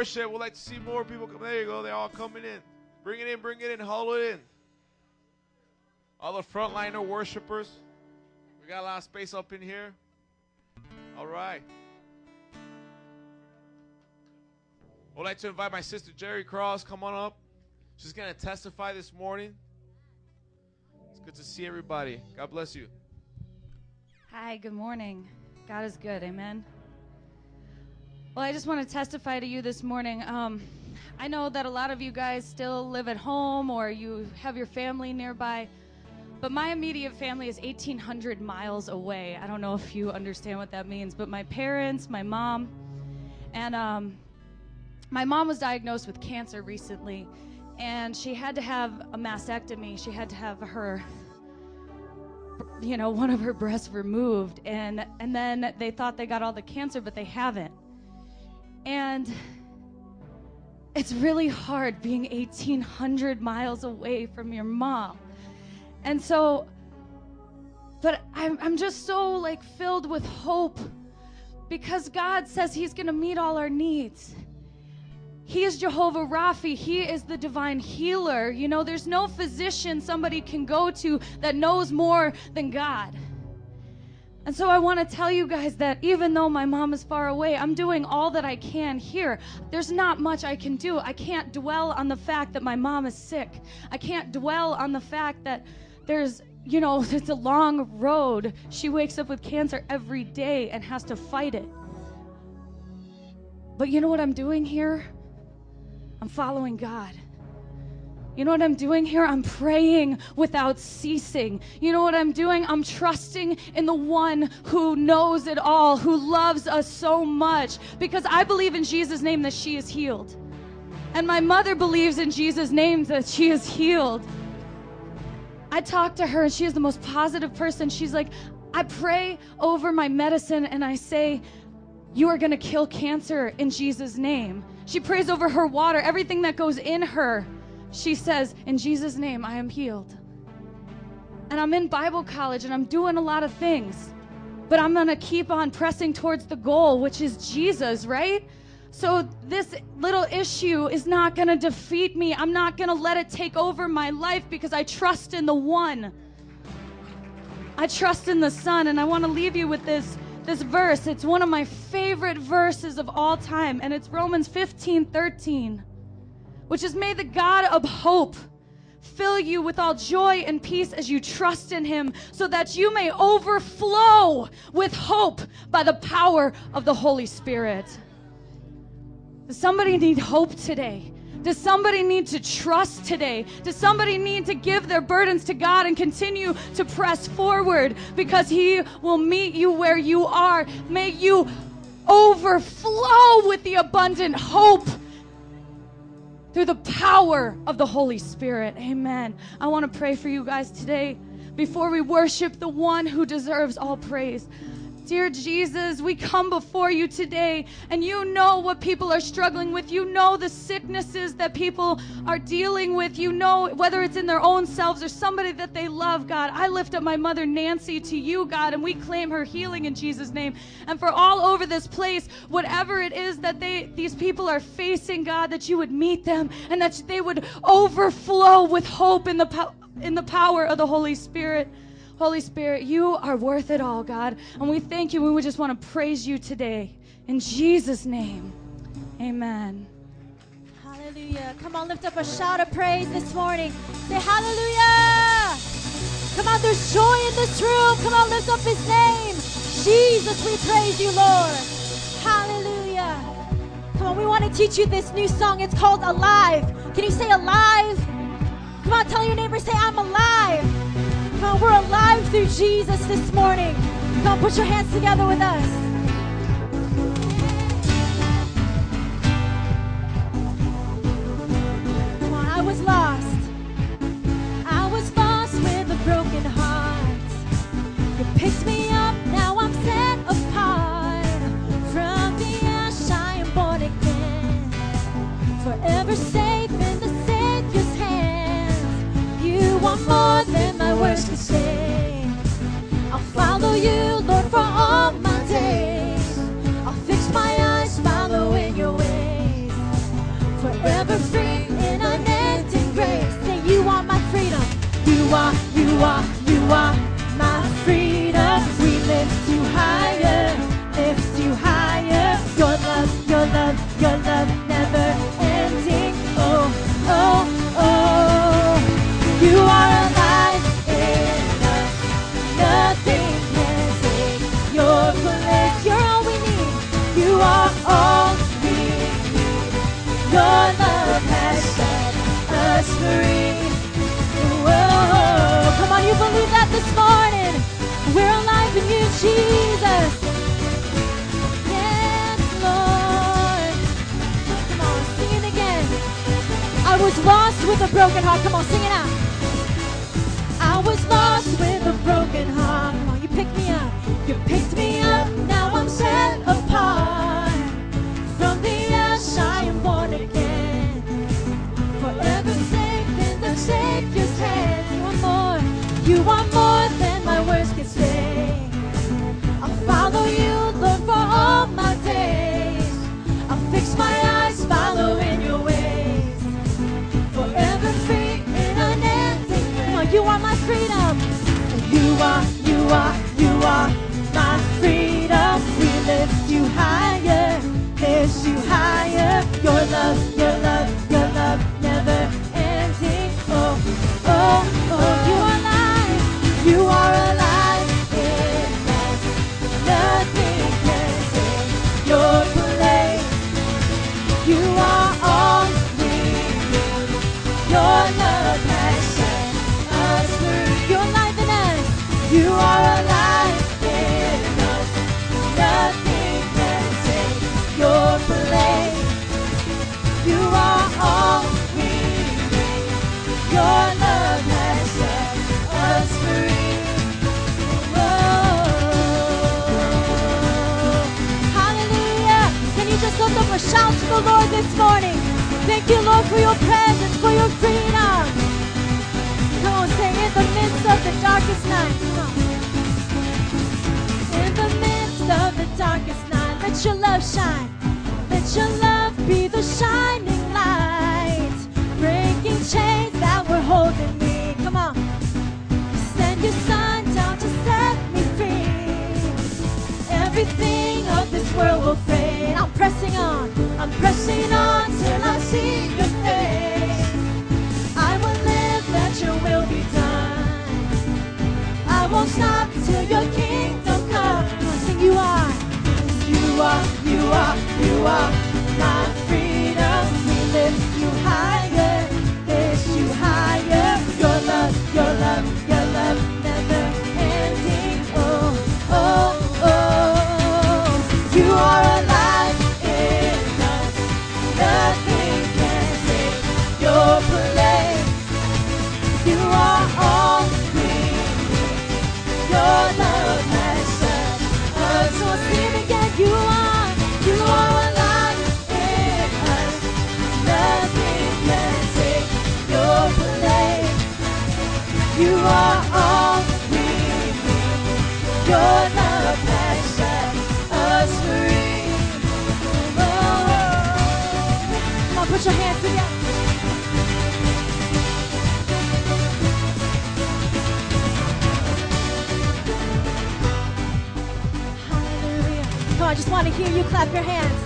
worship. We'd like to see more people come. There you go. They're all coming in. Bring it in, bring it in, haul it in. All the frontliner worshipers. We got a lot of space up in here. All right. I'd like to invite my sister Jerry Cross. Come on up. She's going to testify this morning. It's good to see everybody. God bless you. Hi, good morning. God is good. Amen. Well, I just want to testify to you this morning. Um, I know that a lot of you guys still live at home or you have your family nearby, but my immediate family is 1,800 miles away. I don't know if you understand what that means, but my parents, my mom, and um, my mom was diagnosed with cancer recently, and she had to have a mastectomy. She had to have her you know one of her breasts removed and and then they thought they got all the cancer but they haven't and it's really hard being 1800 miles away from your mom and so but i'm, I'm just so like filled with hope because god says he's going to meet all our needs he is Jehovah Rapha. He is the divine healer. You know, there's no physician somebody can go to that knows more than God. And so I want to tell you guys that even though my mom is far away, I'm doing all that I can here. There's not much I can do. I can't dwell on the fact that my mom is sick. I can't dwell on the fact that there's, you know, it's a long road. She wakes up with cancer every day and has to fight it. But you know what I'm doing here? I'm following God. You know what I'm doing here? I'm praying without ceasing. You know what I'm doing? I'm trusting in the one who knows it all, who loves us so much, because I believe in Jesus' name that she is healed. And my mother believes in Jesus' name that she is healed. I talk to her, and she is the most positive person. She's like, I pray over my medicine and I say, You are going to kill cancer in Jesus' name. She prays over her water, everything that goes in her. She says, In Jesus' name, I am healed. And I'm in Bible college and I'm doing a lot of things, but I'm going to keep on pressing towards the goal, which is Jesus, right? So this little issue is not going to defeat me. I'm not going to let it take over my life because I trust in the one. I trust in the Son. And I want to leave you with this this verse. It's one of my favorite verses of all time, and it's Romans 15 13, which is May the God of hope fill you with all joy and peace as you trust in him, so that you may overflow with hope by the power of the Holy Spirit. Does somebody need hope today? Does somebody need to trust today? Does somebody need to give their burdens to God and continue to press forward because He will meet you where you are? May you overflow with the abundant hope through the power of the Holy Spirit. Amen. I want to pray for you guys today before we worship the one who deserves all praise. Dear Jesus, we come before you today, and you know what people are struggling with. You know the sicknesses that people are dealing with. You know whether it's in their own selves or somebody that they love, God. I lift up my mother, Nancy, to you, God, and we claim her healing in Jesus' name. And for all over this place, whatever it is that they these people are facing, God, that you would meet them and that they would overflow with hope in the po- in the power of the Holy Spirit. Holy Spirit, you are worth it all, God. And we thank you. We just want to praise you today. In Jesus' name, amen. Hallelujah. Come on, lift up a shout of praise this morning. Say hallelujah. Come on, there's joy in this room. Come on, lift up his name. Jesus, we praise you, Lord. Hallelujah. Come on, we want to teach you this new song. It's called Alive. Can you say alive? Come on, tell your neighbor, say, I'm alive. We're alive through Jesus this morning. Come put your hands together with us. Come on, more than my words can say. I'll follow you, Lord, for all my days. I'll fix my eyes following your ways. Forever free in unending grace. Say, You are my freedom. You are, you are, you are my free. you believe that this morning? We're alive in you, Jesus. Yes, Lord. Come on, sing it again. I was lost with a broken heart. Come on, sing it out. I was lost with a broken heart. Come on, you pick me up. You pick are, you are, you are my freedom. We lift you higher, lift you higher. Your love, your love. gospel, Lord, this morning. Thank you, Lord, for your presence, for your freedom. Come on, sing in the midst of the darkest night. In the midst of the darkest night, let your love shine. Let your love be the shining. you are. I want to hear you clap your hands.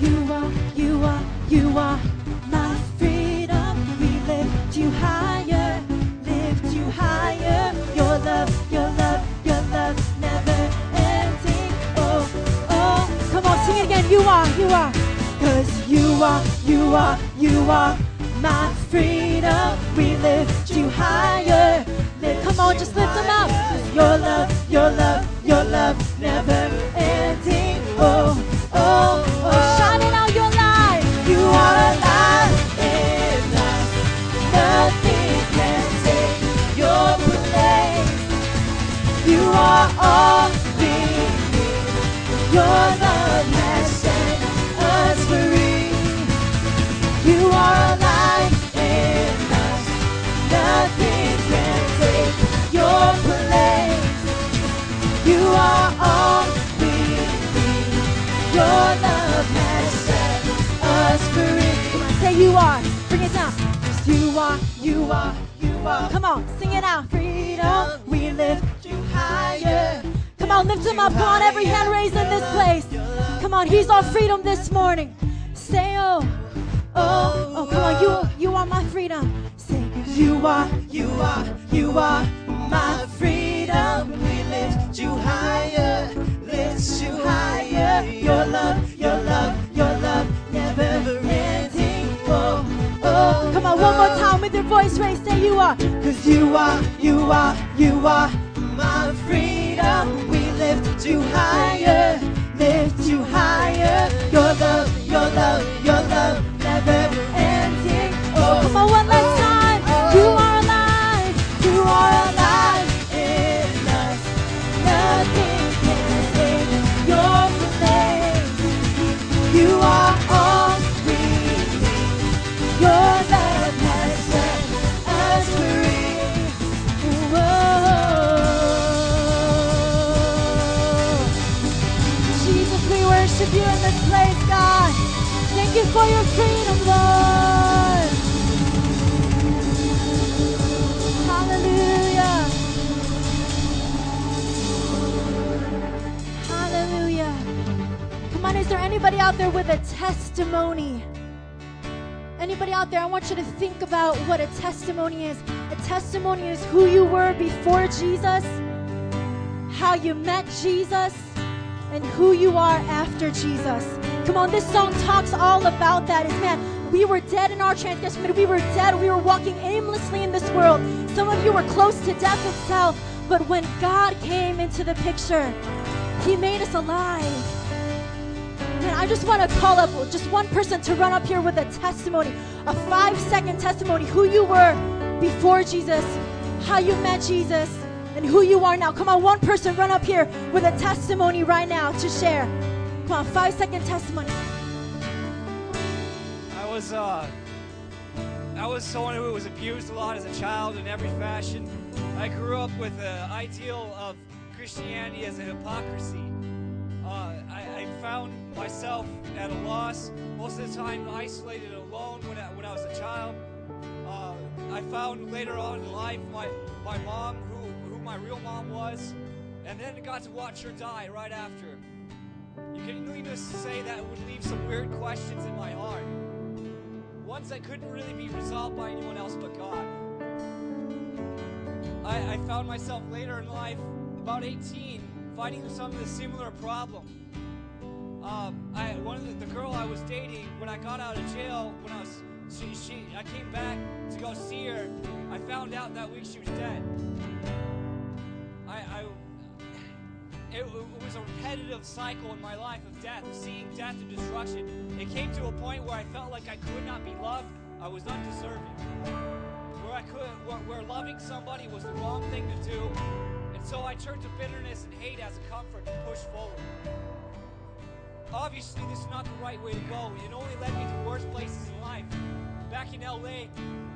You are, you are, you are my freedom. We lift you higher, lift you higher. Your love, your love, your love never ending. Oh, oh. Come on, sing it again. You are, you are. Cause you are, you are, you are my freedom. We lift you higher. Lift Come on, just lift them up. Your love. On, up. Come on, every hand raised in this place. Come on, he's our freedom this morning. Say, oh, oh, oh, come on, you, you are my freedom. Say, you are, you are, you are my freedom. We lift you higher, lift you higher. Your love, your love, your love, never ending. Oh, oh, come on, one more time with your voice raised. Say, you are, cause you are, you are, you are you higher, lift you higher. Your love, your love, your love, is there anybody out there with a testimony? Anybody out there, I want you to think about what a testimony is. A testimony is who you were before Jesus, how you met Jesus, and who you are after Jesus. Come on, this song talks all about that. Is man, we were dead in our transgression. We were dead. We were walking aimlessly in this world. Some of you were close to death itself. But when God came into the picture, He made us alive. I just want to call up just one person to run up here with a testimony, a five second testimony, who you were before Jesus, how you met Jesus, and who you are now. Come on, one person run up here with a testimony right now to share. Come on, five second testimony. I was uh, I was someone who was abused a lot as a child in every fashion. I grew up with the ideal of Christianity as a hypocrisy. Uh, I, I found myself at a loss most of the time, isolated, alone when I, when I was a child. Uh, I found later on in life my my mom, who who my real mom was, and then got to watch her die right after. You can needless to say that would leave some weird questions in my heart. Ones that couldn't really be resolved by anyone else but God. I, I found myself later in life, about 18, fighting some of the similar problem. Um, I, one of the, the girl I was dating when I got out of jail, when I was, she, she, I came back to go see her. I found out that week she was dead. I, I it, it was a repetitive cycle in my life of death, seeing death and destruction. It came to a point where I felt like I could not be loved. I was undeserving. Where I could, where, where loving somebody was the wrong thing to do, and so I turned to bitterness and hate as a comfort to push forward. Obviously, this is not the right way to go. It only led me to worse places in life. Back in LA,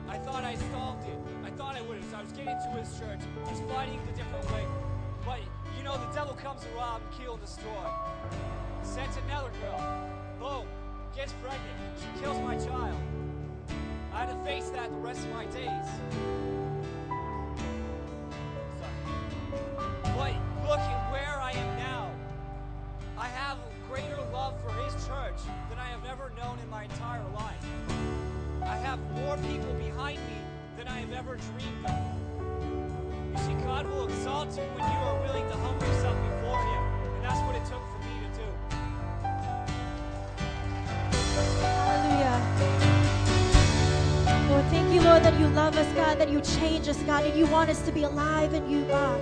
I thought I solved it. I thought I would have. So I was getting to his church, just fighting the different way. But you know, the devil comes around and kill and destroy. Sends another girl. Boom. Gets pregnant. She kills my child. I had to face that the rest of my days. Sorry. But look at where I am now. I have greater love for his church than I have ever known in my entire life. I have more people behind me than I have ever dreamed of. You see, God will exalt you when you are willing to humble yourself before Him. And that's what it took for me to do. Hallelujah. Lord, thank you, Lord, that you love us, God, that you change us, God, and you want us to be alive in you, God.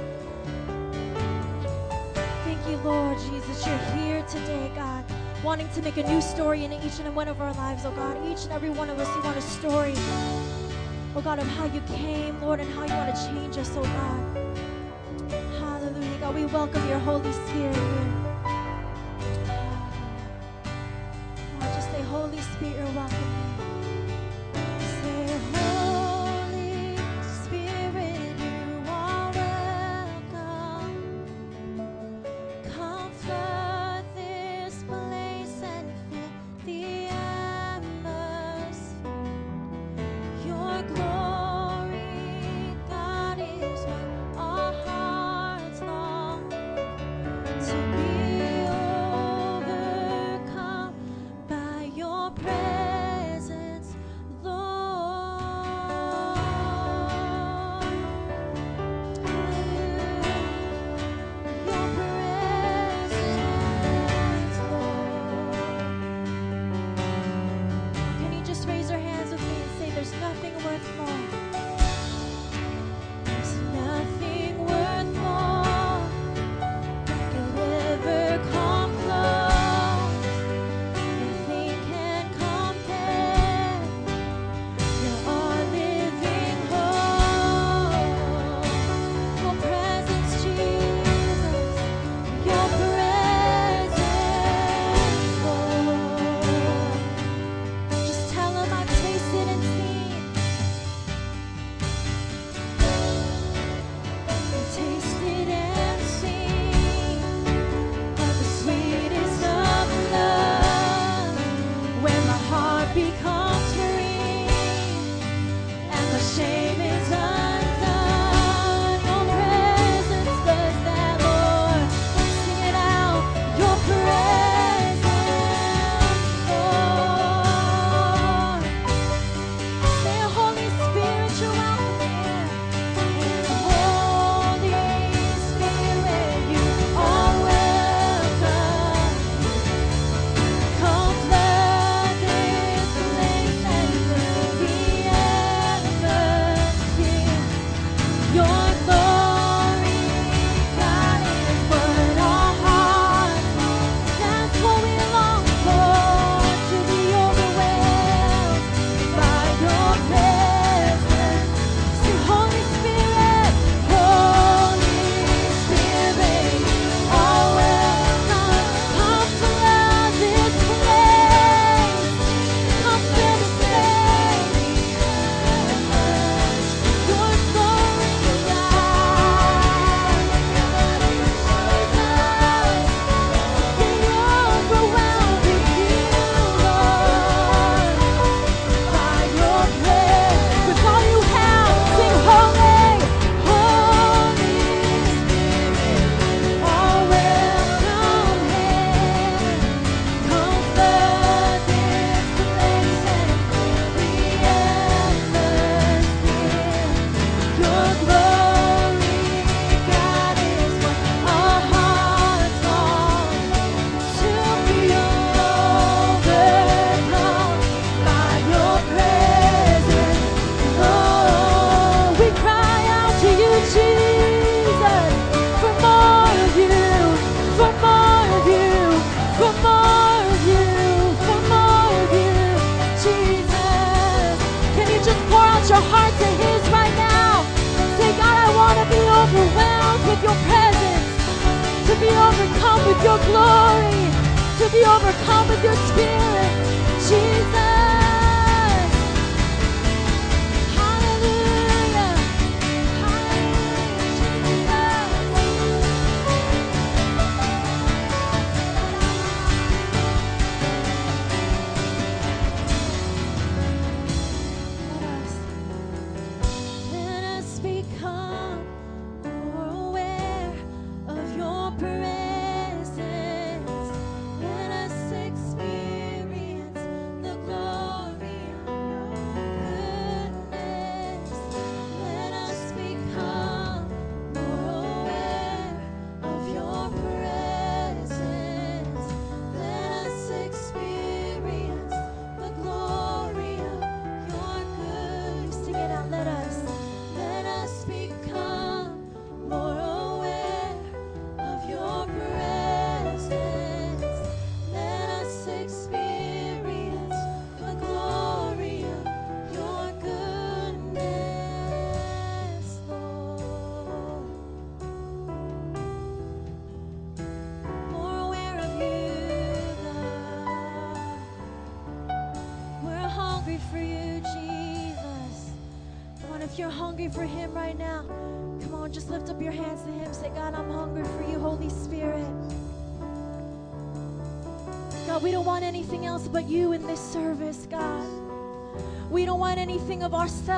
You, Lord Jesus. You're here today, God, wanting to make a new story in each and one of our lives, oh God. Each and every one of us, you want a story, oh God, of how you came, Lord, and how you want to change us, oh God. Hallelujah, God. We welcome your Holy Spirit here. Just say, Holy Spirit, welcome here. Say, Holy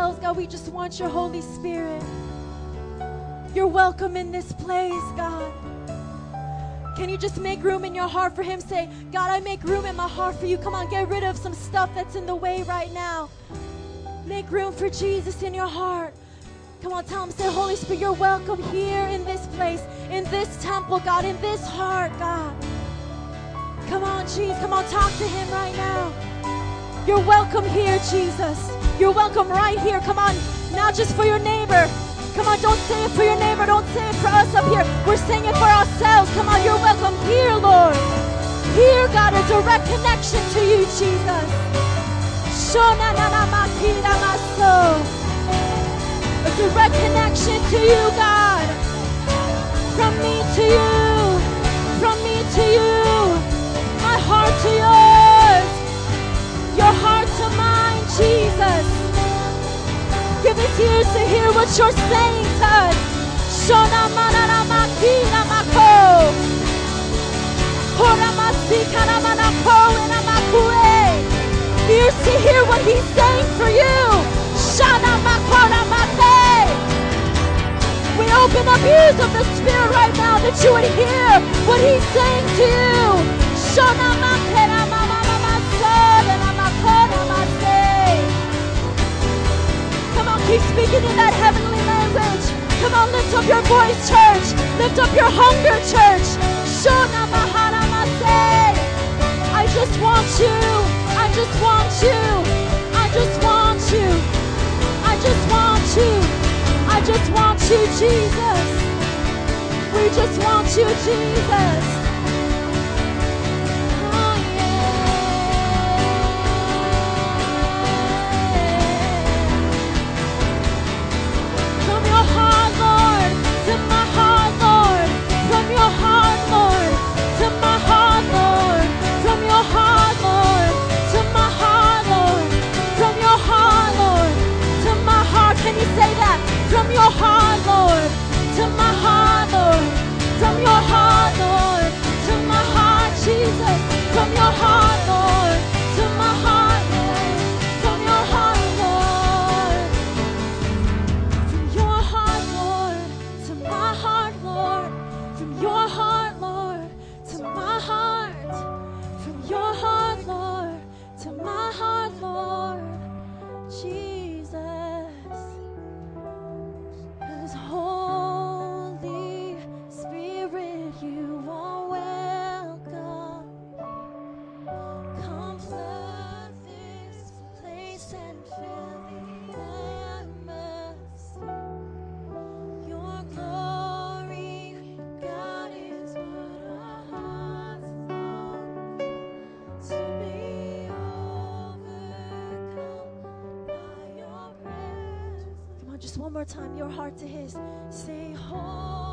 ourselves, God. We just want your Holy Spirit. You're welcome in this place, God. Can you just make room in your heart for Him? Say, God, I make room in my heart for you. Come on, get rid of some stuff that's in the way right now. Make room for Jesus in your heart. Come on, tell Him, say, Holy Spirit, you're welcome here in this place, in this temple, God, in this heart, God. Come on, Jesus. Come on, talk to Him right now. You're welcome here, Jesus. You're welcome right here. Come on, not just for your neighbor. Come on, don't say it for your neighbor. Don't say it for us up here. We're saying it for ourselves. Come on, you're welcome here, Lord. Here, God, a direct connection to you, Jesus. A direct connection to you, God. From me Give ears to hear what you're saying to us. Shona. Ears to hear what he's saying for you. We open up ears of the Spirit right now that you would hear what he's saying to you. Shona keep speaking in that heavenly language. Come on, lift up your voice, church. Lift up your hunger, church. Shona mahana mase. I just want you. I just want you. I just want you. I just want you. I just want you, Jesus. We just want you, Jesus. From just one more time, your heart to His. Say, Holy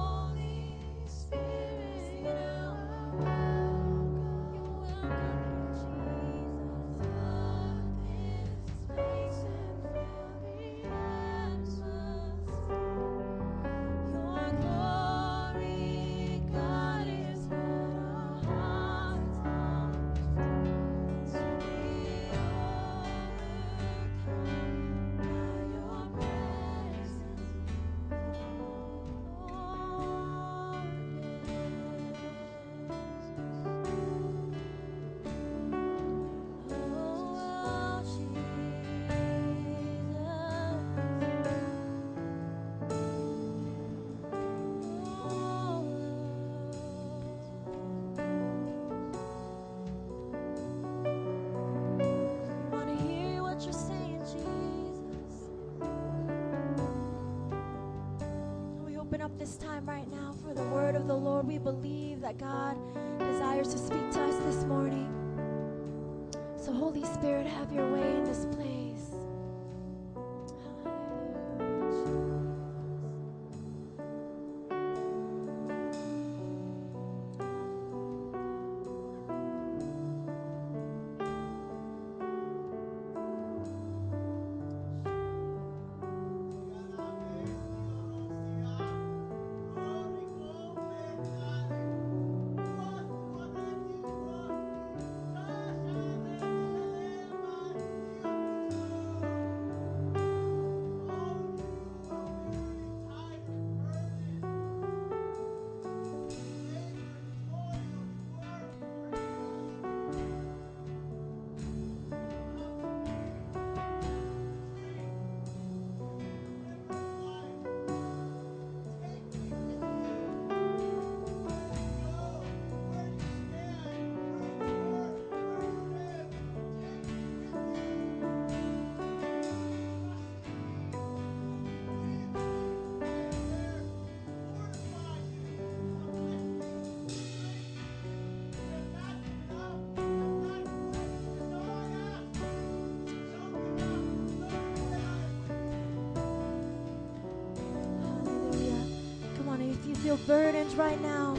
on, if you feel burdened right now,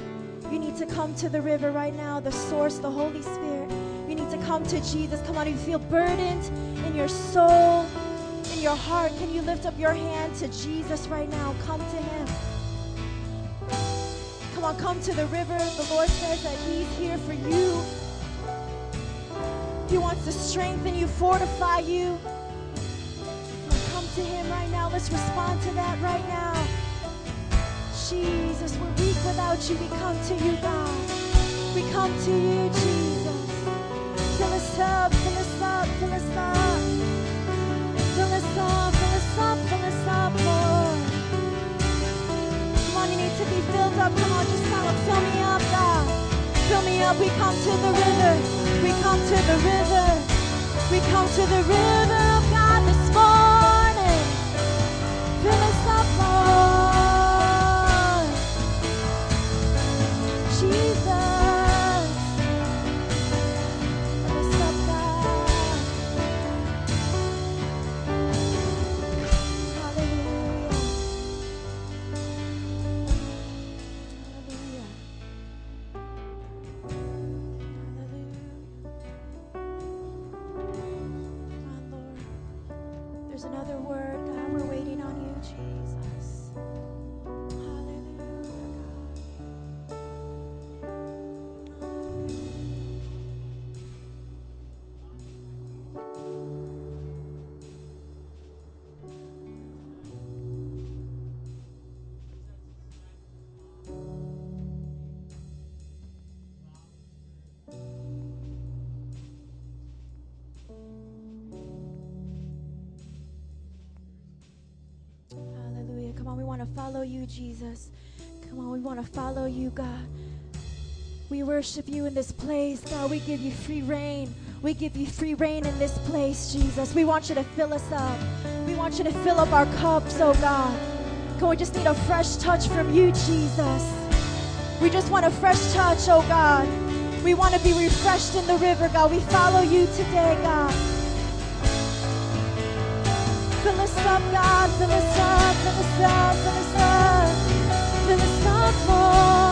you need to come to the river right now, the source, the Holy Spirit. You need to come to Jesus. Come on, you feel burdened in your soul, in your heart, can you lift up your hand to Jesus right now? Come to Him. Come on, come to the river. The Lord says that He's here for you. He wants to strengthen you, fortify you. Come to Him right now. Let's respond to that right now. Jesus, we're weak without you. We come to you, God. We come to you, Jesus. Fill us up, fill us up, fill us up. Fill us up, fill us up, fill us up, Lord. Come on, you need to be filled up. Come on, just tell him, fill me up, God. Fill me up. We come to the river. We come to the river. We come to the river follow you, Jesus. Come on, we want to follow you, God. We worship you in this place, God. We give you free reign. We give you free reign in this place, Jesus. We want you to fill us up. We want you to fill up our cups, oh God. Come, we just need a fresh touch from you, Jesus. We just want a fresh touch, oh God. We want to be refreshed in the river, God. We follow you today, God. God. Fill us up, fill us up, fill us up. Fill us up.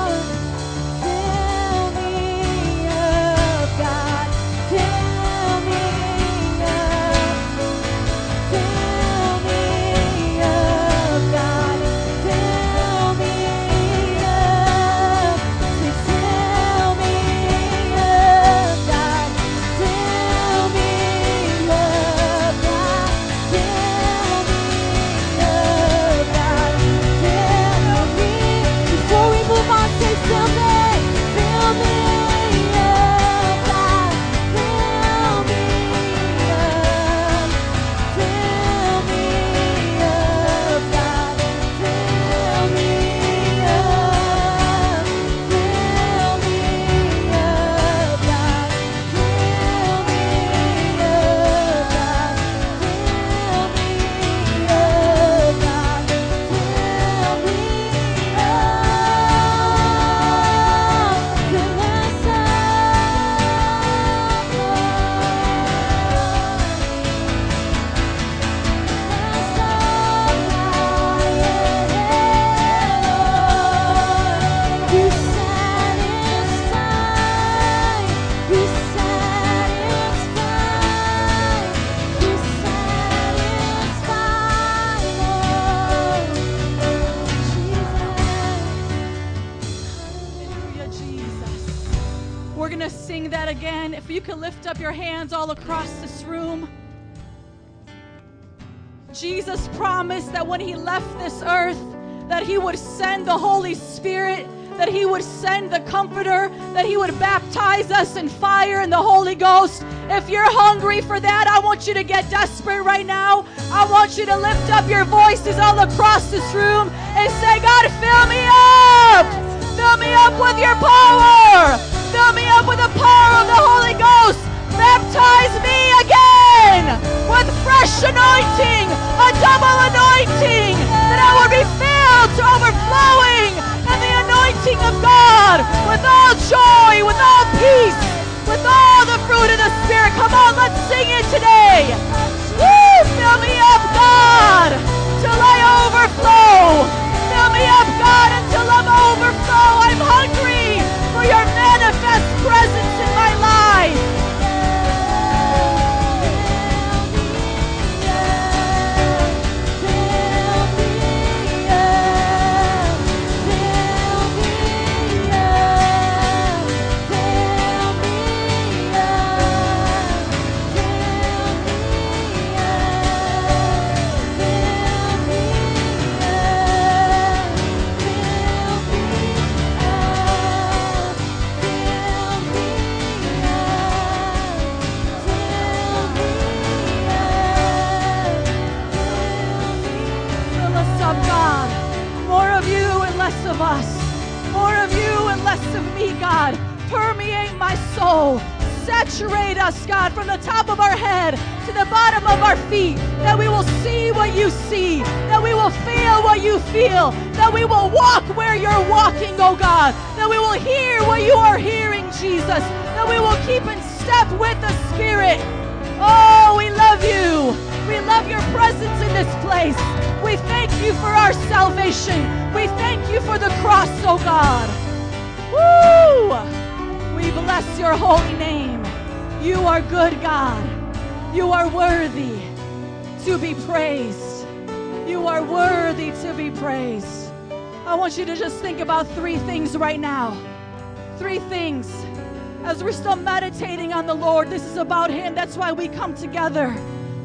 Why we come together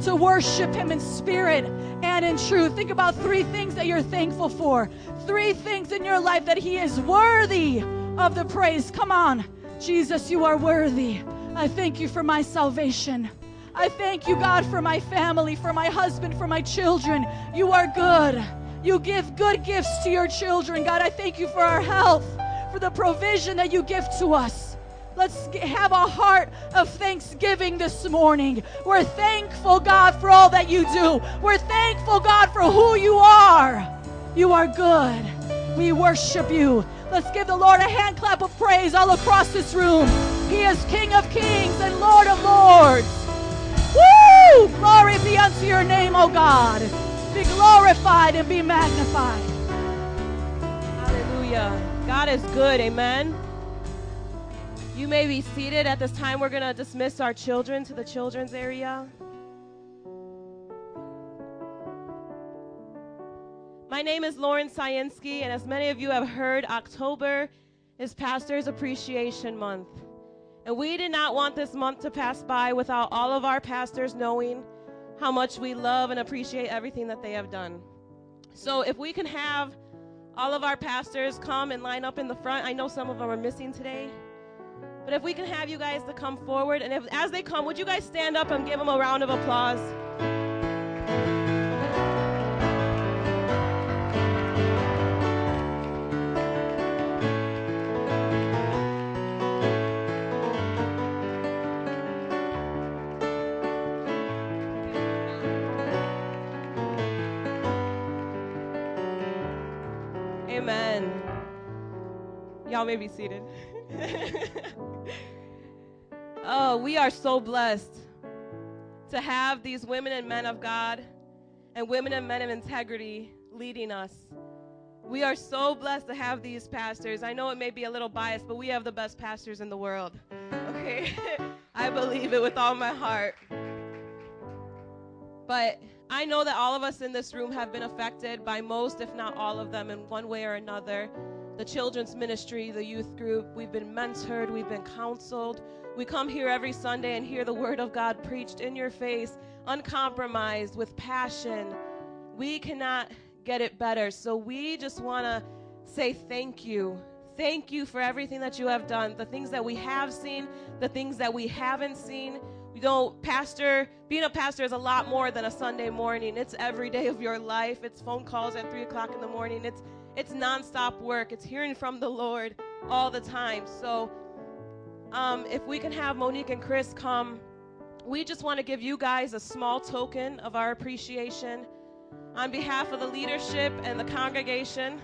to worship Him in spirit and in truth. Think about three things that you're thankful for. Three things in your life that He is worthy of the praise. Come on, Jesus, you are worthy. I thank you for my salvation. I thank you, God, for my family, for my husband, for my children. You are good. You give good gifts to your children. God, I thank you for our health, for the provision that you give to us. Let's have a heart of thanksgiving this morning. We're thankful, God, for all that you do. We're thankful, God, for who you are. You are good. We worship you. Let's give the Lord a hand clap of praise all across this room. He is King of kings and Lord of lords. Woo! Glory be unto your name, O God. Be glorified and be magnified. Hallelujah. God is good. Amen. May be seated. At this time, we're going to dismiss our children to the children's area. My name is Lauren Scienski, and as many of you have heard, October is Pastor's Appreciation Month. And we did not want this month to pass by without all of our pastors knowing how much we love and appreciate everything that they have done. So if we can have all of our pastors come and line up in the front. I know some of them are missing today. But if we can have you guys to come forward, and if, as they come, would you guys stand up and give them a round of applause? Amen. Y'all may be seated. oh, we are so blessed to have these women and men of God and women and men of integrity leading us. We are so blessed to have these pastors. I know it may be a little biased, but we have the best pastors in the world. Okay? I believe it with all my heart. But I know that all of us in this room have been affected by most, if not all of them, in one way or another the children's ministry, the youth group. We've been mentored, we've been counseled. We come here every Sunday and hear the word of God preached in your face, uncompromised, with passion. We cannot get it better. So we just want to say thank you. Thank you for everything that you have done, the things that we have seen, the things that we haven't seen. You know, pastor, being a pastor is a lot more than a Sunday morning. It's every day of your life. It's phone calls at three o'clock in the morning. It's it's nonstop work. It's hearing from the Lord all the time. So, um, if we can have Monique and Chris come, we just want to give you guys a small token of our appreciation on behalf of the leadership and the congregation.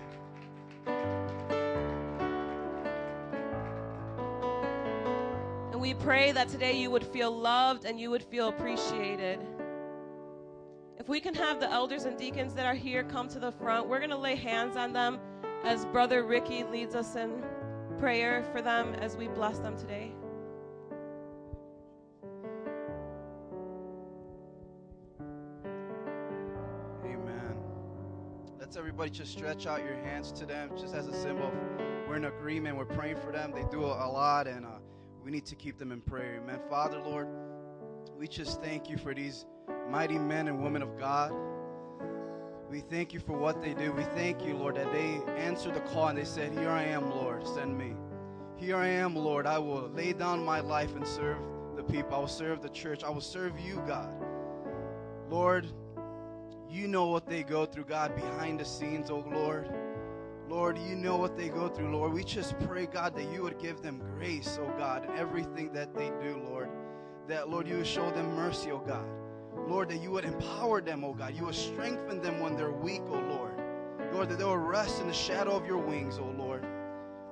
And we pray that today you would feel loved and you would feel appreciated. If we can have the elders and deacons that are here come to the front, we're going to lay hands on them as Brother Ricky leads us in prayer for them as we bless them today. Amen. Let's everybody just stretch out your hands to them, just as a symbol of we're in agreement. We're praying for them. They do a lot, and uh, we need to keep them in prayer. Amen. Father, Lord, we just thank you for these mighty men and women of God. We thank you for what they do. We thank you, Lord, that they answered the call and they said, Here I am, Lord, send me. Here I am, Lord. I will lay down my life and serve the people. I will serve the church. I will serve you, God. Lord, you know what they go through, God, behind the scenes, oh Lord. Lord, you know what they go through, Lord. We just pray, God, that you would give them grace, oh God, in everything that they do, Lord. That, Lord, you would show them mercy, oh God. Lord, that you would empower them, oh God. You would strengthen them when they're weak, oh Lord. Lord, that they will rest in the shadow of your wings, oh Lord.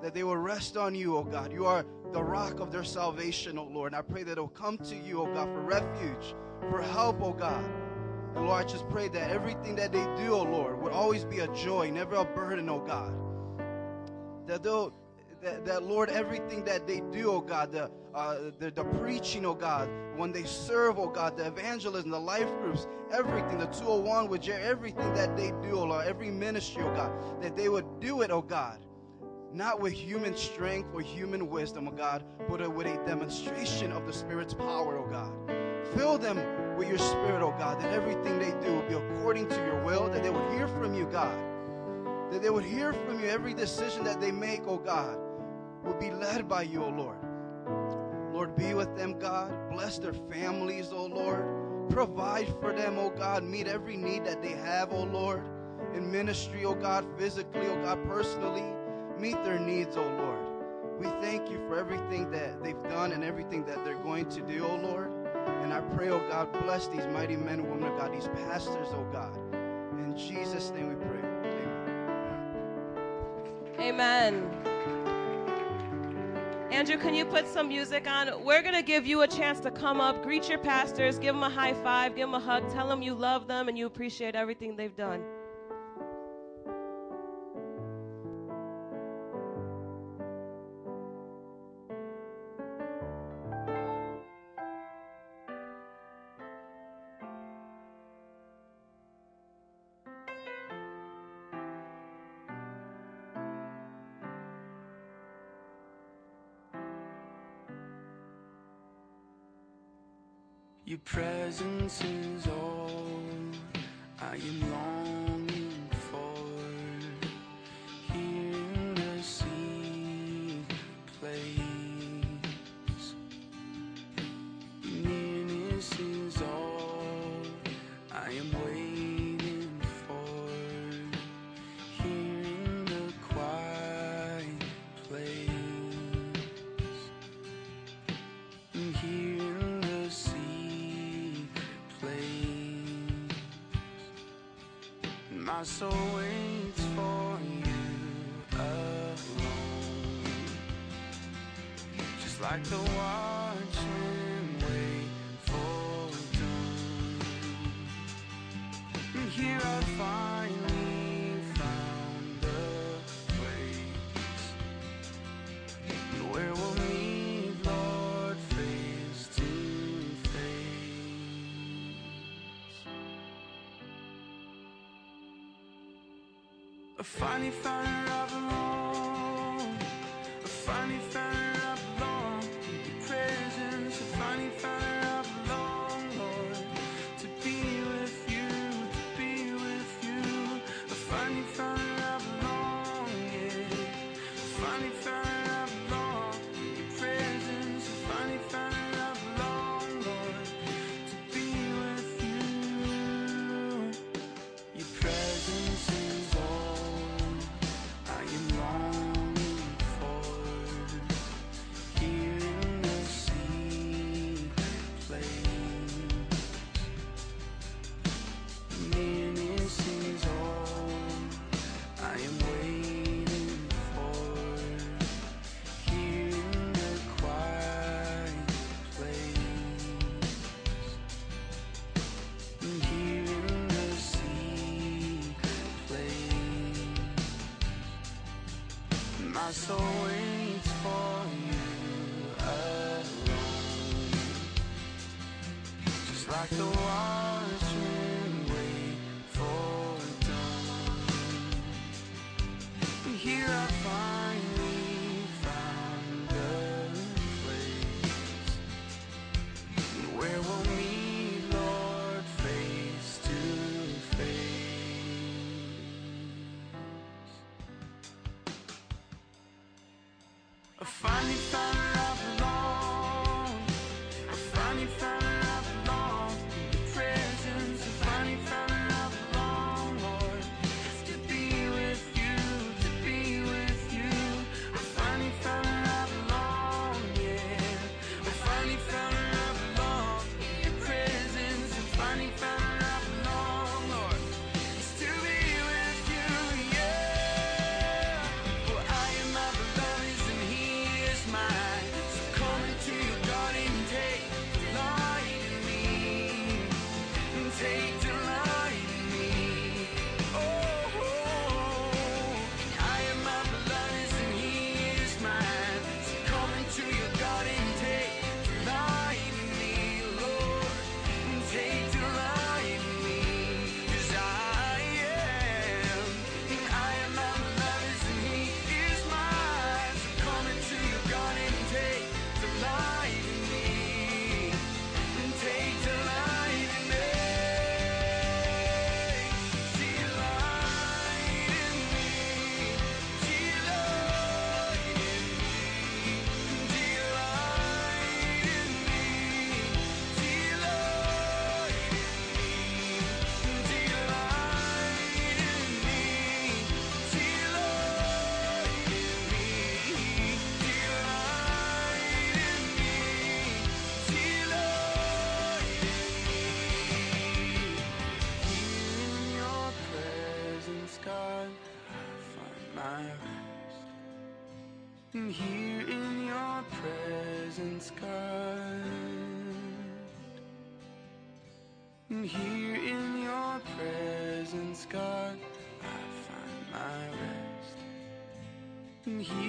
That they will rest on you, oh God. You are the rock of their salvation, oh Lord. And I pray that they'll come to you, oh God, for refuge, for help, oh God. And Lord, I just pray that everything that they do, oh Lord, would always be a joy, never a burden, oh God. That they'll that, that, Lord, everything that they do, oh God, the, uh, the, the preaching, oh God, when they serve, oh God, the evangelism, the life groups, everything, the 201 with Jerry, everything that they do, oh Lord, every ministry, oh God, that they would do it, oh God, not with human strength or human wisdom, oh God, but with a demonstration of the Spirit's power, oh God. Fill them with your Spirit, oh God, that everything they do will be according to your will, that they would hear from you, God. That they would hear from you every decision that they make, oh God will be led by you, O Lord. Lord, be with them, God. Bless their families, O Lord. Provide for them, O God. Meet every need that they have, O Lord. In ministry, O God, physically, O God, personally. Meet their needs, O Lord. We thank you for everything that they've done and everything that they're going to do, O Lord. And I pray, O God, bless these mighty men and women of God, these pastors, O God. In Jesus' name we pray. Amen. Amen. Andrew, can you put some music on? We're going to give you a chance to come up, greet your pastors, give them a high five, give them a hug, tell them you love them and you appreciate everything they've done. Presence is all. I am longing Soul waits for you alone, just like the watchmen finally found soul finally found here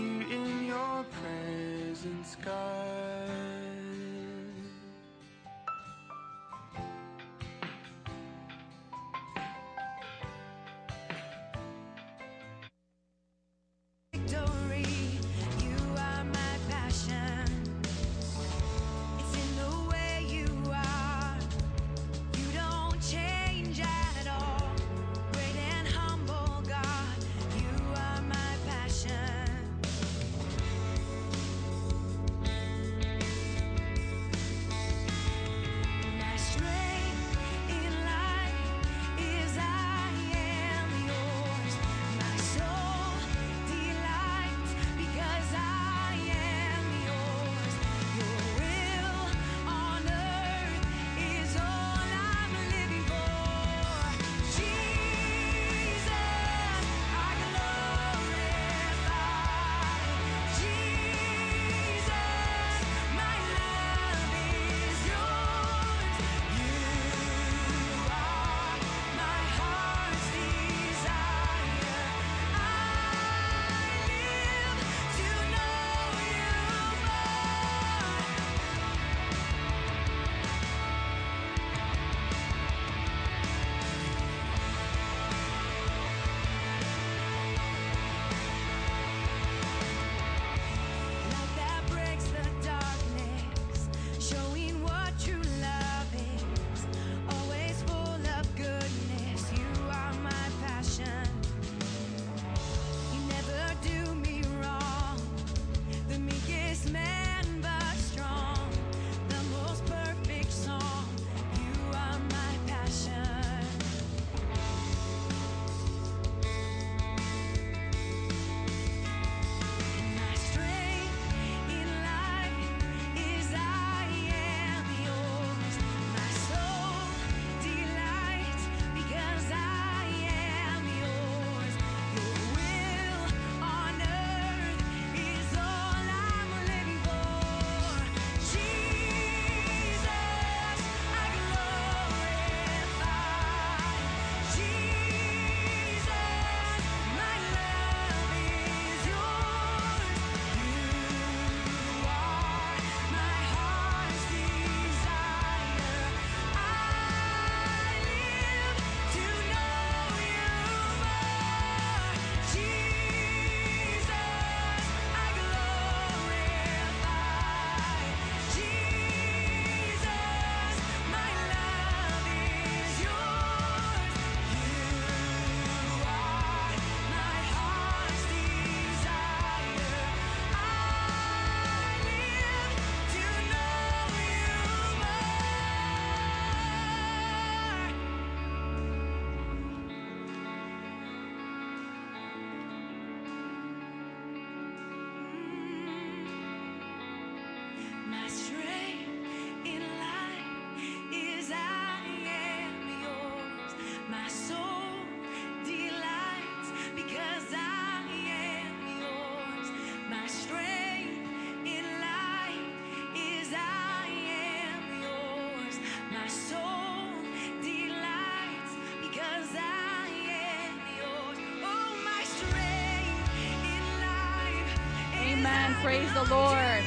the Lord.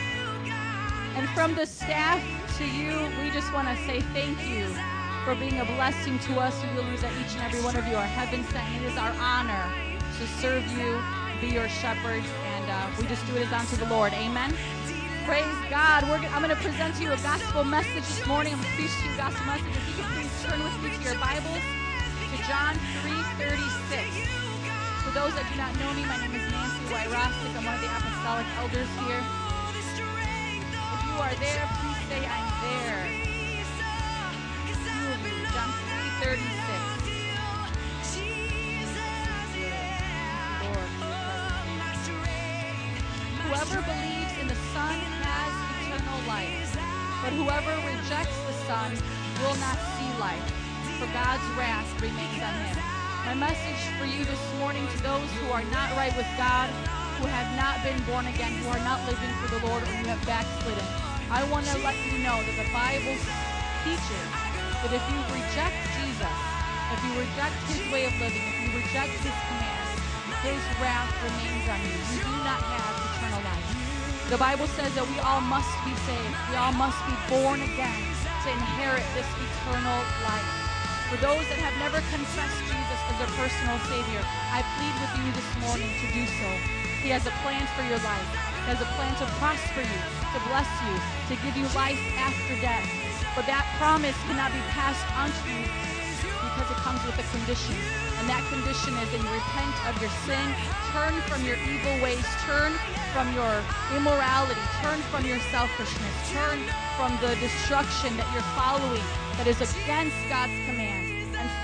And from the staff to you, we just want to say thank you for being a blessing to us. We believe that each and every one of you are heaven sent. It is our honor to serve you, be your shepherds, and uh, we just do it as unto the Lord. Amen. Praise God. We're, I'm going to present to you a gospel message this morning. I'm going to preach to you a gospel message. If you could please turn with me to your Bibles to John 3:36. For those that do not know me, my name is Nancy Wyrostic. I'm one of the apostolic elders here. If you are there, please say I'm there. John 3:36. Lord, Whoever believes in the Son has eternal life, but whoever rejects the Son will not see life, for God's wrath remains on him. My message for you this morning to those who are not right with God, who have not been born again, who are not living for the Lord, or who have backslidden, I want to let you know that the Bible teaches that if you reject Jesus, if you reject his way of living, if you reject his commands, his wrath remains on you. You do not have eternal life. The Bible says that we all must be saved. We all must be born again to inherit this eternal life. For those that have never confessed Jesus their personal Savior, I plead with you this morning to do so. He has a plan for your life. He has a plan to prosper you, to bless you, to give you life after death. But that promise cannot be passed on to you because it comes with a condition. And that condition is that you repent of your sin, turn from your evil ways, turn from your immorality, turn from your selfishness, turn from the destruction that you're following that is against God's commands, and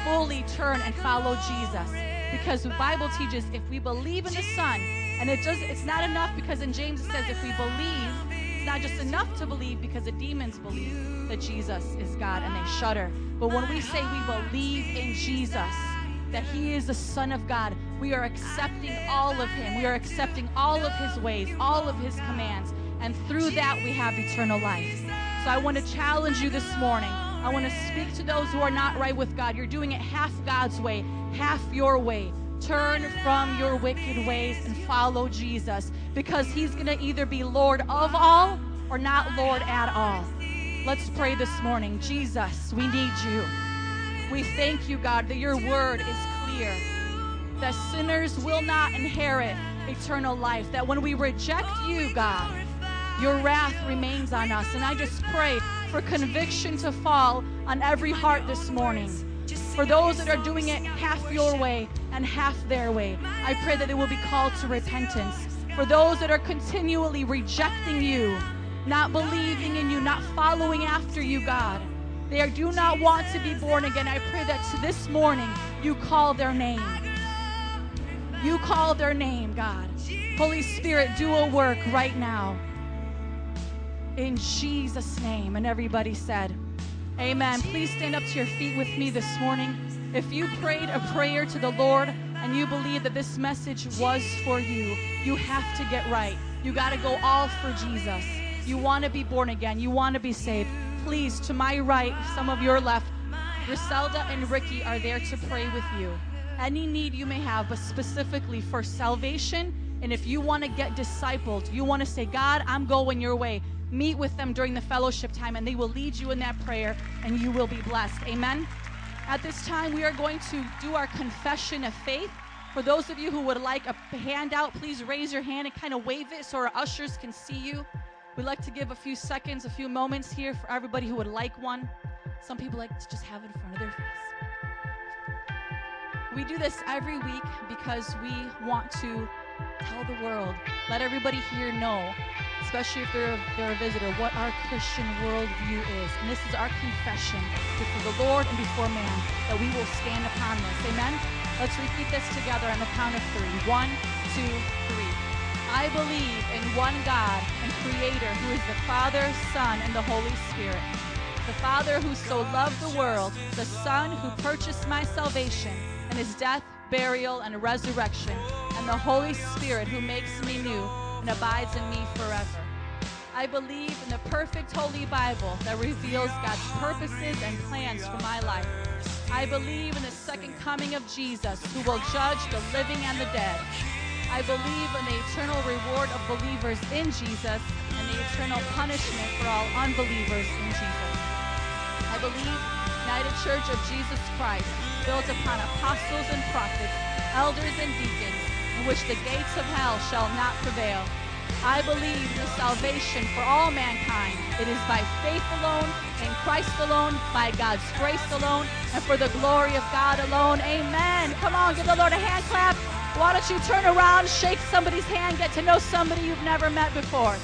fully turn and follow Jesus. Because the Bible teaches if we believe in the Son, and it does it's not enough because in James it says if we believe, it's not just enough to believe because the demons believe that Jesus is God and they shudder. But when we say we believe in Jesus, that he is the Son of God, we are accepting all of him. We are accepting all of his ways, all of his commands. And through that, we have eternal life. So I want to challenge you this morning. I want to speak to those who are not right with God. You're doing it half God's way, half your way. Turn from your wicked ways and follow Jesus because he's going to either be Lord of all or not Lord at all. Let's pray this morning. Jesus, we need you. We thank you, God, that your word is clear, that sinners will not inherit eternal life, that when we reject you, God, your wrath remains on us. And I just pray for conviction to fall on every heart this morning. For those that are doing it half your way and half their way, I pray that they will be called to repentance. For those that are continually rejecting you, not believing in you, not following after you, God, they do not want to be born again. I pray that this morning you call their name. You call their name, God. Holy Spirit, do a work right now. In Jesus' name. And everybody said, Amen. Please stand up to your feet with me this morning. If you prayed a prayer to the Lord and you believe that this message was for you, you have to get right. You got to go all for Jesus. You want to be born again. You want to be saved. Please, to my right, some of your left, Griselda and Ricky are there to pray with you. Any need you may have, but specifically for salvation, and if you want to get discipled, you want to say, God, I'm going your way. Meet with them during the fellowship time, and they will lead you in that prayer, and you will be blessed. Amen. At this time, we are going to do our confession of faith. For those of you who would like a handout, please raise your hand and kind of wave it so our ushers can see you. We'd like to give a few seconds, a few moments here for everybody who would like one. Some people like to just have it in front of their face. We do this every week because we want to tell the world, let everybody here know, especially if they're, they're a visitor, what our Christian worldview is. And this is our confession before the Lord and before man that we will stand upon this. Amen? Let's repeat this together on the count of three. One, two, three. I believe in one God and Creator who is the Father, Son, and the Holy Spirit. The Father who so loved the world, the Son who purchased my salvation, and his death, burial, and resurrection, and the Holy Spirit who makes me new and abides in me forever. I believe in the perfect Holy Bible that reveals God's purposes and plans for my life. I believe in the second coming of Jesus who will judge the living and the dead. I believe in the eternal reward of believers in Jesus and the eternal punishment for all unbelievers in Jesus. I believe United Church of Jesus Christ, built upon apostles and prophets, elders and deacons, which the gates of hell shall not prevail. I believe the salvation for all mankind. It is by faith alone, in Christ alone, by God's grace alone, and for the glory of God alone. Amen. Come on, give the Lord a hand clap. Why don't you turn around, shake somebody's hand, get to know somebody you've never met before?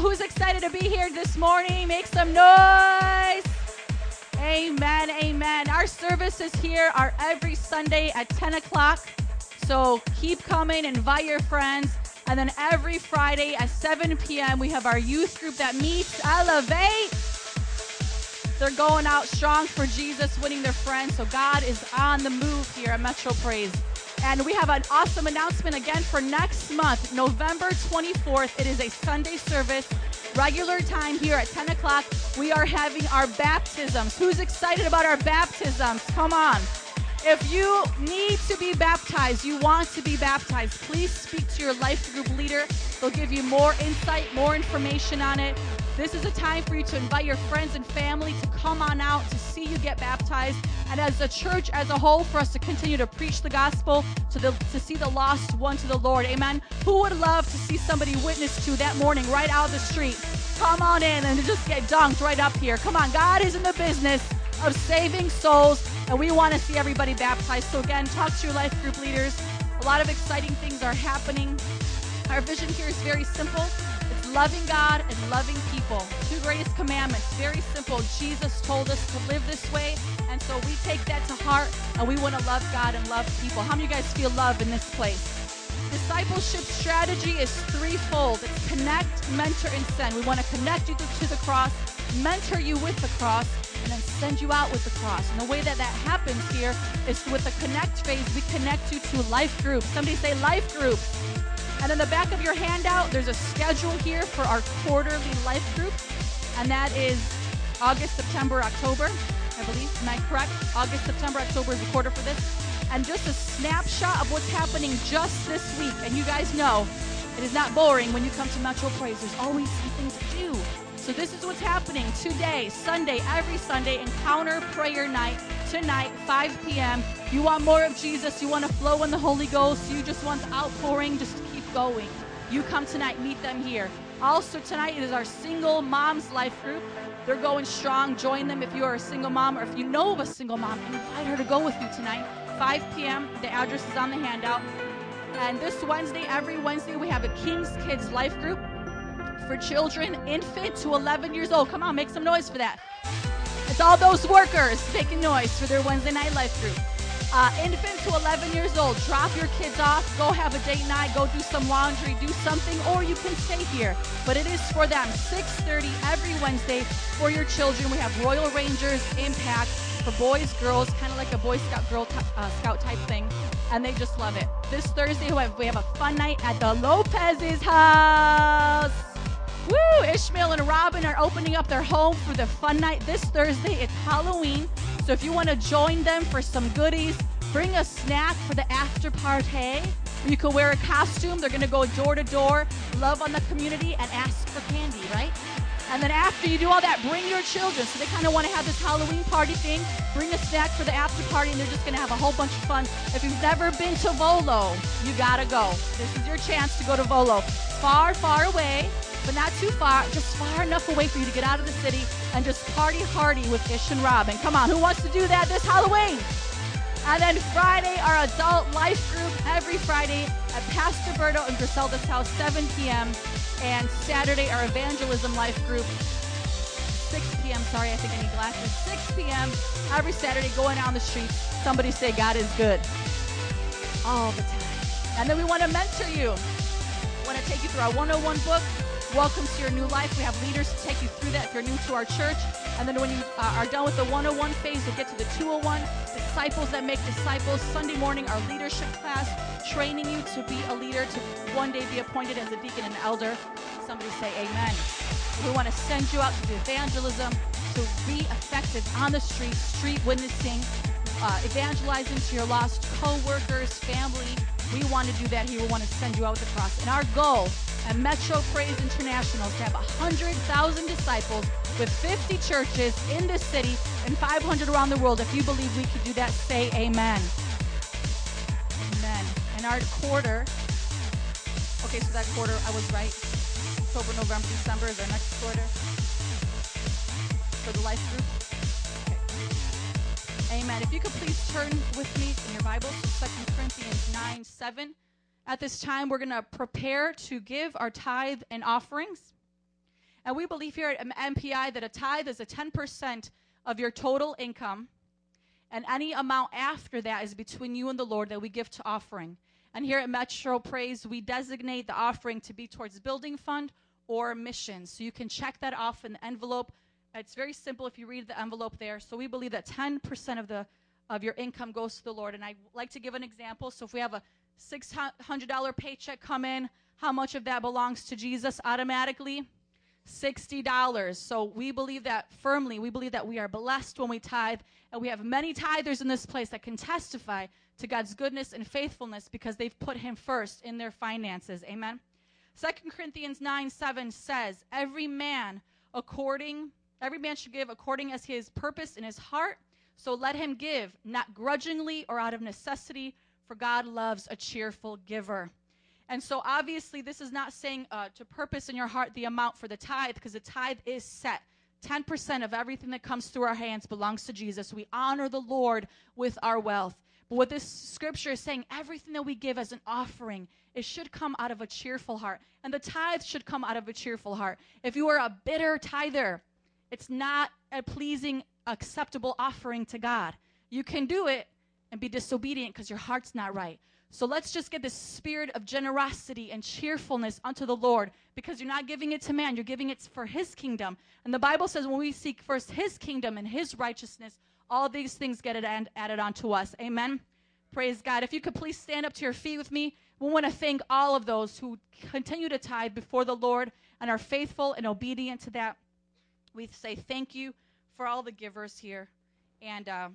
Who's excited to be here this morning? Make some noise. Amen, amen. Our services here are every Sunday at 10 o'clock. So keep coming, invite your friends. And then every Friday at 7 p.m., we have our youth group that meets, Elevate. They're going out strong for Jesus, winning their friends. So God is on the move here at Metro Praise. And we have an awesome announcement again for next month, November 24th. It is a Sunday service, regular time here at 10 o'clock. We are having our baptisms. Who's excited about our baptisms? Come on. If you need to be baptized, you want to be baptized, please speak to your life group leader. They'll give you more insight, more information on it. This is a time for you to invite your friends and family to come on out to see you get baptized. And as a church as a whole, for us to continue to preach the gospel, to, the, to see the lost won to the Lord. Amen. Who would love to see somebody witness to that morning right out of the street? Come on in and just get dunked right up here. Come on, God is in the business of saving souls, and we want to see everybody baptized. So, again, talk to your life group leaders. A lot of exciting things are happening. Our vision here is very simple loving God and loving people. Two greatest commandments. Very simple. Jesus told us to live this way, and so we take that to heart, and we want to love God and love people. How many of you guys feel love in this place? Discipleship strategy is threefold. It's connect, mentor, and send. We want to connect you to, the cross, mentor you with the cross, and then send you out with the cross. And the way that that happens here is with the connect phase, we connect you to life groups. Somebody say life groups. And in the back of your handout, there's a schedule here for our quarterly life group, and that is August, September, October, I believe. Am I correct? August, September, October is the quarter for this. And just a snapshot of what's happening just this week. And you guys know it is not boring when you come to Metro Praise. There's always something to do. So this is what's happening today, Sunday, every Sunday, Encounter Prayer Night tonight, 5 p.m. You want more of Jesus, you want to flow in the Holy Ghost, you just want the outpouring, just going. You come tonight, meet them here. Also tonight is our single moms life group. They're going strong. Join them if you are a single mom or if you know of a single mom, invite her to go with you tonight. 5 p.m. The address is on the handout. And this Wednesday, every Wednesday, we have a King's Kids life group for children, infant to 11 years old. Come on, make some noise for that. It's all those workers making noise for their Wednesday night life group. Uh, infant to 11 years old, drop your kids off, go have a date night, go do some laundry, do something, or you can stay here. But it is for them. 6:30 every Wednesday for your children. We have Royal Rangers Impact for boys, girls, kind of like a Boy Scout girl t- uh, Scout type thing, and they just love it. This Thursday, we have, we have a fun night at the Lopez's house. Woo! Ishmael and Robin are opening up their home for the fun night this Thursday. It's Halloween. So if you want to join them for some goodies, bring a snack for the after party. You can wear a costume. They're going to go door to door, love on the community, and ask for candy, right? And then after you do all that, bring your children. So they kind of want to have this Halloween party thing. Bring a snack for the after party, and they're just going to have a whole bunch of fun. If you've never been to Volo, you got to go. This is your chance to go to Volo. Far, far away, but not too far, just far enough away for you to get out of the city and just party hardy with Ish and Robin. Come on, who wants to do that this Halloween? And then Friday, our adult life group every Friday at Pastor Berto and Griselda's house, 7 p.m. And Saturday, our evangelism life group, 6 p.m. Sorry, I think I need glasses. 6 p.m. every Saturday, going down the streets. Somebody say, God is good. All the time. And then we want to mentor you. We want to take you through our 101 book, Welcome to Your New Life. We have leaders to take you through that if you're new to our church. And then when you uh, are done with the 101 phase, you'll get to the 201, Disciples that Make Disciples. Sunday morning, our leadership class, training you to be a leader, to one day be appointed as a deacon and elder. Somebody say amen. We want to send you out to do evangelism, to be effective on the street, street witnessing, uh, evangelizing to your lost co-workers, family. We want to do that here. We want to send you out with the cross. And our goal at Metro Praise International to have 100,000 disciples with 50 churches in this city and 500 around the world. If you believe we could do that, say amen. Amen. And our quarter, okay, so that quarter, I was right. October, November, December is our next quarter for the life group. Okay. Amen. If you could please turn with me in your Bibles to 2 Corinthians 9 7. At this time, we're going to prepare to give our tithe and offerings. And we believe here at MPI that a tithe is a 10% of your total income. And any amount after that is between you and the Lord that we give to offering. And here at Metro Praise, we designate the offering to be towards building fund or missions. So you can check that off in the envelope. It's very simple if you read the envelope there. So we believe that 10% of the of your income goes to the Lord. And I like to give an example. So if we have a $600 paycheck come in, how much of that belongs to Jesus automatically? $60. So we believe that firmly. We believe that we are blessed when we tithe. And we have many tithers in this place that can testify to God's goodness and faithfulness because they've put Him first in their finances. Amen. 2 Corinthians 9 7 says, Every man according, every man should give according as his purpose in his heart. So let him give, not grudgingly or out of necessity, for God loves a cheerful giver. And so, obviously, this is not saying uh, to purpose in your heart the amount for the tithe, because the tithe is set 10% of everything that comes through our hands belongs to Jesus. We honor the Lord with our wealth. But what this scripture is saying, everything that we give as an offering, it should come out of a cheerful heart. And the tithe should come out of a cheerful heart. If you are a bitter tither, it's not a pleasing, acceptable offering to God. You can do it and be disobedient because your heart's not right. So let's just get this spirit of generosity and cheerfulness unto the Lord because you're not giving it to man, you're giving it for his kingdom. And the Bible says when we seek first his kingdom and his righteousness, all these things get and added onto us. Amen. Praise God. If you could please stand up to your feet with me, we want to thank all of those who continue to tithe before the Lord and are faithful and obedient to that. We say thank you for all the givers here. And uh,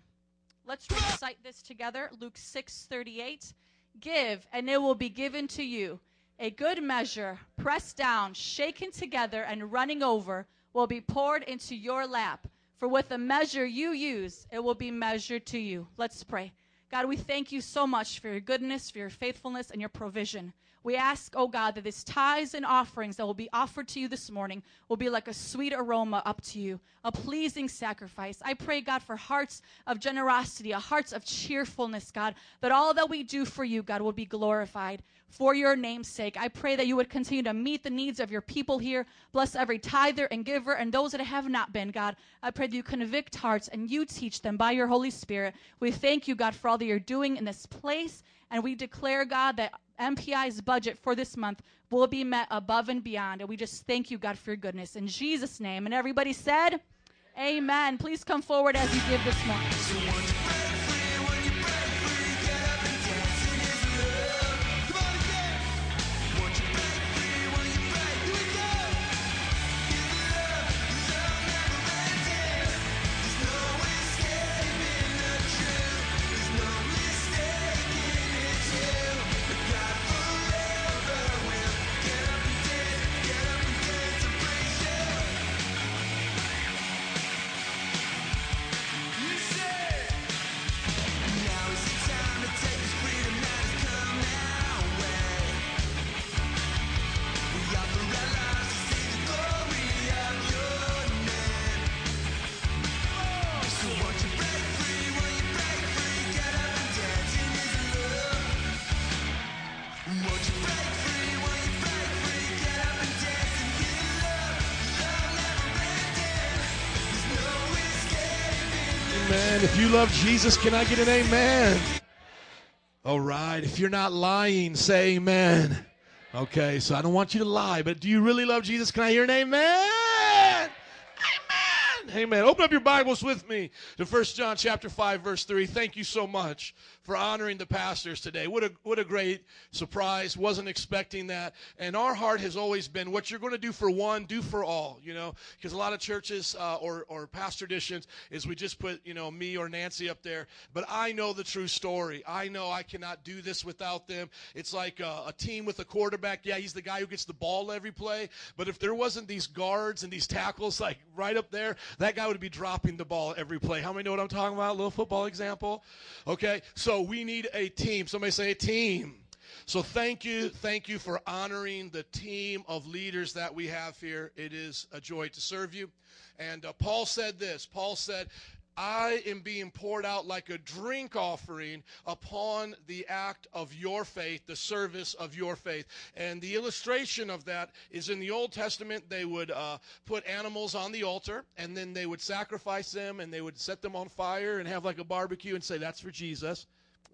let's recite this together Luke 6 38. Give, and it will be given to you. A good measure, pressed down, shaken together, and running over, will be poured into your lap. For with the measure you use, it will be measured to you. Let's pray. God, we thank you so much for your goodness, for your faithfulness, and your provision. We ask, oh God, that these tithes and offerings that will be offered to you this morning will be like a sweet aroma up to you, a pleasing sacrifice. I pray, God, for hearts of generosity, a hearts of cheerfulness, God, that all that we do for you, God, will be glorified for your name's sake. I pray that you would continue to meet the needs of your people here. Bless every tither and giver and those that have not been, God. I pray that you convict hearts and you teach them by your Holy Spirit. We thank you, God, for all that you're doing in this place. And we declare, God, that MPI's budget for this month will be met above and beyond. And we just thank you, God, for your goodness. In Jesus' name. And everybody said, Amen. Please come forward as you give this morning. Love Jesus, can I get an amen? All right. If you're not lying, say amen. Okay, so I don't want you to lie, but do you really love Jesus? Can I hear an amen? Amen. Amen. Open up your Bibles with me to 1 John chapter 5 verse 3. Thank you so much for honoring the pastors today. What a what a great surprise. Wasn't expecting that. And our heart has always been what you're going to do for one, do for all, you know, because a lot of churches uh, or or pastor editions is we just put, you know, me or Nancy up there, but I know the true story. I know I cannot do this without them. It's like a, a team with a quarterback. Yeah, he's the guy who gets the ball every play, but if there wasn't these guards and these tackles like right up there, that guy would be dropping the ball every play. How many know what I'm talking about? A little football example. Okay, so we need a team. Somebody say a team. So thank you, thank you for honoring the team of leaders that we have here. It is a joy to serve you. And uh, Paul said this. Paul said, I am being poured out like a drink offering upon the act of your faith, the service of your faith. And the illustration of that is in the Old Testament, they would uh, put animals on the altar and then they would sacrifice them and they would set them on fire and have like a barbecue and say, That's for Jesus.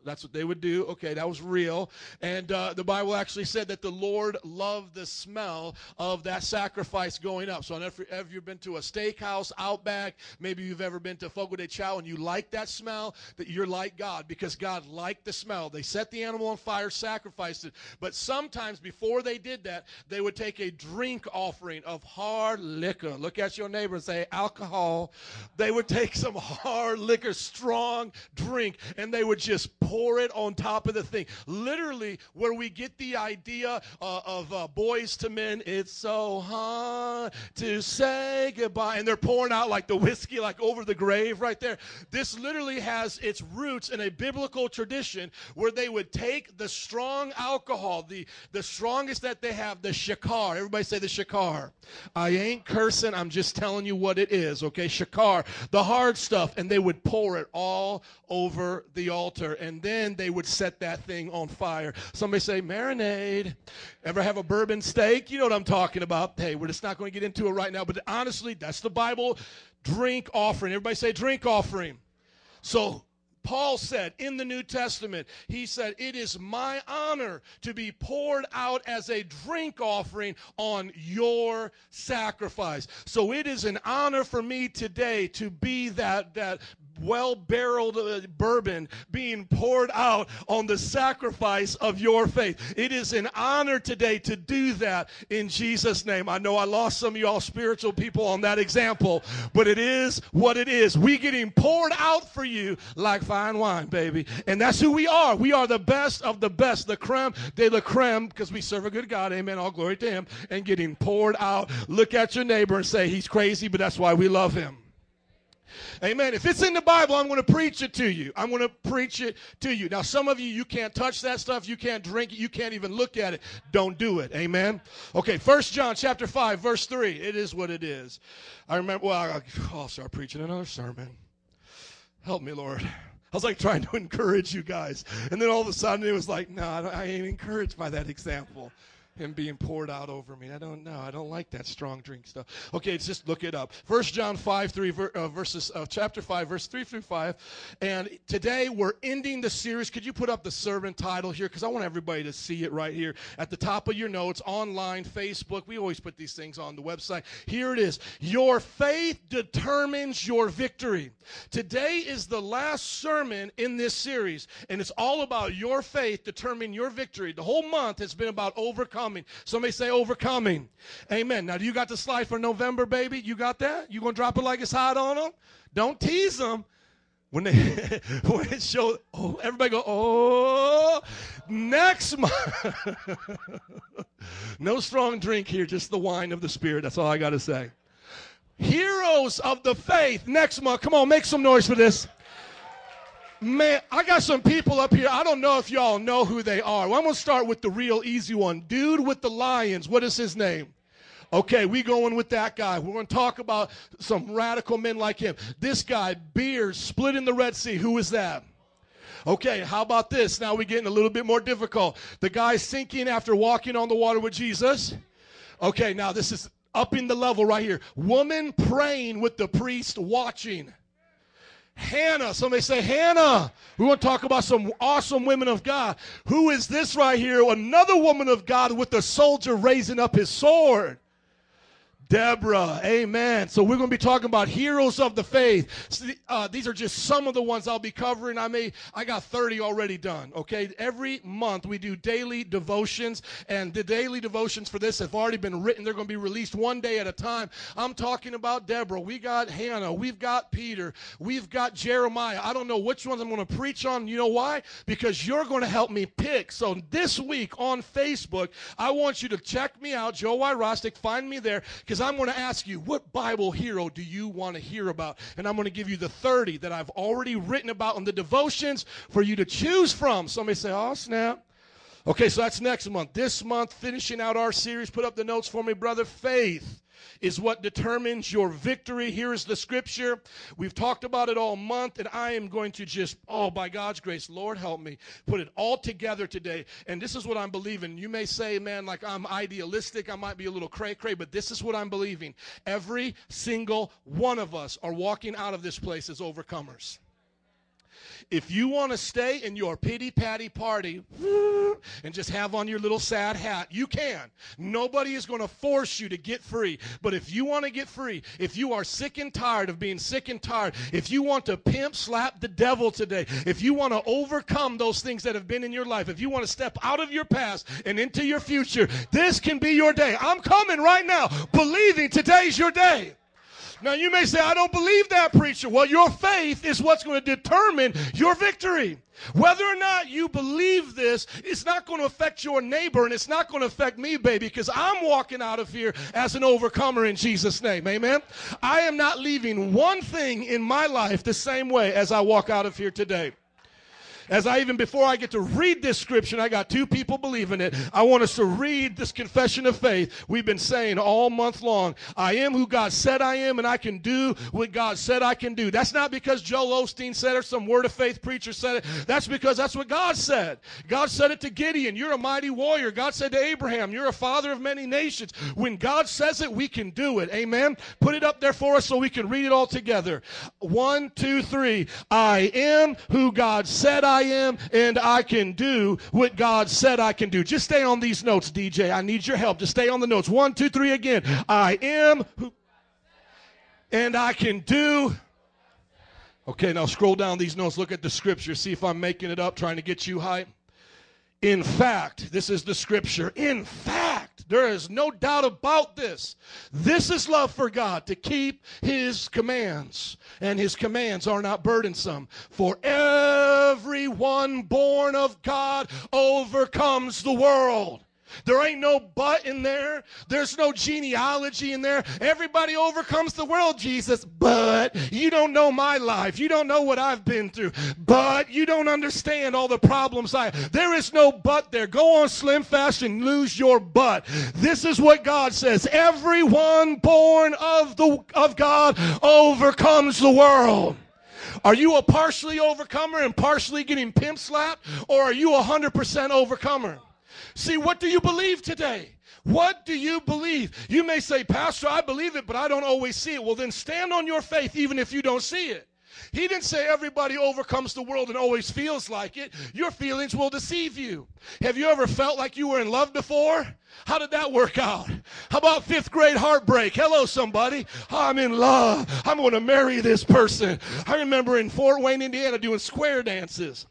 That's what they would do. Okay, that was real. And uh, the Bible actually said that the Lord loved the smell of that sacrifice going up. So, if, you've been to a steakhouse, Outback, maybe you've ever been to Fogo de Chao and you like that smell, that you're like God because God liked the smell. They set the animal on fire, sacrificed it. But sometimes before they did that, they would take a drink offering of hard liquor. Look at your neighbor and say, alcohol. They would take some hard liquor, strong drink, and they would just pour it on top of the thing. Literally, where we get the idea uh, of uh, Boyz II Men, it's so hard to say goodbye. And they're pouring out like the whiskey, like over the grave right there. This literally has its roots in a biblical tradition where they would take the strong alcohol, the, the strongest that they have, the shakar. Everybody say the shakar. I ain't cursing, I'm just telling you what it is, okay? Shakar, the hard stuff, and they would pour it all over the altar, and then they would set that thing on fire. Somebody say, marinade. Ever have a bourbon steak? You know what I'm talking about. Hey, we're just not going to get into it right now, but honestly, that's the Bible drink offering. Everybody say drink offering. So Paul said in the New Testament, he said, It is my honor to be poured out as a drink offering on your sacrifice. So it is an honor for me today to be that, that well barreled uh, bourbon being poured out on the sacrifice of your faith. It is an honor today to do that in Jesus' name. I know I lost some of y'all spiritual people on that example, but it is what it is. We getting poured out for you like fine wine, baby. And that's who we are. We are the best of the best, the creme de la creme, because we serve a good God. Amen. All glory to him. And getting poured out. Look at your neighbor and say, He's crazy, but that's why we love him. Amen. If it's in the Bible, I'm going to preach it to you. I'm going to preach it to you. Now, some of you, you can't touch that stuff. You can't drink it. You can't even look at it. Don't do it. Amen. Okay. First John chapter 5, verse 3. It is what it is. I remember, well, I'll oh, start preaching another sermon. Help me, Lord. I was like trying to encourage you guys. And then all of a sudden it was like, no, don't- I ain't encouraged by that example. Him being poured out over me. I don't know. I don't like that strong drink stuff. Okay, it's just look it up. First John 5, 3, ver, uh, verses, uh, chapter 5, verse 3 through 5. And today we're ending the series. Could you put up the sermon title here? Because I want everybody to see it right here at the top of your notes, online, Facebook. We always put these things on the website. Here it is. Your faith determines your victory. Today is the last sermon in this series, and it's all about your faith determining your victory. The whole month has been about overcoming. Somebody say overcoming. Amen. Now, do you got the slide for November, baby? You got that? You gonna drop it like it's hot on them? Don't tease them. When they when it shows, oh, everybody go, oh, next month. no strong drink here, just the wine of the Spirit. That's all I got to say. Heroes of the faith. Next month. Come on, make some noise for this. Man, I got some people up here. I don't know if y'all know who they are. Well, I'm going to start with the real easy one. Dude with the lions. What is his name? Okay, we going with that guy. We're going to talk about some radical men like him. This guy, beers, split in the Red Sea. Who is that? Okay, how about this? Now we're getting a little bit more difficult. The guy sinking after walking on the water with Jesus. Okay, now this is upping the level right here. Woman praying with the priest watching. Hannah. Somebody say Hannah. We want to talk about some awesome women of God. Who is this right here? Another woman of God with the soldier raising up his sword. Deborah, amen. So we're going to be talking about heroes of the faith. Uh, these are just some of the ones I'll be covering. I may, I got 30 already done. Okay, every month we do daily devotions, and the daily devotions for this have already been written. They're going to be released one day at a time. I'm talking about Deborah. We got Hannah. We've got Peter. We've got Jeremiah. I don't know which ones I'm going to preach on. You know why? Because you're going to help me pick. So this week on Facebook, I want you to check me out, Joe Y. Rostick. Find me there because I'm going to ask you, what Bible hero do you want to hear about? And I'm going to give you the 30 that I've already written about in the devotions for you to choose from. Somebody say, oh, snap. Okay, so that's next month. This month, finishing out our series, put up the notes for me, brother. Faith is what determines your victory. Here is the scripture. We've talked about it all month, and I am going to just, oh, by God's grace, Lord help me, put it all together today. And this is what I'm believing. You may say, man, like I'm idealistic, I might be a little cray cray, but this is what I'm believing. Every single one of us are walking out of this place as overcomers. If you want to stay in your pity patty party and just have on your little sad hat, you can. Nobody is going to force you to get free. But if you want to get free, if you are sick and tired of being sick and tired, if you want to pimp slap the devil today, if you want to overcome those things that have been in your life, if you want to step out of your past and into your future, this can be your day. I'm coming right now, believing today's your day. Now, you may say, I don't believe that, preacher. Well, your faith is what's going to determine your victory. Whether or not you believe this, it's not going to affect your neighbor and it's not going to affect me, baby, because I'm walking out of here as an overcomer in Jesus' name. Amen. I am not leaving one thing in my life the same way as I walk out of here today. As I even before I get to read this scripture, I got two people believing it. I want us to read this confession of faith we've been saying all month long. I am who God said I am, and I can do what God said I can do. That's not because Joel Osteen said it or some word of faith preacher said it. That's because that's what God said. God said it to Gideon, You're a mighty warrior. God said to Abraham, You're a father of many nations. When God says it, we can do it. Amen. Put it up there for us so we can read it all together. One, two, three. I am who God said I am, and I can do what God said I can do. Just stay on these notes, DJ. I need your help. Just stay on the notes. One, two, three again. I am who, and I can do. Okay, now scroll down these notes. Look at the scripture. See if I'm making it up, trying to get you hype. In fact, this is the scripture. In fact, there is no doubt about this. This is love for God to keep his commands, and his commands are not burdensome. For everyone born of God overcomes the world. There ain't no but in there. There's no genealogy in there. Everybody overcomes the world, Jesus. But you don't know my life. You don't know what I've been through. But you don't understand all the problems I There is no but there. Go on Slim Fast and lose your butt. This is what God says. Everyone born of the of God overcomes the world. Are you a partially overcomer and partially getting pimp slapped? Or are you a 100% overcomer? See, what do you believe today? What do you believe? You may say, Pastor, I believe it, but I don't always see it. Well, then stand on your faith even if you don't see it. He didn't say everybody overcomes the world and always feels like it. Your feelings will deceive you. Have you ever felt like you were in love before? How did that work out? How about fifth grade heartbreak? Hello, somebody. I'm in love. I'm going to marry this person. I remember in Fort Wayne, Indiana, doing square dances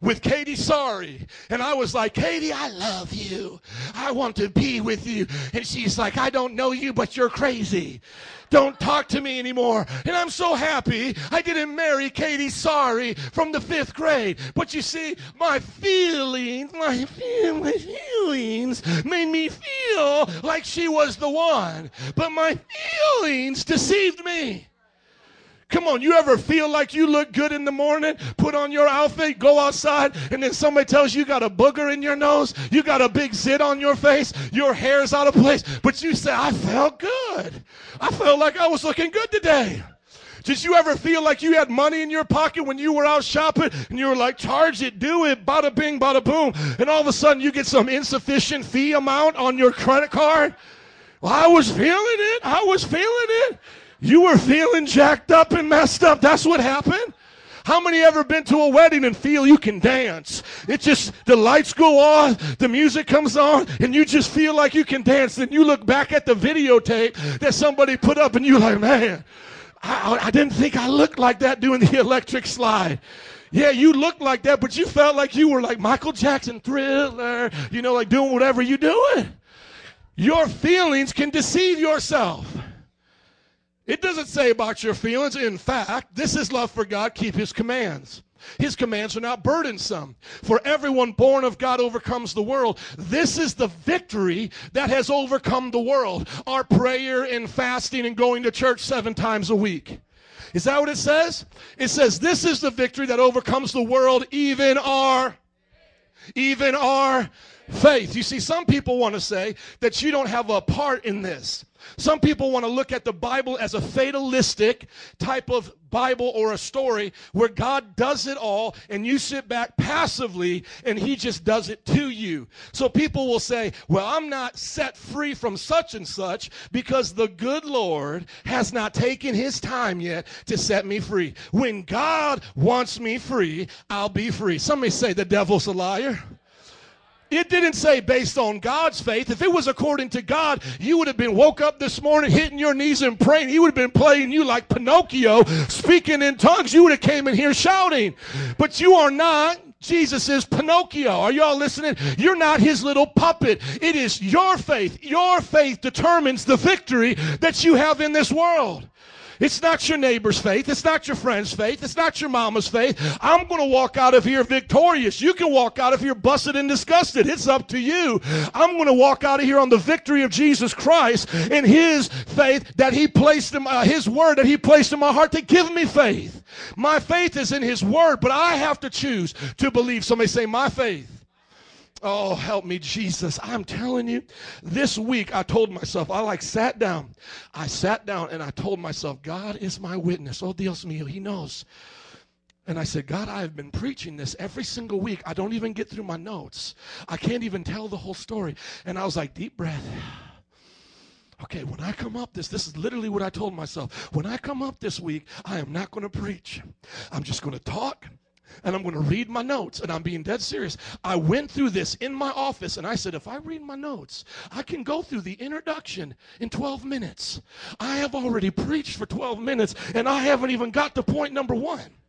with Katie Sorry. And I was like, Katie, I love you. I want to be with you. And she's like, I don't know you, but you're crazy. Don't talk to me anymore. And I'm so happy I didn't marry Katie Sorry from the fifth grade. But you see, my feelings, my, feel, my feelings made me feel like she was the one. But my feelings deceived me. Come on, you ever feel like you look good in the morning, put on your outfit, go outside, and then somebody tells you you got a booger in your nose, you got a big zit on your face, your hair's out of place, but you say, I felt good. I felt like I was looking good today. Did you ever feel like you had money in your pocket when you were out shopping and you were like, charge it, do it, bada bing, bada boom, and all of a sudden you get some insufficient fee amount on your credit card? Well, I was feeling it. I was feeling it. You were feeling jacked up and messed up. That's what happened. How many ever been to a wedding and feel you can dance? It just, the lights go on, the music comes on, and you just feel like you can dance. Then you look back at the videotape that somebody put up and you're like, man, I, I didn't think I looked like that doing the electric slide. Yeah, you looked like that, but you felt like you were like Michael Jackson, thriller, you know, like doing whatever you doing. Your feelings can deceive yourself. It doesn't say about your feelings. In fact, this is love for God. Keep his commands. His commands are not burdensome. For everyone born of God overcomes the world. This is the victory that has overcome the world. Our prayer and fasting and going to church seven times a week. Is that what it says? It says, This is the victory that overcomes the world, even our, even our faith. You see, some people want to say that you don't have a part in this. Some people want to look at the Bible as a fatalistic type of Bible or a story where God does it all and you sit back passively and He just does it to you. So people will say, Well, I'm not set free from such and such because the good Lord has not taken His time yet to set me free. When God wants me free, I'll be free. Somebody say, The devil's a liar. It didn't say based on God's faith. If it was according to God, you would have been woke up this morning hitting your knees and praying. He would have been playing you like Pinocchio, speaking in tongues. You would have came in here shouting. But you are not Jesus is Pinocchio. Are y'all listening? You're not his little puppet. It is your faith. Your faith determines the victory that you have in this world. It's not your neighbor's faith. It's not your friend's faith. It's not your mama's faith. I'm going to walk out of here victorious. You can walk out of here busted and disgusted. It's up to you. I'm going to walk out of here on the victory of Jesus Christ in His faith that He placed in uh, His word that He placed in my heart to give me faith. My faith is in His word, but I have to choose to believe. Somebody say, My faith. Oh, help me, Jesus. I'm telling you, this week I told myself, I like sat down. I sat down and I told myself, God is my witness. Oh, Dios mío, He knows. And I said, God, I have been preaching this every single week. I don't even get through my notes. I can't even tell the whole story. And I was like, deep breath. Okay, when I come up this, this is literally what I told myself. When I come up this week, I am not going to preach. I'm just going to talk and I'm going to read my notes. And I'm being dead serious. I went through this in my office and I said, if I read my notes, I can go through the introduction in 12 minutes. I have already preached for 12 minutes and I haven't even got to point number one.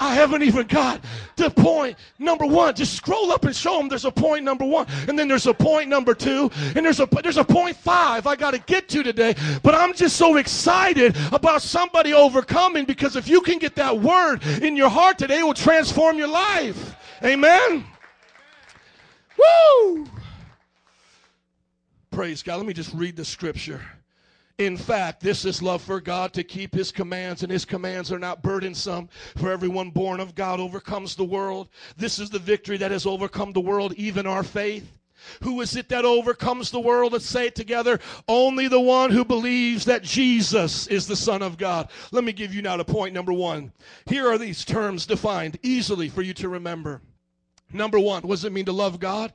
I haven't even got to point number one. Just scroll up and show them there's a point number one, and then there's a point number two, and there's a there's a point five I got to get to today. But I'm just so excited about somebody overcoming because if you can get that word in your heart today, it will transform your life. Amen. Woo! Praise God. Let me just read the scripture. In fact, this is love for God to keep his commands, and his commands are not burdensome. For everyone born of God overcomes the world. This is the victory that has overcome the world, even our faith. Who is it that overcomes the world? Let's say it together. Only the one who believes that Jesus is the Son of God. Let me give you now to point number one. Here are these terms defined easily for you to remember. Number one, what does it mean to love God?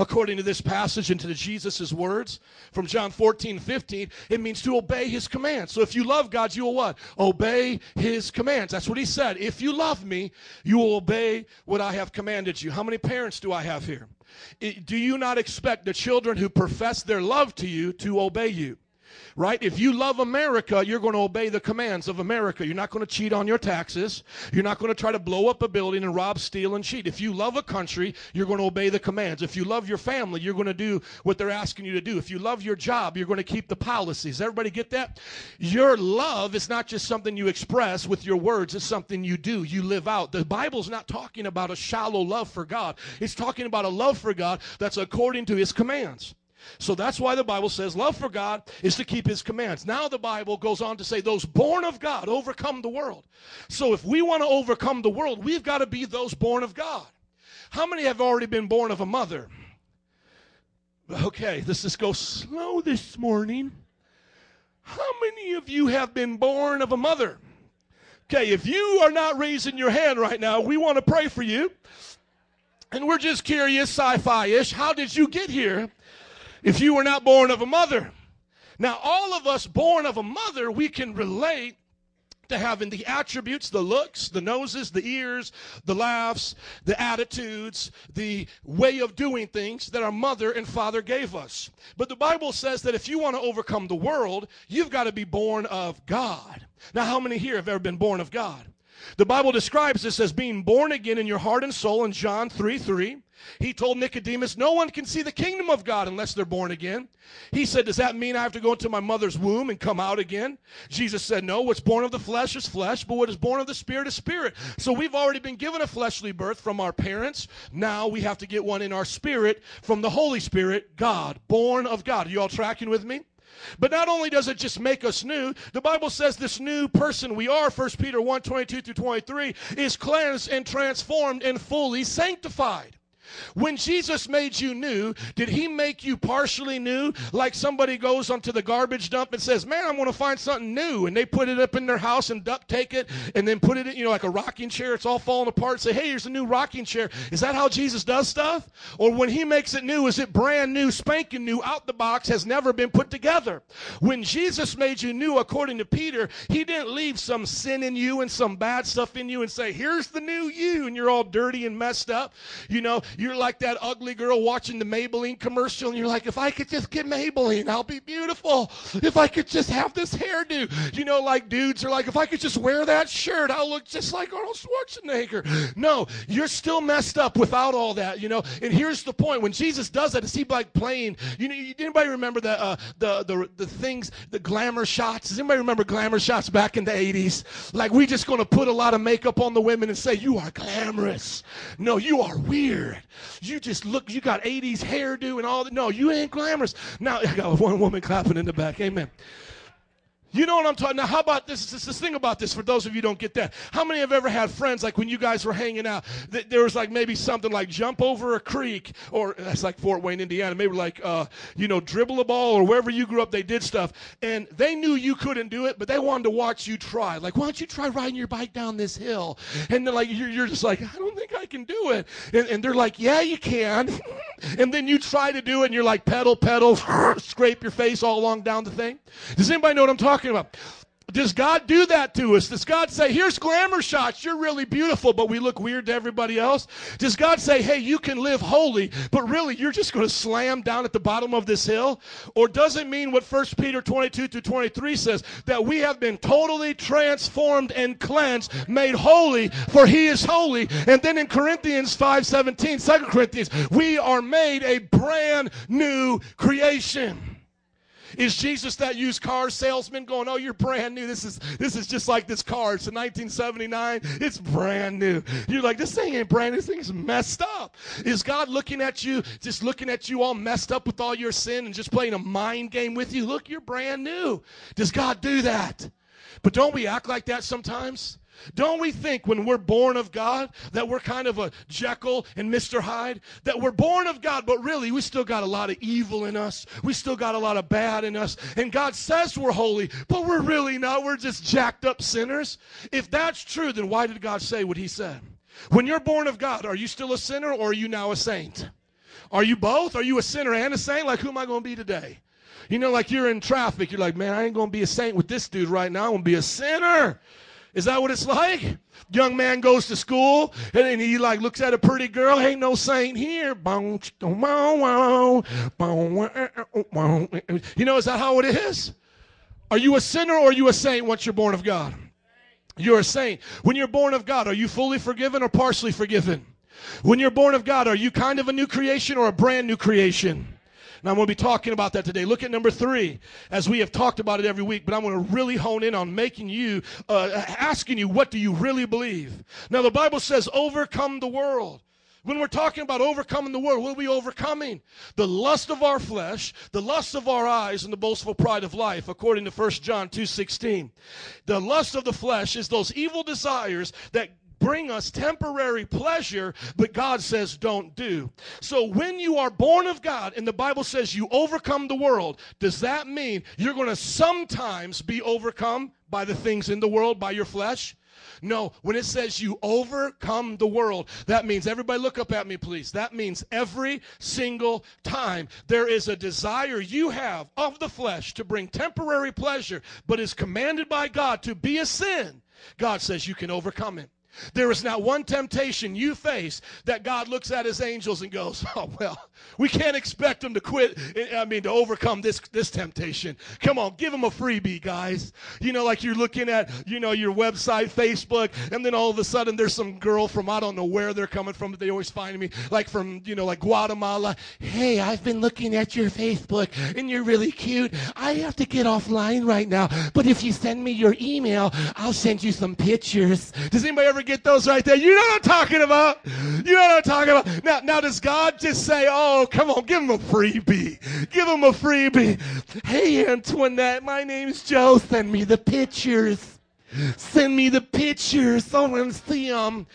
According to this passage and to Jesus' words from John 14, 15, it means to obey his commands. So if you love God, you will what? Obey his commands. That's what he said. If you love me, you will obey what I have commanded you. How many parents do I have here? Do you not expect the children who profess their love to you to obey you? Right? If you love America, you're going to obey the commands of America. You're not going to cheat on your taxes. You're not going to try to blow up a building and rob, steal, and cheat. If you love a country, you're going to obey the commands. If you love your family, you're going to do what they're asking you to do. If you love your job, you're going to keep the policies. Everybody get that? Your love is not just something you express with your words, it's something you do. You live out. The Bible's not talking about a shallow love for God, it's talking about a love for God that's according to his commands. So that's why the Bible says love for God is to keep his commands. Now the Bible goes on to say those born of God overcome the world. So if we want to overcome the world, we've got to be those born of God. How many have already been born of a mother? Okay, let's just go slow this morning. How many of you have been born of a mother? Okay, if you are not raising your hand right now, we want to pray for you. And we're just curious, sci fi ish, how did you get here? If you were not born of a mother. Now, all of us born of a mother, we can relate to having the attributes, the looks, the noses, the ears, the laughs, the attitudes, the way of doing things that our mother and father gave us. But the Bible says that if you want to overcome the world, you've got to be born of God. Now, how many here have ever been born of God? The Bible describes this as being born again in your heart and soul in John 3 3. He told Nicodemus, No one can see the kingdom of God unless they're born again. He said, Does that mean I have to go into my mother's womb and come out again? Jesus said, No, what's born of the flesh is flesh, but what is born of the spirit is spirit. So we've already been given a fleshly birth from our parents. Now we have to get one in our spirit from the Holy Spirit, God, born of God. Are you all tracking with me? But not only does it just make us new, the Bible says this new person we are, 1 Peter 1 22 through 23, is cleansed and transformed and fully sanctified. When Jesus made you new, did he make you partially new? Like somebody goes onto the garbage dump and says, Man, I'm going to find something new. And they put it up in their house and duct take it and then put it in, you know, like a rocking chair. It's all falling apart. Say, Hey, here's a new rocking chair. Is that how Jesus does stuff? Or when he makes it new, is it brand new, spanking new, out the box, has never been put together? When Jesus made you new, according to Peter, he didn't leave some sin in you and some bad stuff in you and say, Here's the new you. And you're all dirty and messed up. You know, You're like that ugly girl watching the Maybelline commercial, and you're like, if I could just get Maybelline, I'll be beautiful. If I could just have this hairdo. You know, like dudes are like, if I could just wear that shirt, I'll look just like Arnold Schwarzenegger. No, you're still messed up without all that, you know. And here's the point: when Jesus does that, is he like playing? You know, anybody remember the uh, the the the things, the glamour shots? Does anybody remember glamour shots back in the '80s? Like we just going to put a lot of makeup on the women and say you are glamorous. No, you are weird. You just look. You got '80s hairdo and all that. No, you ain't glamorous. Now I got one woman clapping in the back. Amen. You know what I'm talking. About? Now, how about this? This, this thing about this for those of you don't get that. How many have ever had friends like when you guys were hanging out? That there was like maybe something like jump over a creek, or that's like Fort Wayne, Indiana. Maybe like uh, you know dribble a ball, or wherever you grew up, they did stuff, and they knew you couldn't do it, but they wanted to watch you try. Like, why don't you try riding your bike down this hill? And they're like, you're, you're just like, I don't think I can do it. And, and they're like, Yeah, you can. and then you try to do it, and you're like, pedal, pedal, scrape your face all along down the thing. Does anybody know what I'm talking about? Does God do that to us? Does God say, here's glamour shots, you're really beautiful, but we look weird to everybody else? Does God say, hey, you can live holy, but really you're just going to slam down at the bottom of this hill? Or does it mean what 1 Peter 22 to 23 says, that we have been totally transformed and cleansed, made holy, for he is holy? And then in Corinthians 5 17, 2 Corinthians, we are made a brand new creation. Is Jesus that used car salesman going, "Oh, you're brand new. This is this is just like this car. It's a 1979. It's brand new." You're like, "This thing ain't brand new. This thing's messed up." Is God looking at you, just looking at you all messed up with all your sin and just playing a mind game with you? Look, you're brand new. Does God do that? But don't we act like that sometimes? Don't we think when we're born of God that we're kind of a Jekyll and Mr. Hyde? That we're born of God, but really we still got a lot of evil in us. We still got a lot of bad in us. And God says we're holy, but we're really not. We're just jacked up sinners. If that's true, then why did God say what He said? When you're born of God, are you still a sinner or are you now a saint? Are you both? Are you a sinner and a saint? Like, who am I going to be today? You know, like you're in traffic. You're like, man, I ain't going to be a saint with this dude right now. I'm going to be a sinner. Is that what it's like? Young man goes to school and he like looks at a pretty girl. Ain't no saint here. You know, is that how it is? Are you a sinner or are you a saint once you're born of God? You're a saint. When you're born of God, are you fully forgiven or partially forgiven? When you're born of God, are you kind of a new creation or a brand new creation? And I'm going to be talking about that today. Look at number three, as we have talked about it every week, but I'm going to really hone in on making you, uh, asking you, what do you really believe? Now, the Bible says, overcome the world. When we're talking about overcoming the world, what are we overcoming? The lust of our flesh, the lust of our eyes, and the boastful pride of life, according to 1 John 2.16. The lust of the flesh is those evil desires that bring us temporary pleasure, but God says don't do. So when you are born of God and the Bible says you overcome the world, does that mean you're going to sometimes be overcome by the things in the world, by your flesh? No, when it says you overcome the world, that means, everybody look up at me, please. That means every single time there is a desire you have of the flesh to bring temporary pleasure, but is commanded by God to be a sin, God says you can overcome it. There is not one temptation you face that God looks at his angels and goes, Oh, well, we can't expect them to quit, I mean, to overcome this, this temptation. Come on, give them a freebie, guys. You know, like you're looking at, you know, your website, Facebook, and then all of a sudden there's some girl from, I don't know where they're coming from, but they always find me, like from, you know, like Guatemala. Hey, I've been looking at your Facebook and you're really cute. I have to get offline right now, but if you send me your email, I'll send you some pictures. Does anybody ever get those right there? You know what I'm talking about? You know what I'm talking about? Now, now does God just say, oh, come on, give him a freebie. Give him a freebie. Hey, Antoinette, my name's Joe. Send me the pictures. Send me the pictures. I want to see them.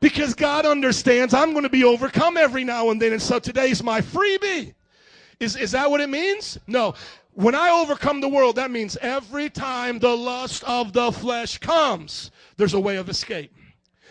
Because God understands I'm going to be overcome every now and then. And so today's my freebie. Is, is that what it means? No. When I overcome the world, that means every time the lust of the flesh comes, there's a way of escape.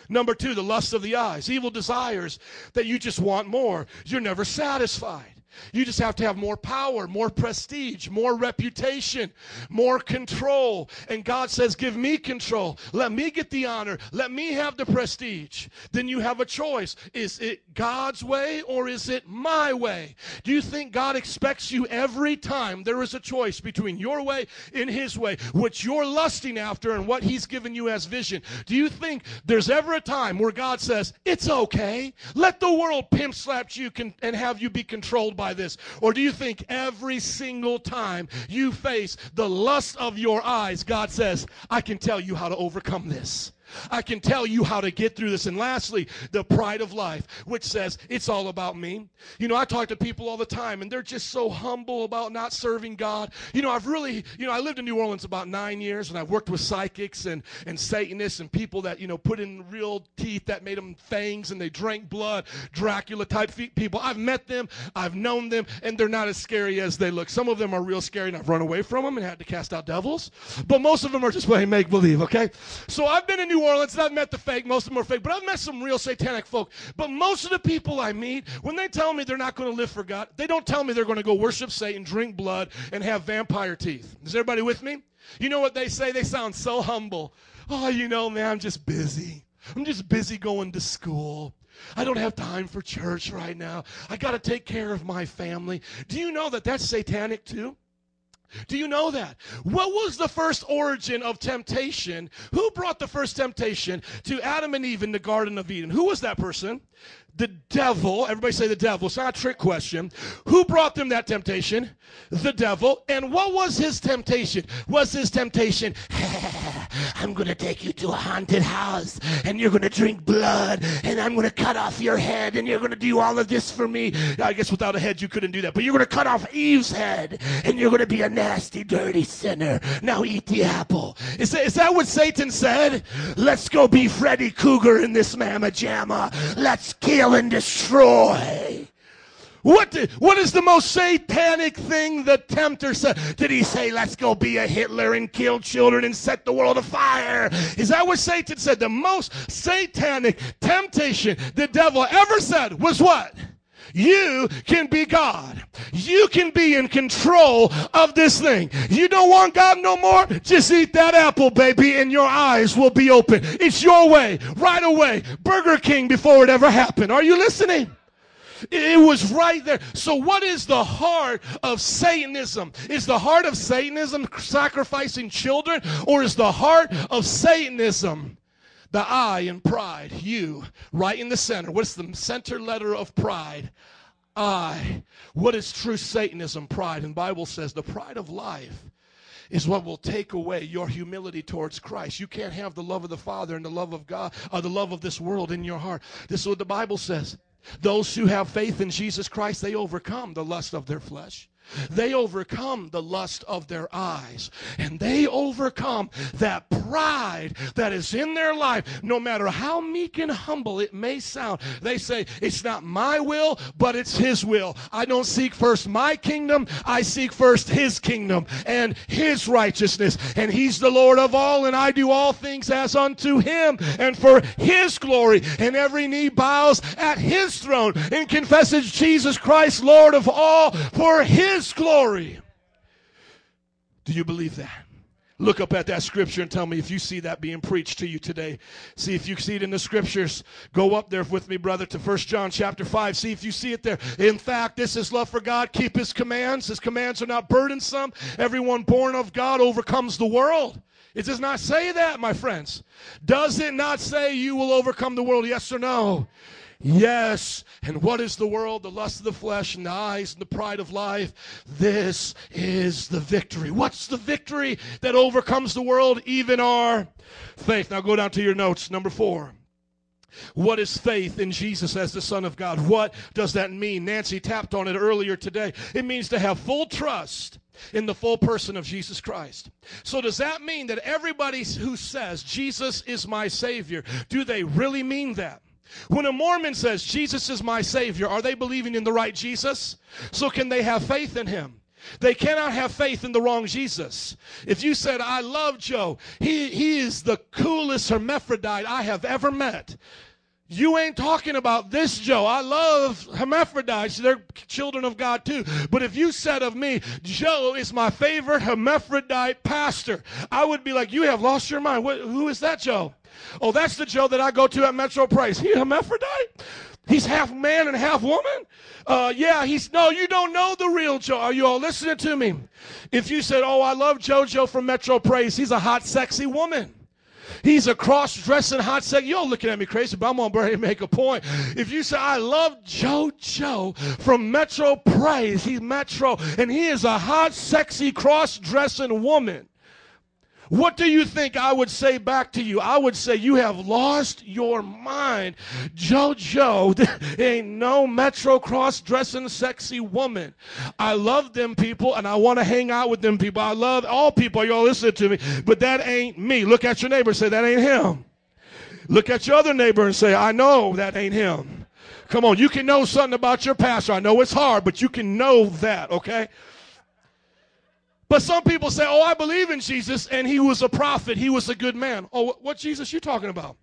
Number two, the lust of the eyes, evil desires that you just want more. You're never satisfied. You just have to have more power, more prestige, more reputation, more control. And God says, Give me control. Let me get the honor. Let me have the prestige. Then you have a choice. Is it God's way or is it my way? Do you think God expects you every time there is a choice between your way and His way, what you're lusting after and what He's given you as vision? Do you think there's ever a time where God says, It's okay? Let the world pimp slap you and have you be controlled by this? Or do you think every single time you face the lust of your eyes, God says, I can tell you how to overcome this? I can tell you how to get through this. And lastly, the pride of life, which says it's all about me. You know, I talk to people all the time and they're just so humble about not serving God. You know, I've really, you know, I lived in New Orleans about nine years and I've worked with psychics and, and Satanists and people that, you know, put in real teeth that made them fangs and they drank blood, Dracula type people. I've met them, I've known them, and they're not as scary as they look. Some of them are real scary and I've run away from them and had to cast out devils. But most of them are just playing make believe, okay? So I've been in New Orleans and I've met the fake. Most of them are fake, but I've met some real satanic folk. But most of the people I meet, when they tell me they're not going to live for God, they don't tell me they're going to go worship Satan, drink blood, and have vampire teeth. Is everybody with me? You know what they say? They sound so humble. Oh, you know, man, I'm just busy. I'm just busy going to school. I don't have time for church right now. I got to take care of my family. Do you know that that's satanic too? Do you know that? What was the first origin of temptation? Who brought the first temptation to Adam and Eve in the Garden of Eden? Who was that person? The devil. Everybody say the devil. It's not a trick question. Who brought them that temptation? The devil. And what was his temptation? Was his temptation, I'm going to take you to a haunted house and you're going to drink blood and I'm going to cut off your head and you're going to do all of this for me. I guess without a head you couldn't do that, but you're going to cut off Eve's head and you're going to be a nasty, dirty sinner. Now eat the apple. Is that, is that what Satan said? Let's go be Freddy Krueger in this mamma jamma. Let's kill and destroy. What, did, what is the most satanic thing the tempter said? Did he say, let's go be a Hitler and kill children and set the world afire? Is that what Satan said? The most satanic temptation the devil ever said was what? You can be God. You can be in control of this thing. You don't want God no more? Just eat that apple, baby, and your eyes will be open. It's your way, right away. Burger King before it ever happened. Are you listening? It was right there. So, what is the heart of Satanism? Is the heart of Satanism sacrificing children, or is the heart of Satanism the I in pride? You, right in the center. What's the center letter of pride? I. What is true Satanism? Pride. And Bible says the pride of life is what will take away your humility towards Christ. You can't have the love of the Father and the love of God, or the love of this world in your heart. This is what the Bible says. Those who have faith in Jesus Christ, they overcome the lust of their flesh. They overcome the lust of their eyes. And they overcome that pride that is in their life, no matter how meek and humble it may sound. They say, It's not my will, but it's His will. I don't seek first my kingdom, I seek first His kingdom and His righteousness. And He's the Lord of all, and I do all things as unto Him and for His glory. And every knee bows at His throne and confesses Jesus Christ, Lord of all, for His glory. Do you believe that? Look up at that scripture and tell me if you see that being preached to you today. See if you see it in the scriptures. Go up there with me, brother, to 1 John chapter 5. See if you see it there. In fact, this is love for God. Keep his commands. His commands are not burdensome. Everyone born of God overcomes the world. It does not say that, my friends. Does it not say you will overcome the world? Yes or no? Yes. And what is the world? The lust of the flesh and the eyes and the pride of life. This is the victory. What's the victory that overcomes the world? Even our faith. Now go down to your notes. Number four. What is faith in Jesus as the Son of God? What does that mean? Nancy tapped on it earlier today. It means to have full trust in the full person of Jesus Christ. So, does that mean that everybody who says Jesus is my Savior, do they really mean that? When a Mormon says Jesus is my Savior, are they believing in the right Jesus? So, can they have faith in Him? They cannot have faith in the wrong Jesus. If you said, I love Joe, he, he is the coolest hermaphrodite I have ever met, You ain't talking about this Joe. I love hermaphrodites. They're children of God too. But if you said of me, Joe is my favorite hermaphrodite pastor, I would be like, you have lost your mind. What, who is that Joe? Oh, that's the Joe that I go to at Metro Praise. He a hermaphrodite? He's half man and half woman? Uh, yeah, he's, no, you don't know the real Joe. Are you all listening to me? If you said, oh, I love JoJo from Metro Praise, he's a hot, sexy woman. He's a cross-dressing hot sex. You're looking at me crazy, but I'm gonna bring make a point. If you say I love JoJo from Metro Praise, he's Metro, and he is a hot, sexy, cross-dressing woman. What do you think I would say back to you? I would say you have lost your mind. JoJo ain't no Metro cross dressing sexy woman. I love them people and I want to hang out with them people. I love all people. Y'all listen to me. But that ain't me. Look at your neighbor and say, that ain't him. Look at your other neighbor and say, I know that ain't him. Come on, you can know something about your pastor. I know it's hard, but you can know that, okay? But some people say, "Oh, I believe in Jesus, and he was a prophet. He was a good man." Oh, what Jesus you talking about?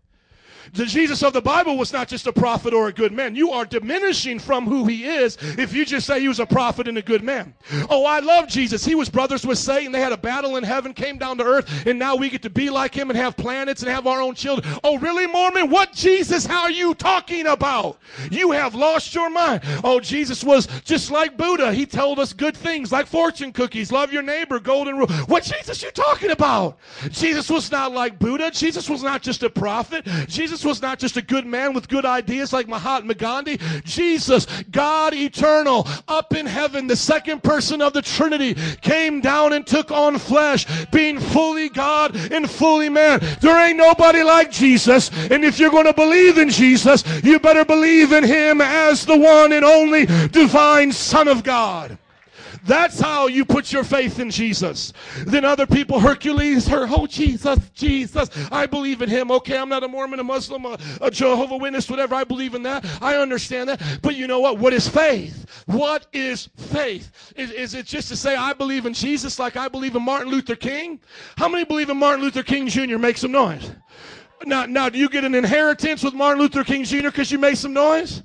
The Jesus of the Bible was not just a prophet or a good man. You are diminishing from who he is if you just say he was a prophet and a good man. Oh, I love Jesus. He was brothers with Satan. They had a battle in heaven, came down to earth, and now we get to be like him and have planets and have our own children. Oh, really, Mormon? What Jesus? How are you talking about? You have lost your mind. Oh, Jesus was just like Buddha. He told us good things like fortune cookies, love your neighbor, golden rule. What Jesus you talking about? Jesus was not like Buddha. Jesus was not just a prophet. Jesus was not just a good man with good ideas like Mahatma Gandhi. Jesus, God eternal, up in heaven, the second person of the Trinity, came down and took on flesh, being fully God and fully man. There ain't nobody like Jesus. And if you're going to believe in Jesus, you better believe in him as the one and only divine Son of God. That's how you put your faith in Jesus. Then other people, Hercules, her, oh Jesus, Jesus, I believe in him. Okay, I'm not a Mormon, a Muslim, a, a Jehovah Witness, whatever. I believe in that. I understand that. But you know what? What is faith? What is faith? Is, is it just to say I believe in Jesus like I believe in Martin Luther King? How many believe in Martin Luther King Jr.? Make some noise. Now, now, do you get an inheritance with Martin Luther King Jr. because you made some noise?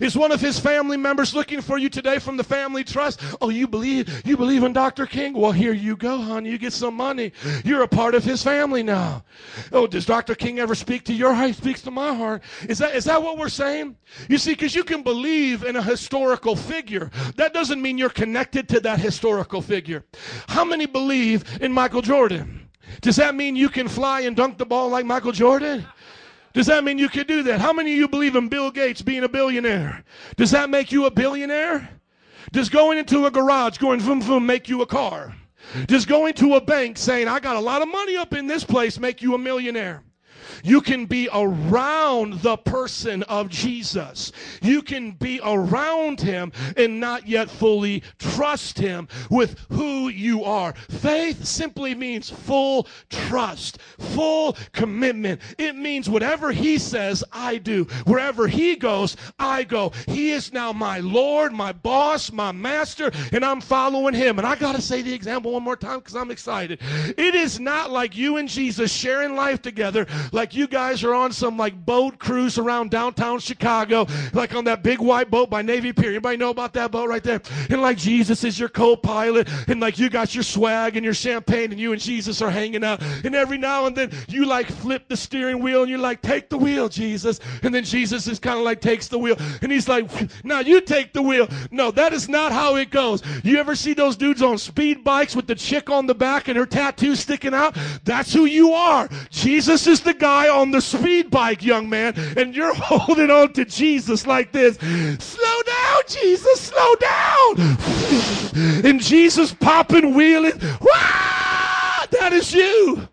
Is one of his family members looking for you today from the family trust? Oh, you believe you believe in Dr. King? Well, here you go, honey. You get some money. You're a part of his family now. Oh, does Dr. King ever speak to your heart? He speaks to my heart. Is that is that what we're saying? You see, because you can believe in a historical figure. That doesn't mean you're connected to that historical figure. How many believe in Michael Jordan? Does that mean you can fly and dunk the ball like Michael Jordan? Does that mean you can do that? How many of you believe in Bill Gates being a billionaire? Does that make you a billionaire? Does going into a garage, going vroom vroom, make you a car? Does going to a bank saying, I got a lot of money up in this place, make you a millionaire? You can be around the person of Jesus. You can be around him and not yet fully trust him with who you are. Faith simply means full trust, full commitment. It means whatever he says, I do. Wherever he goes, I go. He is now my Lord, my boss, my master, and I'm following him. And I got to say the example one more time because I'm excited. It is not like you and Jesus sharing life together like you guys are on some like boat cruise around downtown Chicago, like on that big white boat by Navy Pier. Anybody know about that boat right there? And like Jesus is your co-pilot, and like you got your swag and your champagne, and you and Jesus are hanging out. And every now and then you like flip the steering wheel, and you're like, take the wheel, Jesus. And then Jesus is kind of like takes the wheel, and he's like, now you take the wheel. No, that is not how it goes. You ever see those dudes on speed bikes with the chick on the back and her tattoo sticking out? That's who you are. Jesus is the guy on the speed bike, young man, and you're holding on to Jesus like this. Slow down, Jesus, slow down. And Jesus popping, wheeling. Wah! That is you.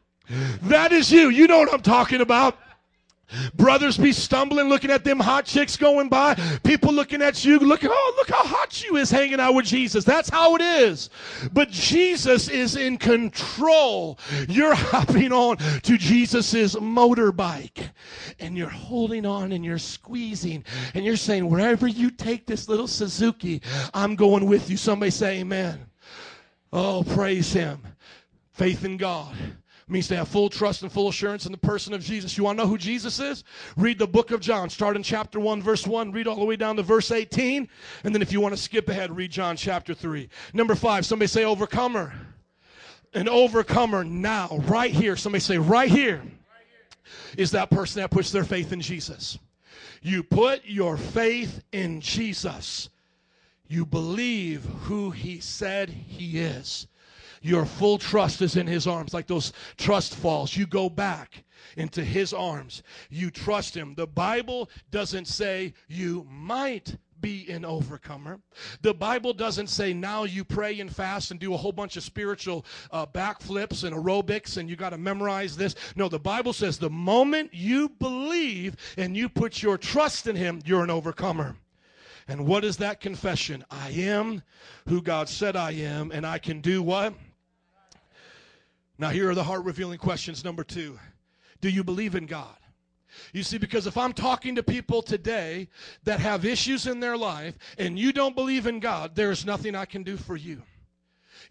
That is you. You know what I'm talking about. Brothers be stumbling, looking at them hot chicks going by. People looking at you, look, oh, look how hot you is hanging out with Jesus. That's how it is. But Jesus is in control. You're hopping on to Jesus's motorbike and you're holding on and you're squeezing and you're saying, wherever you take this little Suzuki, I'm going with you. Somebody say amen. Oh, praise him. Faith in God means to have full trust and full assurance in the person of Jesus. You want to know who Jesus is? Read the book of John. Start in chapter 1, verse 1. Read all the way down to verse 18. And then if you want to skip ahead, read John chapter 3. Number five, somebody say overcomer. An overcomer now, right here. Somebody say right here is that person that puts their faith in Jesus. You put your faith in Jesus. You believe who he said he is. Your full trust is in his arms, like those trust falls. You go back into his arms. You trust him. The Bible doesn't say you might be an overcomer. The Bible doesn't say now you pray and fast and do a whole bunch of spiritual uh, backflips and aerobics and you got to memorize this. No, the Bible says the moment you believe and you put your trust in Him, you're an overcomer. And what is that confession? I am who God said I am, and I can do what? Now, here are the heart revealing questions. Number two Do you believe in God? You see, because if I'm talking to people today that have issues in their life and you don't believe in God, there's nothing I can do for you.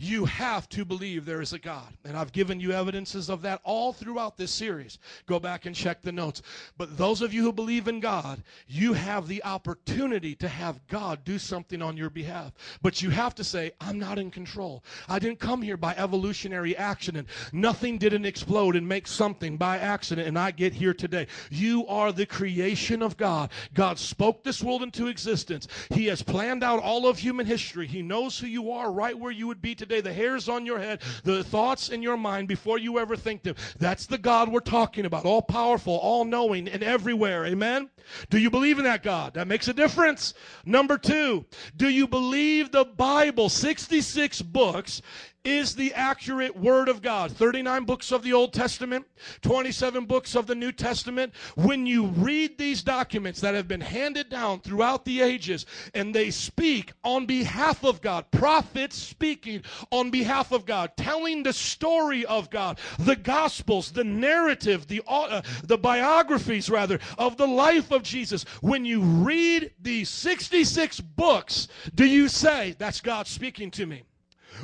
You have to believe there is a God. And I've given you evidences of that all throughout this series. Go back and check the notes. But those of you who believe in God, you have the opportunity to have God do something on your behalf. But you have to say, I'm not in control. I didn't come here by evolutionary accident. Nothing didn't explode and make something by accident, and I get here today. You are the creation of God. God spoke this world into existence. He has planned out all of human history. He knows who you are right where you would be today, the hairs on your head, the thoughts in your mind before you ever think them. That's the God we're talking about, all powerful, all knowing, and everywhere. Amen? Do you believe in that God? That makes a difference. Number two, do you believe the Bible, 66 books, is the accurate Word of God. 39 books of the Old Testament, 27 books of the New Testament. When you read these documents that have been handed down throughout the ages and they speak on behalf of God, prophets speaking on behalf of God, telling the story of God, the Gospels, the narrative, the, uh, the biographies, rather, of the life of Jesus. When you read these 66 books, do you say, That's God speaking to me?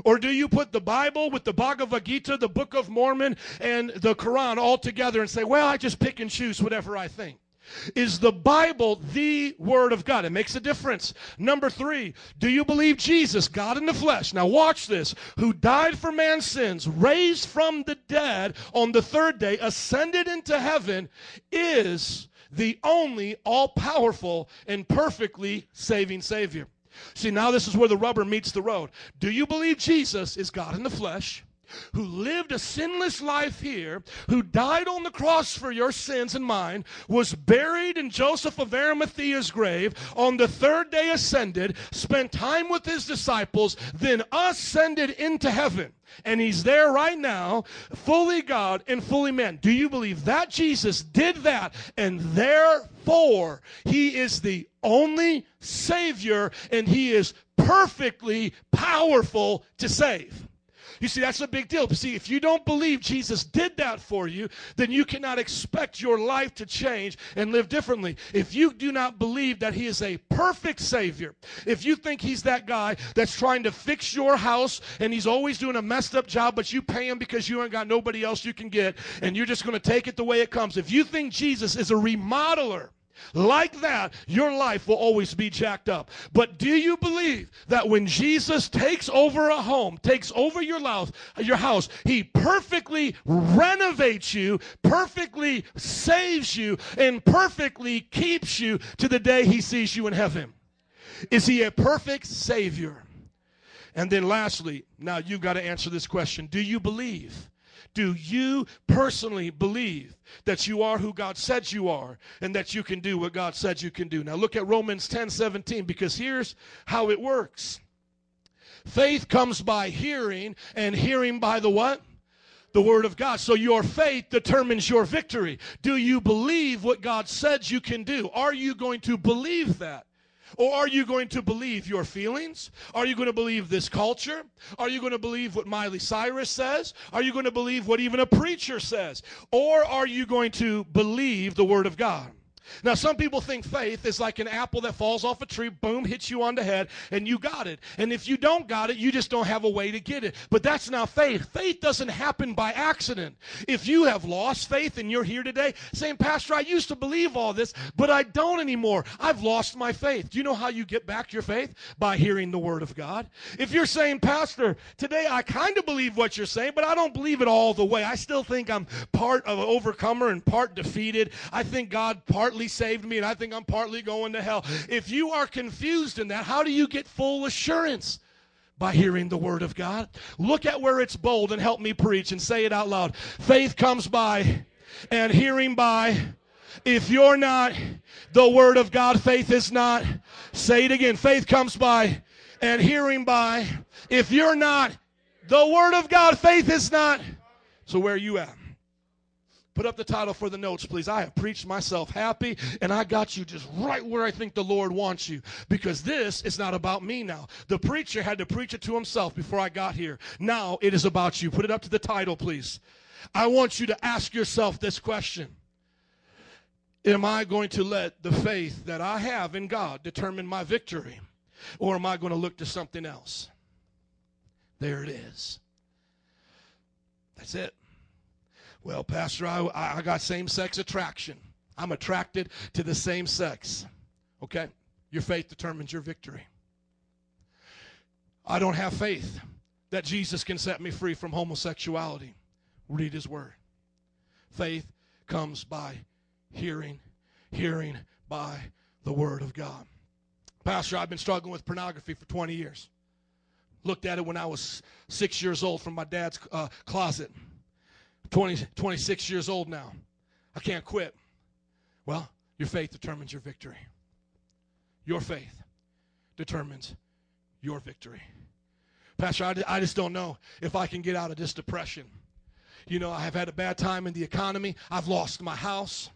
Or do you put the Bible with the Bhagavad Gita, the Book of Mormon, and the Quran all together and say, well, I just pick and choose whatever I think? Is the Bible the Word of God? It makes a difference. Number three, do you believe Jesus, God in the flesh? Now, watch this. Who died for man's sins, raised from the dead on the third day, ascended into heaven, is the only all powerful and perfectly saving Savior. See, now this is where the rubber meets the road. Do you believe Jesus is God in the flesh? Who lived a sinless life here, who died on the cross for your sins and mine, was buried in Joseph of Arimathea's grave, on the third day ascended, spent time with his disciples, then ascended into heaven. And he's there right now, fully God and fully man. Do you believe that Jesus did that and therefore he is the only Savior and he is perfectly powerful to save? You see, that's a big deal. See, if you don't believe Jesus did that for you, then you cannot expect your life to change and live differently. If you do not believe that He is a perfect Savior, if you think He's that guy that's trying to fix your house and He's always doing a messed up job, but you pay Him because you ain't got nobody else you can get, and you're just going to take it the way it comes. If you think Jesus is a remodeler, like that, your life will always be jacked up. But do you believe that when Jesus takes over a home, takes over your house, your house, he perfectly renovates you, perfectly saves you, and perfectly keeps you to the day he sees you in heaven? Is he a perfect savior? And then lastly, now you've got to answer this question. Do you believe do you personally believe that you are who God said you are and that you can do what God said you can do? Now look at Romans 10 17 because here's how it works faith comes by hearing, and hearing by the what? the word of God. So your faith determines your victory. Do you believe what God said you can do? Are you going to believe that? Or are you going to believe your feelings? Are you going to believe this culture? Are you going to believe what Miley Cyrus says? Are you going to believe what even a preacher says? Or are you going to believe the Word of God? Now, some people think faith is like an apple that falls off a tree, boom, hits you on the head, and you got it. And if you don't got it, you just don't have a way to get it. But that's not faith. Faith doesn't happen by accident. If you have lost faith and you're here today saying, Pastor, I used to believe all this, but I don't anymore. I've lost my faith. Do you know how you get back your faith? By hearing the Word of God. If you're saying, Pastor, today I kind of believe what you're saying, but I don't believe it all the way. I still think I'm part of an overcomer and part defeated. I think God partly saved me and I think I'm partly going to hell. If you are confused in that, how do you get full assurance? By hearing the word of God. Look at where it's bold and help me preach and say it out loud. Faith comes by and hearing by. If you're not the word of God, faith is not. Say it again. Faith comes by and hearing by. If you're not the word of God, faith is not. So where are you at? Put up the title for the notes, please. I have preached myself happy, and I got you just right where I think the Lord wants you. Because this is not about me now. The preacher had to preach it to himself before I got here. Now it is about you. Put it up to the title, please. I want you to ask yourself this question Am I going to let the faith that I have in God determine my victory? Or am I going to look to something else? There it is. That's it. Well, Pastor, I, I got same sex attraction. I'm attracted to the same sex. Okay? Your faith determines your victory. I don't have faith that Jesus can set me free from homosexuality. Read his word. Faith comes by hearing, hearing by the word of God. Pastor, I've been struggling with pornography for 20 years. Looked at it when I was six years old from my dad's uh, closet. 20, 26 years old now. I can't quit. Well, your faith determines your victory. Your faith determines your victory. Pastor, I, I just don't know if I can get out of this depression. You know, I have had a bad time in the economy. I've lost my house.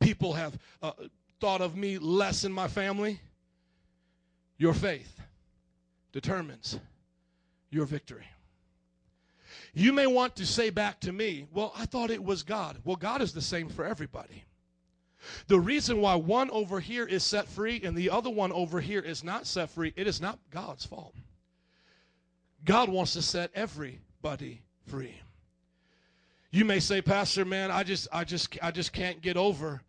People have uh, thought of me less in my family. Your faith determines your victory. You may want to say back to me, well, I thought it was God. Well, God is the same for everybody. The reason why one over here is set free and the other one over here is not set free, it is not God's fault. God wants to set everybody free. You may say, Pastor, man, I just I just I just can't get over,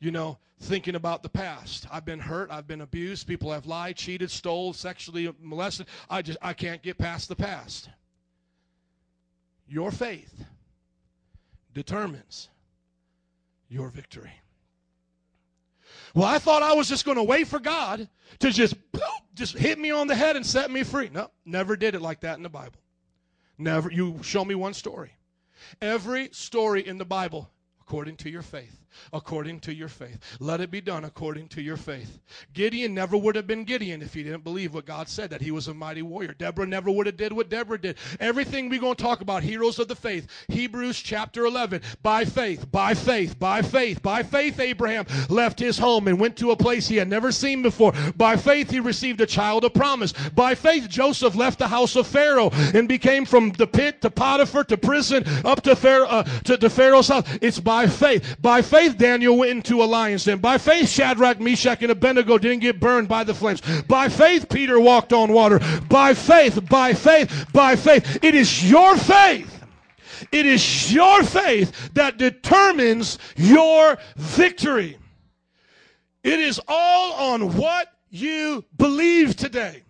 you know, thinking about the past. I've been hurt, I've been abused, people have lied, cheated, stole, sexually molested. I just I can't get past the past. Your faith determines your victory. Well, I thought I was just going to wait for God to just just hit me on the head and set me free. No, never did it like that in the Bible. Never. You show me one story. Every story in the Bible, according to your faith, according to your faith. Let it be done according to your faith. Gideon never would have been Gideon if he didn't believe what God said, that he was a mighty warrior. Deborah never would have did what Deborah did. Everything we're going to talk about, heroes of the faith. Hebrews chapter 11. By faith, by faith, by faith, by faith, Abraham left his home and went to a place he had never seen before. By faith, he received a child of promise. By faith, Joseph left the house of Pharaoh and became from the pit to Potiphar to prison up to, Pharaoh, uh, to, to Pharaoh's house. It's by faith. By faith, Daniel went into a lion's den. By faith, Shadrach, Meshach, and Abednego didn't get burned by the flames. By faith, Peter walked on water. By faith, by faith, by faith. It is your faith. It is your faith that determines your victory. It is all on what you believe today.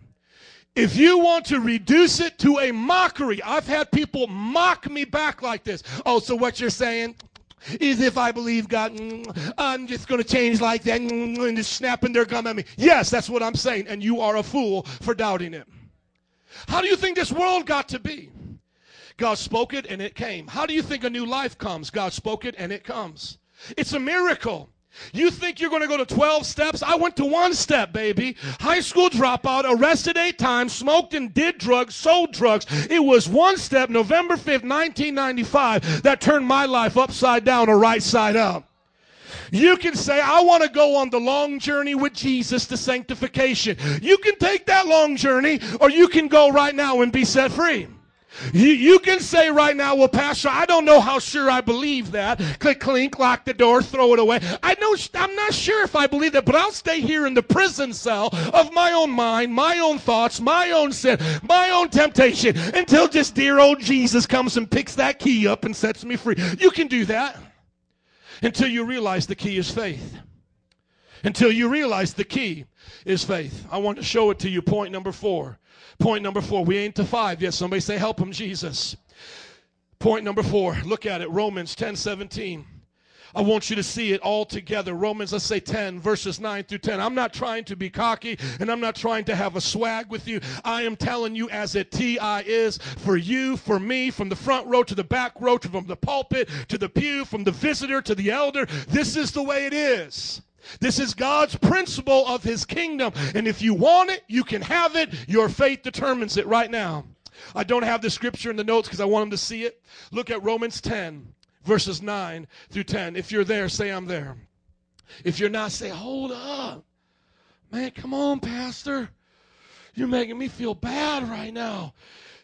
If you want to reduce it to a mockery, I've had people mock me back like this. Oh, so what you're saying is if I believe God, mm, I'm just going to change like that mm, and just snapping their gum at me. Yes, that's what I'm saying. And you are a fool for doubting it. How do you think this world got to be? God spoke it and it came. How do you think a new life comes? God spoke it and it comes. It's a miracle. You think you're going to go to 12 steps? I went to one step, baby. High school dropout, arrested eight times, smoked and did drugs, sold drugs. It was one step, November 5th, 1995, that turned my life upside down or right side up. You can say, I want to go on the long journey with Jesus to sanctification. You can take that long journey, or you can go right now and be set free. You, you can say right now, well, Pastor, I don't know how sure I believe that. Click, clink, lock the door, throw it away. I know, I'm not sure if I believe that, but I'll stay here in the prison cell of my own mind, my own thoughts, my own sin, my own temptation until just dear old Jesus comes and picks that key up and sets me free. You can do that until you realize the key is faith. Until you realize the key is faith. I want to show it to you. Point number four. Point number four. We ain't to five yet. Somebody say, Help him, Jesus. Point number four. Look at it. Romans 10 17. I want you to see it all together. Romans, let's say 10, verses 9 through 10. I'm not trying to be cocky and I'm not trying to have a swag with you. I am telling you as it TI is for you, for me, from the front row to the back row, from the pulpit to the pew, from the visitor to the elder. This is the way it is. This is God's principle of his kingdom. And if you want it, you can have it. Your faith determines it right now. I don't have the scripture in the notes because I want them to see it. Look at Romans 10, verses 9 through 10. If you're there, say I'm there. If you're not, say, hold up. Man, come on, Pastor. You're making me feel bad right now.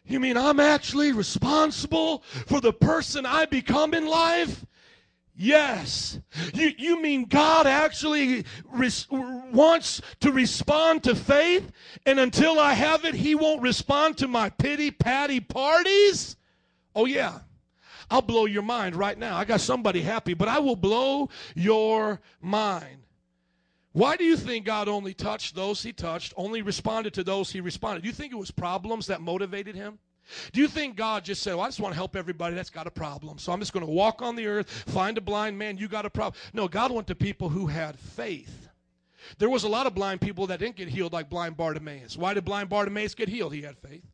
You mean I'm actually responsible for the person I become in life? Yes. You, you mean God actually res- wants to respond to faith, and until I have it, He won't respond to my pity patty parties? Oh, yeah. I'll blow your mind right now. I got somebody happy, but I will blow your mind. Why do you think God only touched those he touched, only responded to those he responded? Do you think it was problems that motivated him? Do you think God just said, well, I just want to help everybody that's got a problem. So I'm just going to walk on the earth, find a blind man, you got a problem. No, God went to people who had faith. There was a lot of blind people that didn't get healed like blind Bartimaeus. Why did blind Bartimaeus get healed? He had faith.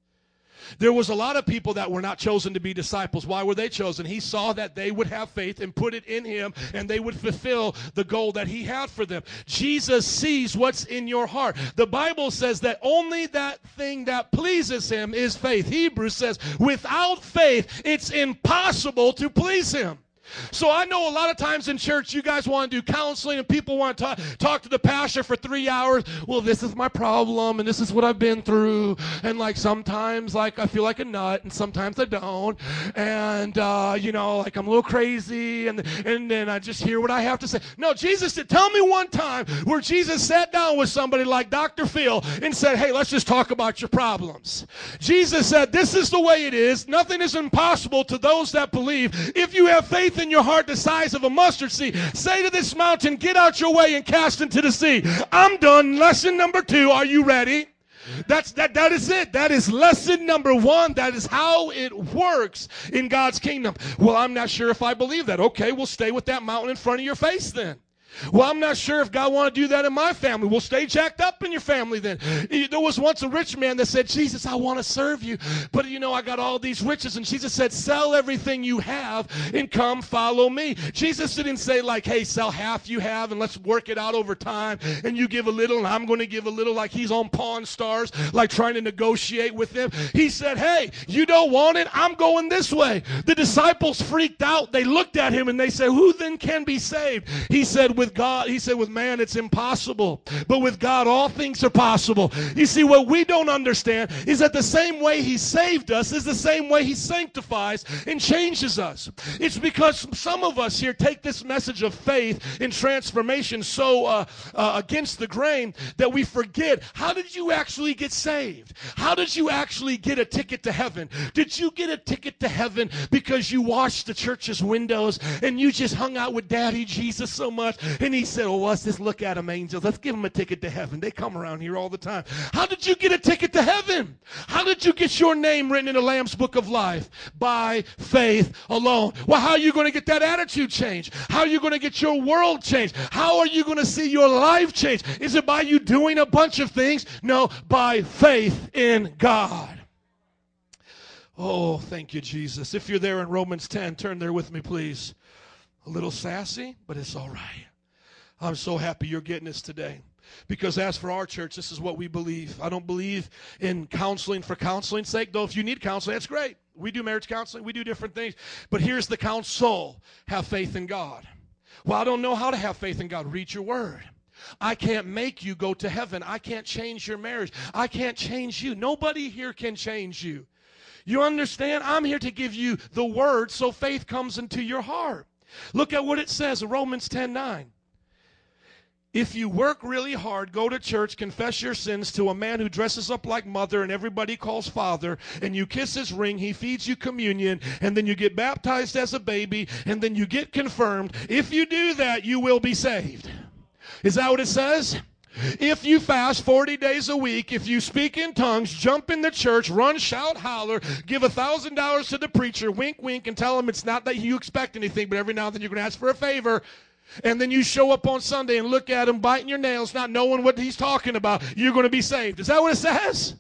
There was a lot of people that were not chosen to be disciples. Why were they chosen? He saw that they would have faith and put it in him and they would fulfill the goal that he had for them. Jesus sees what's in your heart. The Bible says that only that thing that pleases him is faith. Hebrews says, without faith, it's impossible to please him. So I know a lot of times in church you guys want to do counseling and people want to talk, talk to the pastor for three hours. Well, this is my problem and this is what I've been through. And like sometimes like I feel like a nut and sometimes I don't. And uh, you know, like I'm a little crazy and and then I just hear what I have to say. No, Jesus said, tell me one time where Jesus sat down with somebody like Dr. Phil and said, Hey, let's just talk about your problems. Jesus said, This is the way it is. Nothing is impossible to those that believe. If you have faith in your heart the size of a mustard seed. Say to this mountain, get out your way and cast into the sea. I'm done. Lesson number two. Are you ready? That's that that is it. That is lesson number 1. That is how it works in God's kingdom. Well, I'm not sure if I believe that. Okay, we'll stay with that mountain in front of your face then. Well, I'm not sure if God want to do that in my family. Well, stay jacked up in your family then. There was once a rich man that said, Jesus, I want to serve you. But you know, I got all these riches. And Jesus said, sell everything you have and come follow me. Jesus didn't say like, hey, sell half you have and let's work it out over time. And you give a little and I'm going to give a little like he's on Pawn Stars, like trying to negotiate with them. He said, hey, you don't want it? I'm going this way. The disciples freaked out. They looked at him and they said, who then can be saved? He said, with God, he said, with man, it's impossible. But with God, all things are possible. You see, what we don't understand is that the same way he saved us is the same way he sanctifies and changes us. It's because some of us here take this message of faith and transformation so uh, uh, against the grain that we forget how did you actually get saved? How did you actually get a ticket to heaven? Did you get a ticket to heaven because you washed the church's windows and you just hung out with Daddy Jesus so much and he said, Oh, let's just look at them, angels. Let's give them a ticket to heaven. They come around here all the time. How did you get a ticket to heaven? How did you get your name written in the Lamb's book of life? By faith alone. Well, how are you going to get that attitude changed? How are you going to get your world changed? How are you going to see your life change? Is it by you doing a bunch of things? No, by faith in God. Oh, thank you, Jesus. If you're there in Romans 10, turn there with me, please. A little sassy, but it's all right. I'm so happy you're getting this today. Because as for our church, this is what we believe. I don't believe in counseling for counseling's sake, though if you need counseling, that's great. We do marriage counseling, we do different things. But here's the counsel have faith in God. Well, I don't know how to have faith in God. Read your word. I can't make you go to heaven. I can't change your marriage. I can't change you. Nobody here can change you. You understand? I'm here to give you the word so faith comes into your heart. Look at what it says in Romans 10 9. If you work really hard, go to church, confess your sins to a man who dresses up like mother and everybody calls father, and you kiss his ring, he feeds you communion, and then you get baptized as a baby, and then you get confirmed, if you do that, you will be saved. Is that what it says? If you fast 40 days a week, if you speak in tongues, jump in the church, run, shout, holler, give a thousand dollars to the preacher, wink, wink, and tell him it's not that you expect anything, but every now and then you're going to ask for a favor. And then you show up on Sunday and look at him biting your nails, not knowing what he's talking about, you're going to be saved. Is that what it says?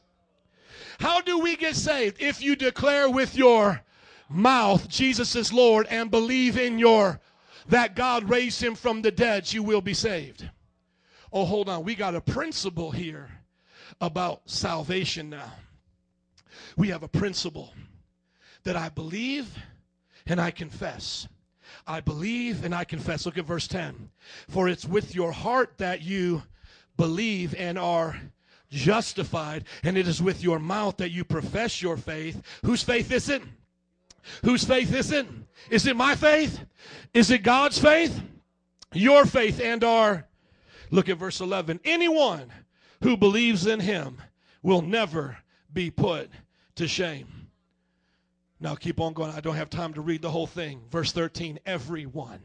How do we get saved? If you declare with your mouth Jesus is Lord and believe in your that God raised him from the dead, you will be saved. Oh, hold on. We got a principle here about salvation now. We have a principle that I believe and I confess. I believe and I confess. Look at verse 10. For it's with your heart that you believe and are justified, and it is with your mouth that you profess your faith. Whose faith is it? Whose faith is it? Is it my faith? Is it God's faith? Your faith and our. Look at verse 11. Anyone who believes in him will never be put to shame. Now keep on going. I don't have time to read the whole thing. Verse 13. Everyone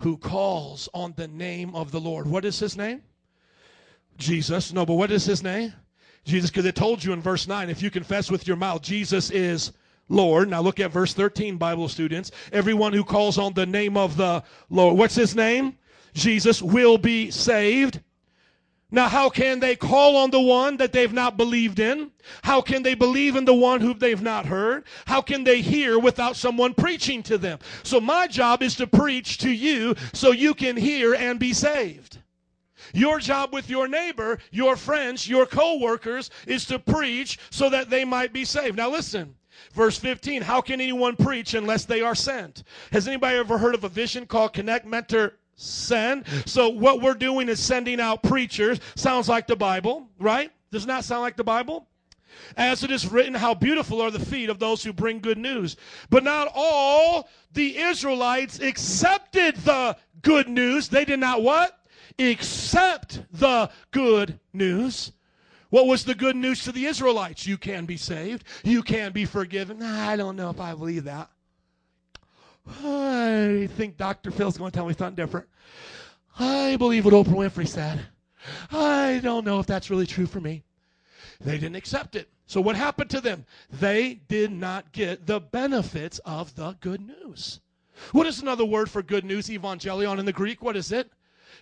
who calls on the name of the Lord. What is his name? Jesus. No, but what is his name? Jesus, because it told you in verse 9, if you confess with your mouth, Jesus is Lord. Now look at verse 13, Bible students. Everyone who calls on the name of the Lord. What's his name? Jesus will be saved. Now, how can they call on the one that they've not believed in? How can they believe in the one who they've not heard? How can they hear without someone preaching to them? So, my job is to preach to you so you can hear and be saved. Your job with your neighbor, your friends, your co-workers is to preach so that they might be saved. Now listen. Verse 15, how can anyone preach unless they are sent? Has anybody ever heard of a vision called Connect Mentor Send? So what we're doing is sending out preachers. Sounds like the Bible, right? Does not sound like the Bible? As it is written, how beautiful are the feet of those who bring good news. But not all the Israelites accepted the good news. They did not what? Accept the good news. What was the good news to the Israelites? You can be saved. You can be forgiven. I don't know if I believe that. I think Dr. Phil's going to tell me something different. I believe what Oprah Winfrey said. I don't know if that's really true for me. They didn't accept it. So what happened to them? They did not get the benefits of the good news. What is another word for good news? Evangelion in the Greek. What is it?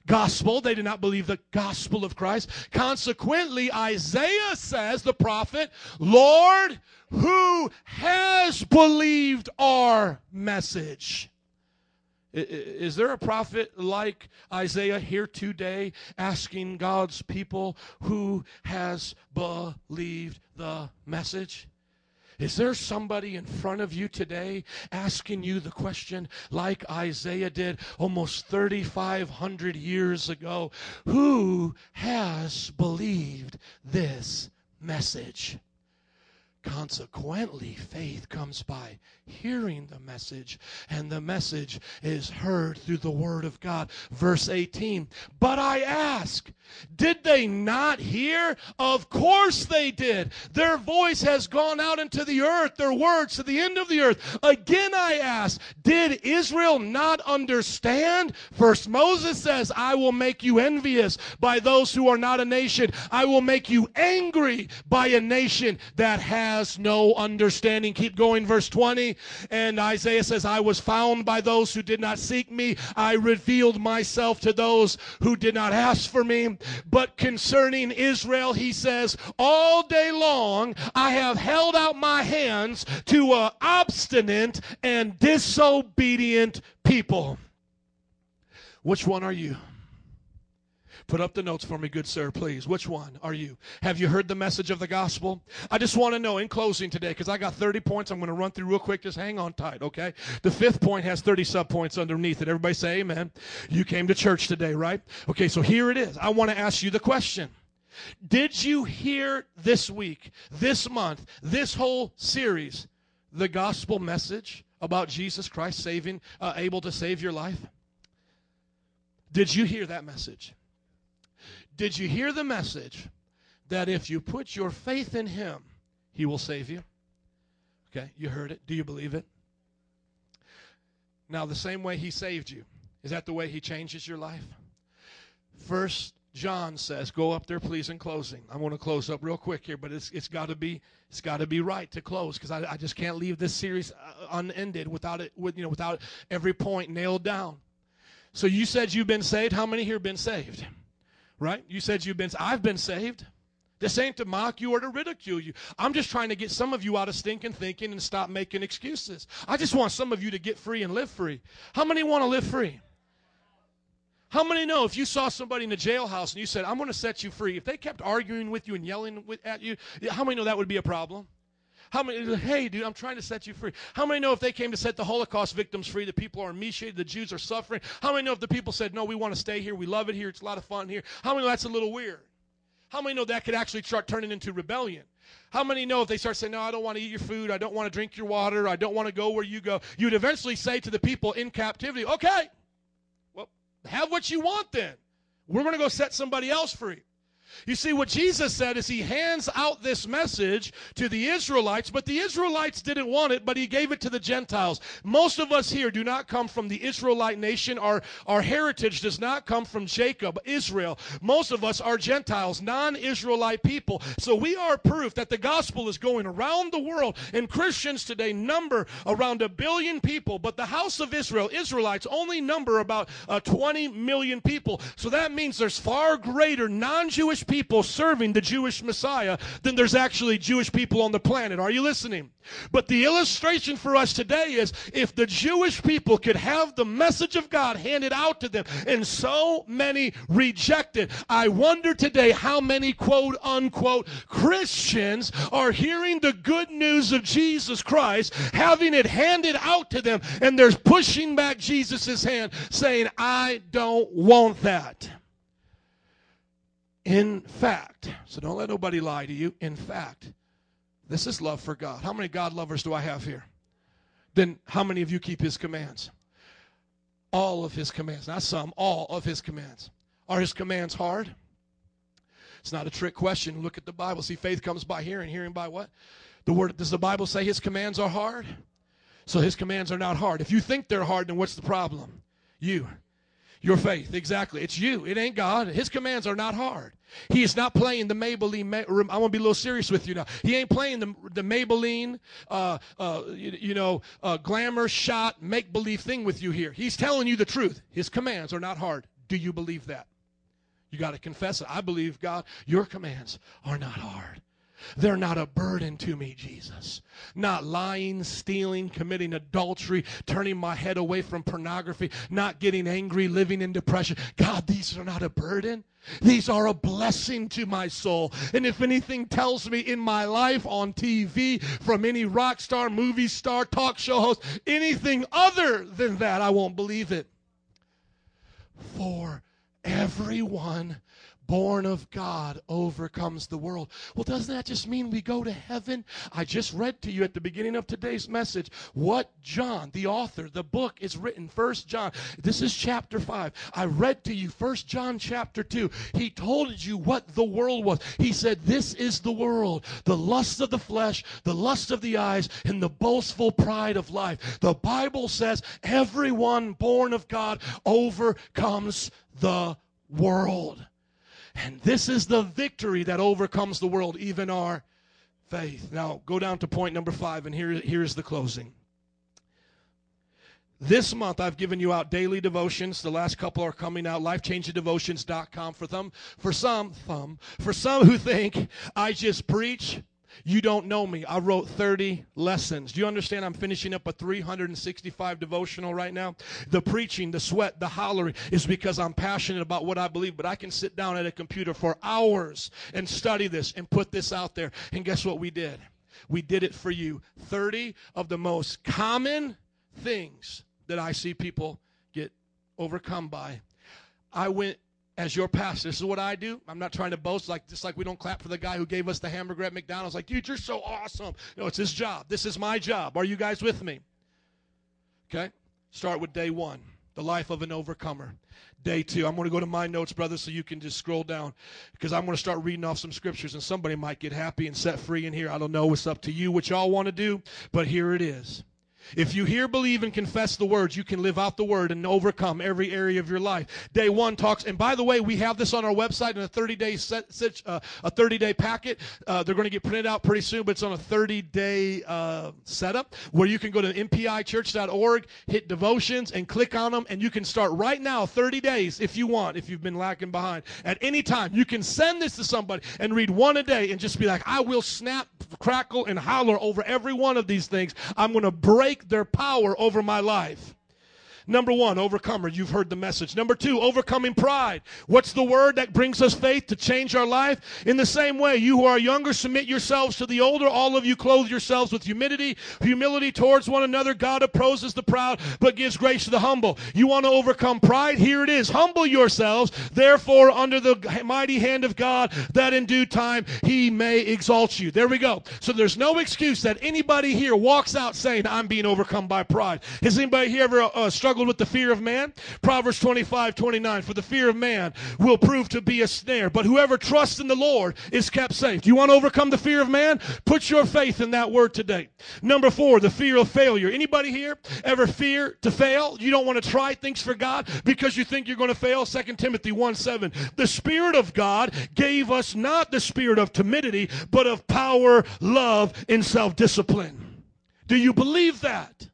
Gospel. They did not believe the gospel of Christ. Consequently, Isaiah says, the prophet, Lord, who has believed our message? Is there a prophet like Isaiah here today asking God's people who has believed the message? Is there somebody in front of you today asking you the question like Isaiah did almost 3,500 years ago? Who has believed this message? Consequently, faith comes by hearing the message, and the message is heard through the Word of God. Verse 18 But I ask, did they not hear? Of course they did. Their voice has gone out into the earth, their words to the end of the earth. Again, I ask, did Israel not understand? First, Moses says, I will make you envious by those who are not a nation. I will make you angry by a nation that has no understanding. Keep going, verse 20. And Isaiah says, I was found by those who did not seek me. I revealed myself to those who did not ask for me. But concerning Israel, he says, all day long I have held out my hands to an obstinate and disobedient people. Which one are you? Put up the notes for me, good sir, please. Which one are you? Have you heard the message of the gospel? I just want to know in closing today, because I got 30 points I'm going to run through real quick. Just hang on tight, okay? The fifth point has 30 subpoints underneath it. Everybody say amen. You came to church today, right? Okay, so here it is. I want to ask you the question Did you hear this week, this month, this whole series, the gospel message about Jesus Christ saving, uh, able to save your life? Did you hear that message? Did you hear the message that if you put your faith in Him, He will save you? Okay, you heard it. Do you believe it? Now, the same way He saved you, is that the way He changes your life? First John says, "Go up there, please." In closing, I want to close up real quick here, but it's it's got to be it's got to be right to close because I, I just can't leave this series uh, unended without it with you know without every point nailed down. So you said you've been saved. How many here been saved? Right? You said you've been. I've been saved. This ain't to mock you or to ridicule you. I'm just trying to get some of you out of stinking thinking and stop making excuses. I just want some of you to get free and live free. How many want to live free? How many know if you saw somebody in a jailhouse and you said, I'm going to set you free, if they kept arguing with you and yelling at you, how many know that would be a problem? How many, hey, dude, I'm trying to set you free. How many know if they came to set the Holocaust victims free, the people are emaciated, the Jews are suffering? How many know if the people said, no, we want to stay here, we love it here, it's a lot of fun here? How many know that's a little weird? How many know that could actually start turning into rebellion? How many know if they start saying, No, I don't want to eat your food, I don't want to drink your water, I don't want to go where you go, you'd eventually say to the people in captivity, Okay, well, have what you want then. We're going to go set somebody else free. You see, what Jesus said is he hands out this message to the Israelites, but the Israelites didn't want it, but he gave it to the Gentiles. Most of us here do not come from the Israelite nation. Our, our heritage does not come from Jacob, Israel. Most of us are Gentiles, non Israelite people. So we are proof that the gospel is going around the world, and Christians today number around a billion people, but the house of Israel, Israelites, only number about uh, 20 million people. So that means there's far greater non Jewish people serving the Jewish Messiah than there's actually Jewish people on the planet. Are you listening? But the illustration for us today is if the Jewish people could have the message of God handed out to them and so many rejected, I wonder today how many quote unquote Christians are hearing the good news of Jesus Christ, having it handed out to them, and they're pushing back Jesus' hand saying, I don't want that. In fact, so don't let nobody lie to you. In fact, this is love for God. How many God lovers do I have here? Then how many of you keep his commands? All of his commands. Not some, all of his commands. Are his commands hard? It's not a trick question. Look at the Bible. See, faith comes by hearing. Hearing by what? The word does the Bible say his commands are hard? So his commands are not hard. If you think they're hard, then what's the problem? You. Your faith, exactly. It's you. It ain't God. His commands are not hard. He is not playing the Maybelline. Ma- I want to be a little serious with you now. He ain't playing the, the Maybelline, uh, uh, you, you know, uh, glamour shot, make believe thing with you here. He's telling you the truth. His commands are not hard. Do you believe that? You got to confess it. I believe, God, your commands are not hard. They're not a burden to me, Jesus. Not lying, stealing, committing adultery, turning my head away from pornography, not getting angry, living in depression. God, these are not a burden. These are a blessing to my soul. And if anything tells me in my life on TV, from any rock star, movie star, talk show host, anything other than that, I won't believe it. For everyone born of God overcomes the world. Well, doesn't that just mean we go to heaven? I just read to you at the beginning of today's message what John, the author, the book is written, First John. This is chapter 5. I read to you First John chapter 2. He told you what the world was. He said, This is the world, the lust of the flesh, the lust of the eyes, and the boastful pride of life. The Bible says everyone born of God overcomes the world. And this is the victory that overcomes the world, even our faith. Now, go down to point number five, and here, here's the closing. This month, I've given you out daily devotions. The last couple are coming out. LifeChangingDevotions.com for them. For some, thumb. For some who think I just preach, you don't know me. I wrote 30 lessons. Do you understand? I'm finishing up a 365 devotional right now. The preaching, the sweat, the hollering is because I'm passionate about what I believe, but I can sit down at a computer for hours and study this and put this out there. And guess what we did? We did it for you. 30 of the most common things that I see people get overcome by. I went as your pastor, this is what I do. I'm not trying to boast, like just like we don't clap for the guy who gave us the hamburger at McDonald's. Like, dude, you're so awesome. No, it's his job. This is my job. Are you guys with me? Okay. Start with day one, the life of an overcomer. Day two, I'm going to go to my notes, brother, so you can just scroll down because I'm going to start reading off some scriptures and somebody might get happy and set free in here. I don't know. It's up to you what y'all want to do, but here it is. If you hear, believe, and confess the words, you can live out the word and overcome every area of your life. Day one talks, and by the way, we have this on our website in a 30 day set, set uh, a 30 day packet. Uh, they're going to get printed out pretty soon, but it's on a 30 day uh, setup where you can go to mpichurch.org, hit devotions, and click on them, and you can start right now 30 days if you want, if you've been lacking behind. At any time, you can send this to somebody and read one a day and just be like, I will snap, crackle, and holler over every one of these things. I'm going to break their power over my life. Number one, overcomer. You've heard the message. Number two, overcoming pride. What's the word that brings us faith to change our life? In the same way, you who are younger, submit yourselves to the older. All of you clothe yourselves with humility, humility towards one another. God opposes the proud, but gives grace to the humble. You want to overcome pride? Here it is. Humble yourselves, therefore, under the mighty hand of God, that in due time he may exalt you. There we go. So there's no excuse that anybody here walks out saying, I'm being overcome by pride. Has anybody here ever uh, struggled with the fear of man? Proverbs 25, 29. For the fear of man will prove to be a snare, but whoever trusts in the Lord is kept safe. Do you want to overcome the fear of man? Put your faith in that word today. Number four, the fear of failure. Anybody here ever fear to fail? You don't want to try things for God because you think you're going to fail? 2 Timothy 1, 7. The Spirit of God gave us not the spirit of timidity, but of power, love, and self-discipline. Do you believe that?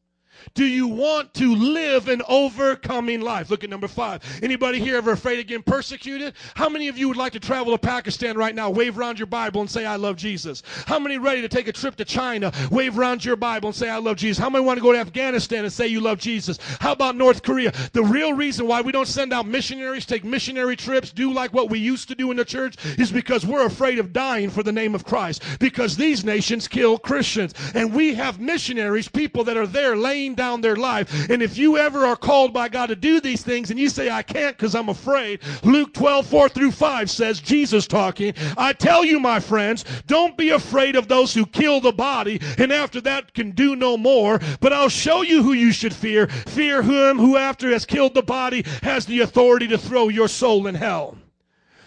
Do you want to live an overcoming life? Look at number five. Anybody here ever afraid of getting persecuted? How many of you would like to travel to Pakistan right now, wave around your Bible and say, I love Jesus? How many ready to take a trip to China, wave around your Bible and say, I love Jesus? How many want to go to Afghanistan and say you love Jesus? How about North Korea? The real reason why we don't send out missionaries, take missionary trips, do like what we used to do in the church is because we're afraid of dying for the name of Christ. Because these nations kill Christians. And we have missionaries, people that are there laying down their life. And if you ever are called by God to do these things and you say, I can't because I'm afraid, Luke 12, 4 through 5 says, Jesus talking, I tell you, my friends, don't be afraid of those who kill the body and after that can do no more, but I'll show you who you should fear. Fear him who after has killed the body has the authority to throw your soul in hell.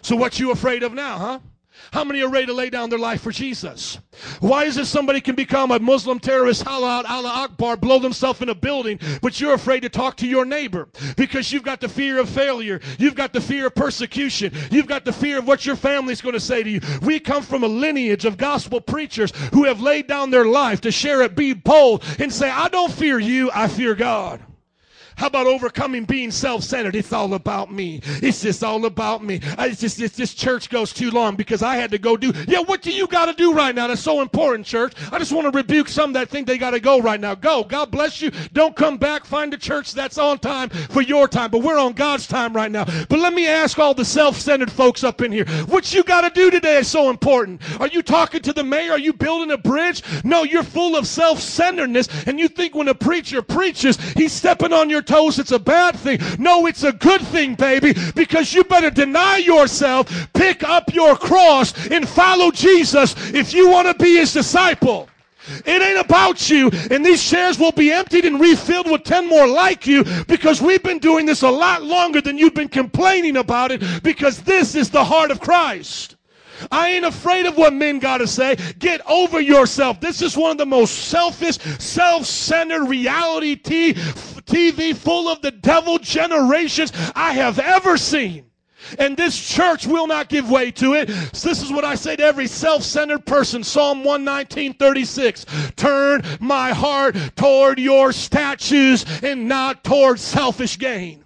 So what you afraid of now, huh? How many are ready to lay down their life for Jesus? Why is it somebody can become a Muslim terrorist, Allah, Allah Akbar, blow themselves in a building, but you're afraid to talk to your neighbor because you've got the fear of failure. You've got the fear of persecution. You've got the fear of what your family's going to say to you. We come from a lineage of gospel preachers who have laid down their life to share it, be bold, and say, I don't fear you, I fear God. How about overcoming being self-centered? It's all about me. It's just all about me. It's just it's, this church goes too long because I had to go do. Yeah, what do you got to do right now? That's so important, church. I just want to rebuke some that think they got to go right now. Go. God bless you. Don't come back. Find a church that's on time for your time. But we're on God's time right now. But let me ask all the self-centered folks up in here. What you got to do today is so important. Are you talking to the mayor? Are you building a bridge? No, you're full of self-centeredness, and you think when a preacher preaches, he's stepping on your it's a bad thing. No, it's a good thing, baby, because you better deny yourself, pick up your cross, and follow Jesus if you want to be his disciple. It ain't about you, and these chairs will be emptied and refilled with 10 more like you because we've been doing this a lot longer than you've been complaining about it because this is the heart of Christ. I ain't afraid of what men got to say. Get over yourself. This is one of the most selfish, self-centered reality t- TV full of the devil generations I have ever seen. And this church will not give way to it. This is what I say to every self-centered person. Psalm 119, 36. Turn my heart toward your statues and not toward selfish gain.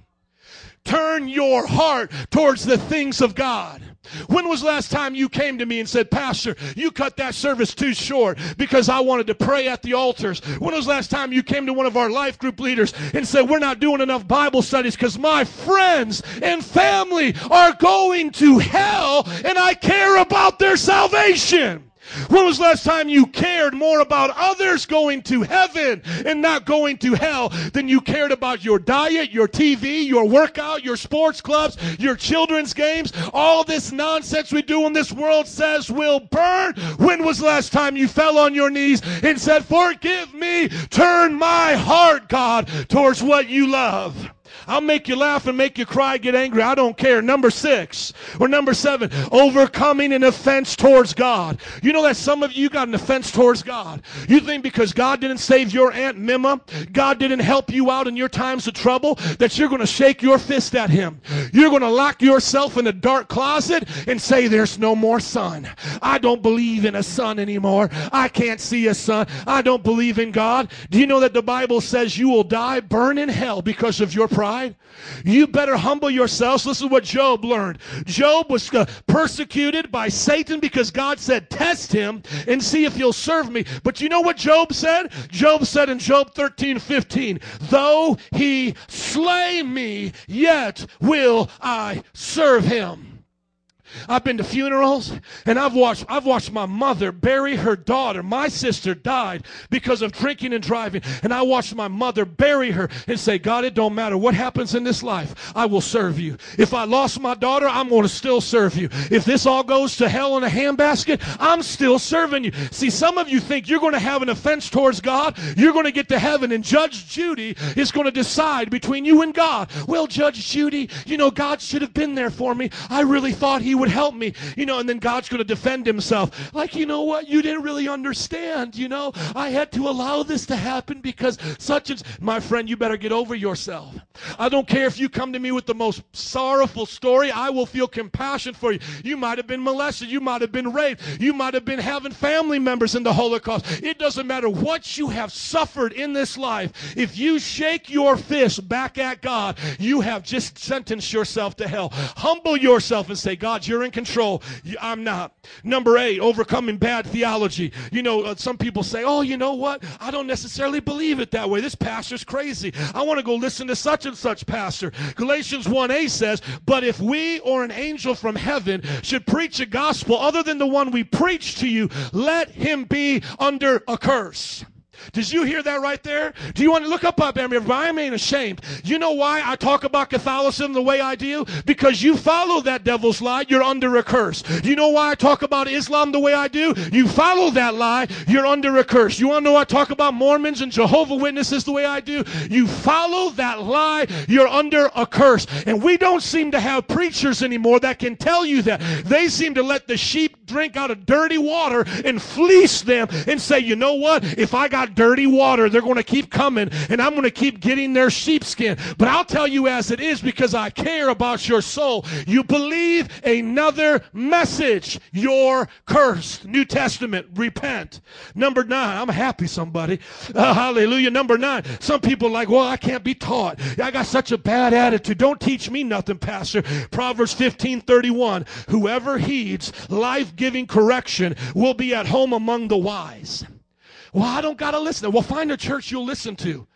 Turn your heart towards the things of God. When was last time you came to me and said, Pastor, you cut that service too short because I wanted to pray at the altars? When was last time you came to one of our life group leaders and said, We're not doing enough Bible studies because my friends and family are going to hell and I care about their salvation? When was last time you cared more about others going to heaven and not going to hell than you cared about your diet, your TV, your workout, your sports clubs, your children's games? All this nonsense we do in this world says will burn. When was last time you fell on your knees and said, Forgive me, turn my heart, God, towards what you love? I'll make you laugh and make you cry, get angry. I don't care. Number six or number seven, overcoming an offense towards God. You know that some of you got an offense towards God. You think because God didn't save your Aunt Mima, God didn't help you out in your times of trouble, that you're going to shake your fist at Him. You're going to lock yourself in a dark closet and say, There's no more sun. I don't believe in a sun anymore. I can't see a sun. I don't believe in God. Do you know that the Bible says you will die, burn in hell because of your pride? You better humble yourselves. This is what Job learned. Job was uh, persecuted by Satan because God said, Test him and see if he'll serve me. But you know what Job said? Job said in Job 13 15, Though he slay me, yet will I serve him. I've been to funerals and I've watched I've watched my mother bury her daughter. My sister died because of drinking and driving. And I watched my mother bury her and say, God, it don't matter what happens in this life. I will serve you. If I lost my daughter, I'm going to still serve you. If this all goes to hell in a handbasket, I'm still serving you. See, some of you think you're going to have an offense towards God. You're going to get to heaven and Judge Judy is going to decide between you and God. Well, Judge Judy, you know, God should have been there for me. I really thought he would help me, you know, and then God's going to defend himself. Like, you know what? You didn't really understand, you know. I had to allow this to happen because such and my friend, you better get over yourself. I don't care if you come to me with the most sorrowful story, I will feel compassion for you. You might have been molested, you might have been raped, you might have been having family members in the Holocaust. It doesn't matter what you have suffered in this life. If you shake your fist back at God, you have just sentenced yourself to hell. Humble yourself and say, God, you're in control. I'm not. Number eight, overcoming bad theology. You know, uh, some people say, oh, you know what? I don't necessarily believe it that way. This pastor's crazy. I want to go listen to such and such pastor. Galatians 1a says, but if we or an angel from heaven should preach a gospel other than the one we preach to you, let him be under a curse. Did you hear that right there? Do you want to look up up everybody? I ain't ashamed. You know why I talk about Catholicism the way I do? Because you follow that devil's lie, you're under a curse. You know why I talk about Islam the way I do? You follow that lie, you're under a curse. You want to know why I talk about Mormons and Jehovah Witnesses the way I do? You follow that lie, you're under a curse. And we don't seem to have preachers anymore that can tell you that. They seem to let the sheep drink out of dirty water and fleece them and say, you know what? If I got dirty water, they're going to keep coming and I'm going to keep getting their sheepskin. But I'll tell you as it is because I care about your soul. You believe another message, you're cursed. New Testament, repent. Number nine, I'm happy somebody. Uh, hallelujah. Number nine, some people like, well, I can't be taught. I got such a bad attitude. Don't teach me nothing, Pastor. Proverbs 15 31. Whoever heeds life giving correction will be at home among the wise. Well, I don't got to listen. Well, find a church you'll listen to.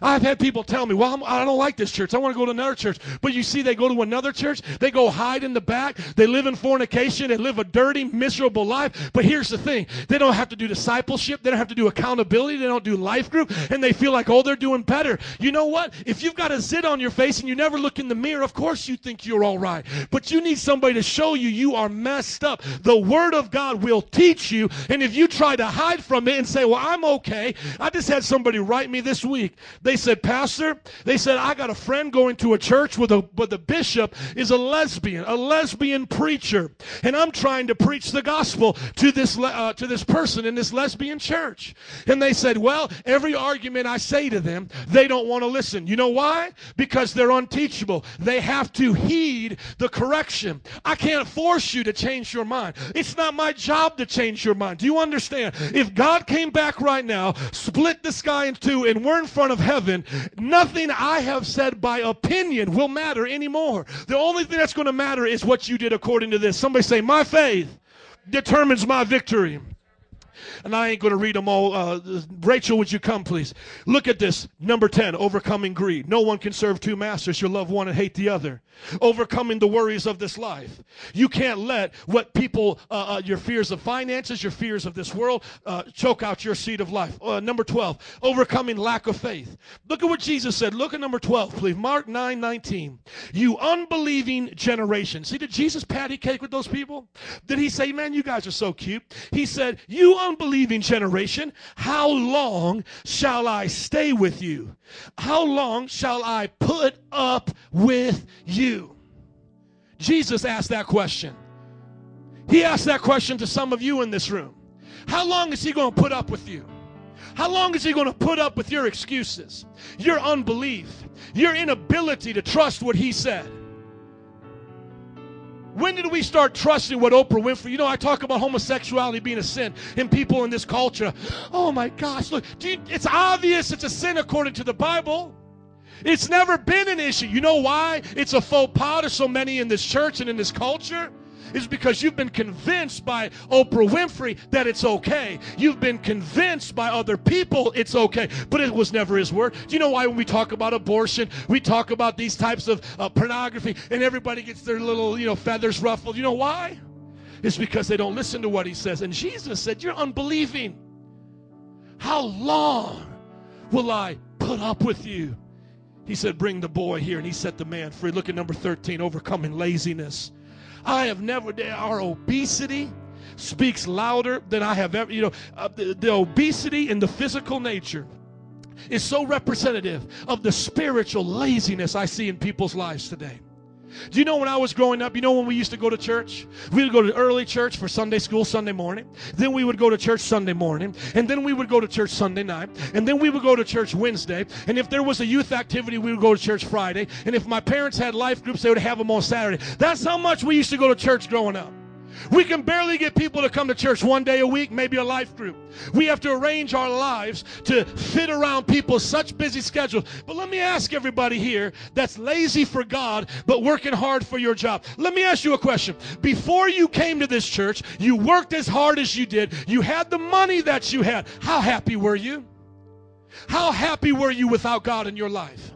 I've had people tell me, well, I'm, I don't like this church. I want to go to another church. But you see, they go to another church. They go hide in the back. They live in fornication. They live a dirty, miserable life. But here's the thing. They don't have to do discipleship. They don't have to do accountability. They don't do life group. And they feel like, oh, they're doing better. You know what? If you've got a zit on your face and you never look in the mirror, of course you think you're all right. But you need somebody to show you you are messed up. The Word of God will teach you. And if you try to hide from it and say, well, I'm okay. I just had somebody write me this week. They said, Pastor, they said, I got a friend going to a church where the, where the bishop is a lesbian, a lesbian preacher. And I'm trying to preach the gospel to this, uh, to this person in this lesbian church. And they said, well, every argument I say to them, they don't want to listen. You know why? Because they're unteachable. They have to heed the correction. I can't force you to change your mind. It's not my job to change your mind. Do you understand? If God came back right now, split the sky in two, and we're in front of heaven, nothing I have said by opinion will matter anymore. The only thing that's going to matter is what you did according to this. Somebody say, My faith determines my victory. And I ain't going to read them all. Uh, Rachel, would you come, please? Look at this. Number 10, overcoming greed. No one can serve two masters. You'll love one and hate the other. Overcoming the worries of this life. You can't let what people, uh, uh, your fears of finances, your fears of this world, uh, choke out your seed of life. Uh, number 12, overcoming lack of faith. Look at what Jesus said. Look at number 12, please. Mark 9 19. You unbelieving generation. See, did Jesus patty cake with those people? Did he say, man, you guys are so cute? He said, you unbelieving generation, how long shall I stay with you? How long shall I put up with you? Jesus asked that question. He asked that question to some of you in this room. How long is he going to put up with you? How long is he going to put up with your excuses, your unbelief, your inability to trust what he said? When did we start trusting what Oprah Winfrey? You know, I talk about homosexuality being a sin in people in this culture. Oh my gosh, look, you, it's obvious it's a sin according to the Bible. It's never been an issue. You know why it's a faux pas to so many in this church and in this culture? Is because you've been convinced by Oprah Winfrey that it's okay. You've been convinced by other people it's okay, but it was never his word. Do you know why when we talk about abortion, we talk about these types of uh, pornography, and everybody gets their little, you know, feathers ruffled? You know why? It's because they don't listen to what he says. And Jesus said, You're unbelieving. How long will I put up with you? He said, Bring the boy here. And he set the man free. Look at number 13 overcoming laziness. I have never, our obesity speaks louder than I have ever, you know, uh, the, the obesity in the physical nature is so representative of the spiritual laziness I see in people's lives today. Do you know when I was growing up, you know when we used to go to church? We would go to early church for Sunday school Sunday morning. Then we would go to church Sunday morning. And then we would go to church Sunday night. And then we would go to church Wednesday. And if there was a youth activity, we would go to church Friday. And if my parents had life groups, they would have them on Saturday. That's how much we used to go to church growing up. We can barely get people to come to church one day a week, maybe a life group. We have to arrange our lives to fit around people's such busy schedules. But let me ask everybody here that's lazy for God but working hard for your job. Let me ask you a question. Before you came to this church, you worked as hard as you did, you had the money that you had. How happy were you? How happy were you without God in your life?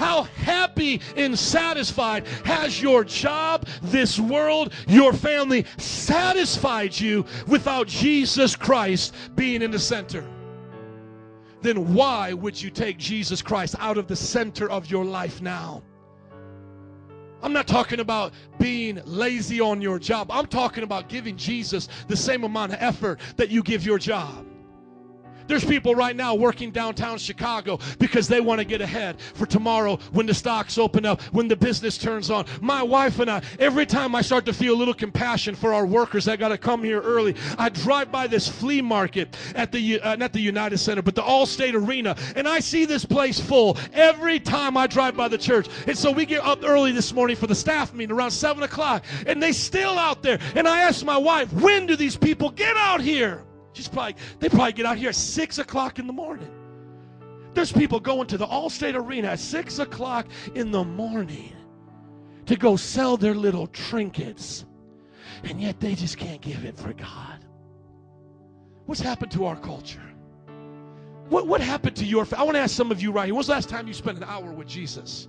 How happy and satisfied has your job, this world, your family satisfied you without Jesus Christ being in the center? Then why would you take Jesus Christ out of the center of your life now? I'm not talking about being lazy on your job. I'm talking about giving Jesus the same amount of effort that you give your job. There's people right now working downtown Chicago because they want to get ahead for tomorrow when the stocks open up, when the business turns on. My wife and I, every time I start to feel a little compassion for our workers that got to come here early, I drive by this flea market at the uh, not the United Center, but the Allstate Arena, and I see this place full every time I drive by the church. And so we get up early this morning for the staff meeting around seven o'clock, and they still out there. And I asked my wife, when do these people get out here? She's probably, they probably get out here at 6 o'clock in the morning. There's people going to the Allstate Arena at 6 o'clock in the morning to go sell their little trinkets. And yet they just can't give it for God. What's happened to our culture? What, what happened to your I want to ask some of you right here. When was the last time you spent an hour with Jesus?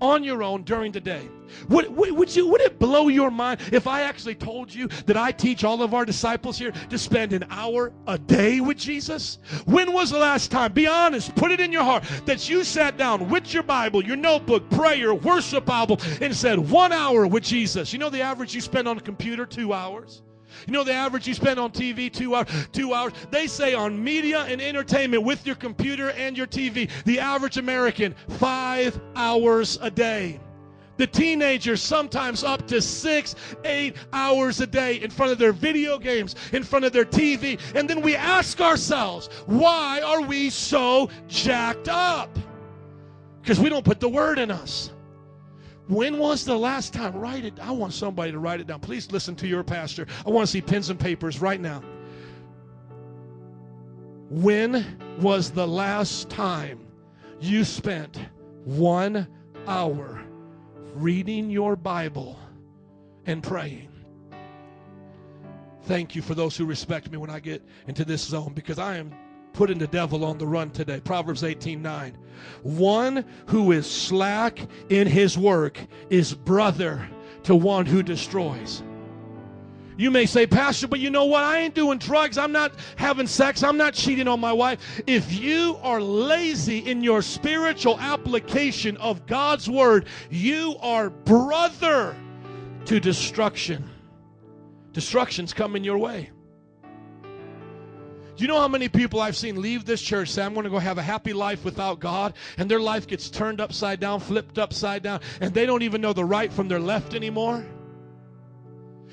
On your own during the day. Would, would, you, would it blow your mind if I actually told you that I teach all of our disciples here to spend an hour a day with Jesus? When was the last time? Be honest. Put it in your heart that you sat down with your Bible, your notebook, prayer, worship album, and said one hour with Jesus. You know the average you spend on a computer? Two hours. You know the average you spend on TV two hours. Two hours. They say on media and entertainment with your computer and your TV, the average American five hours a day. The teenagers sometimes up to six, eight hours a day in front of their video games, in front of their TV, and then we ask ourselves, why are we so jacked up? Because we don't put the word in us. When was the last time? Write it. I want somebody to write it down. Please listen to your pastor. I want to see pens and papers right now. When was the last time you spent one hour reading your Bible and praying? Thank you for those who respect me when I get into this zone because I am putting the devil on the run today. Proverbs 18 9. One who is slack in his work is brother to one who destroys. You may say, Pastor, but you know what? I ain't doing drugs. I'm not having sex. I'm not cheating on my wife. If you are lazy in your spiritual application of God's word, you are brother to destruction. Destruction's coming your way. Do you know how many people I've seen leave this church say, I'm going to go have a happy life without God, and their life gets turned upside down, flipped upside down, and they don't even know the right from their left anymore?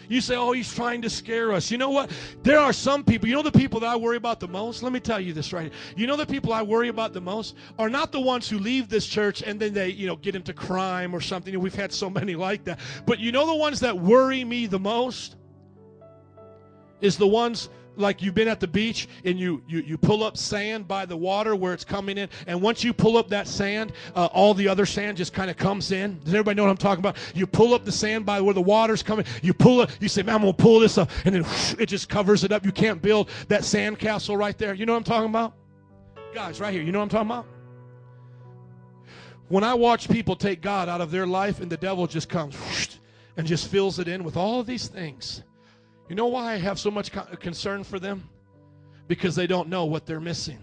You say, oh, he's trying to scare us. You know what? There are some people, you know the people that I worry about the most? Let me tell you this right here. You know the people I worry about the most are not the ones who leave this church and then they, you know, get into crime or something. We've had so many like that. But you know the ones that worry me the most? Is the ones like you've been at the beach and you, you, you pull up sand by the water where it's coming in. And once you pull up that sand uh, all the other sand just kind of comes in. Does everybody know what i'm talking about? You pull up the sand by where the water's coming. You pull it you say man i'm gonna pull this up. And then whoosh, it just covers it up. You can't build that sand castle right there. You know what i'm talking about? Guys right here you know what i'm talking about? When i watch people take god out of their life and the devil just comes whoosh, and just fills it in with all these things you know why I have so much co- concern for them? Because they don't know what they're missing.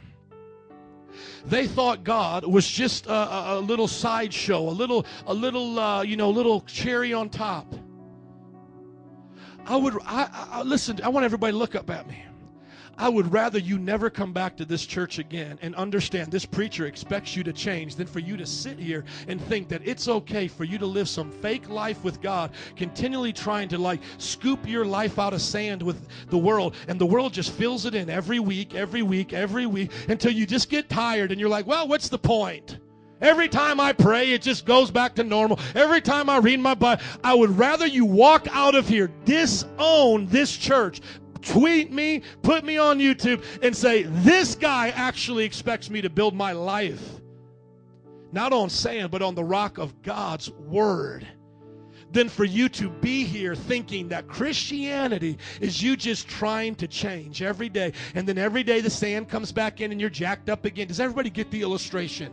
They thought God was just a, a, a little sideshow, a little, a little, uh, you know, little cherry on top. I would, I, I listen. I want everybody to look up at me. I would rather you never come back to this church again and understand this preacher expects you to change than for you to sit here and think that it's okay for you to live some fake life with God, continually trying to like scoop your life out of sand with the world, and the world just fills it in every week, every week, every week until you just get tired and you're like, well, what's the point? Every time I pray, it just goes back to normal. Every time I read my Bible, I would rather you walk out of here, disown this church, tweet me, put me on YouTube, and say, This guy actually expects me to build my life not on sand, but on the rock of God's word. Than for you to be here thinking that Christianity is you just trying to change every day, and then every day the sand comes back in and you're jacked up again. Does everybody get the illustration?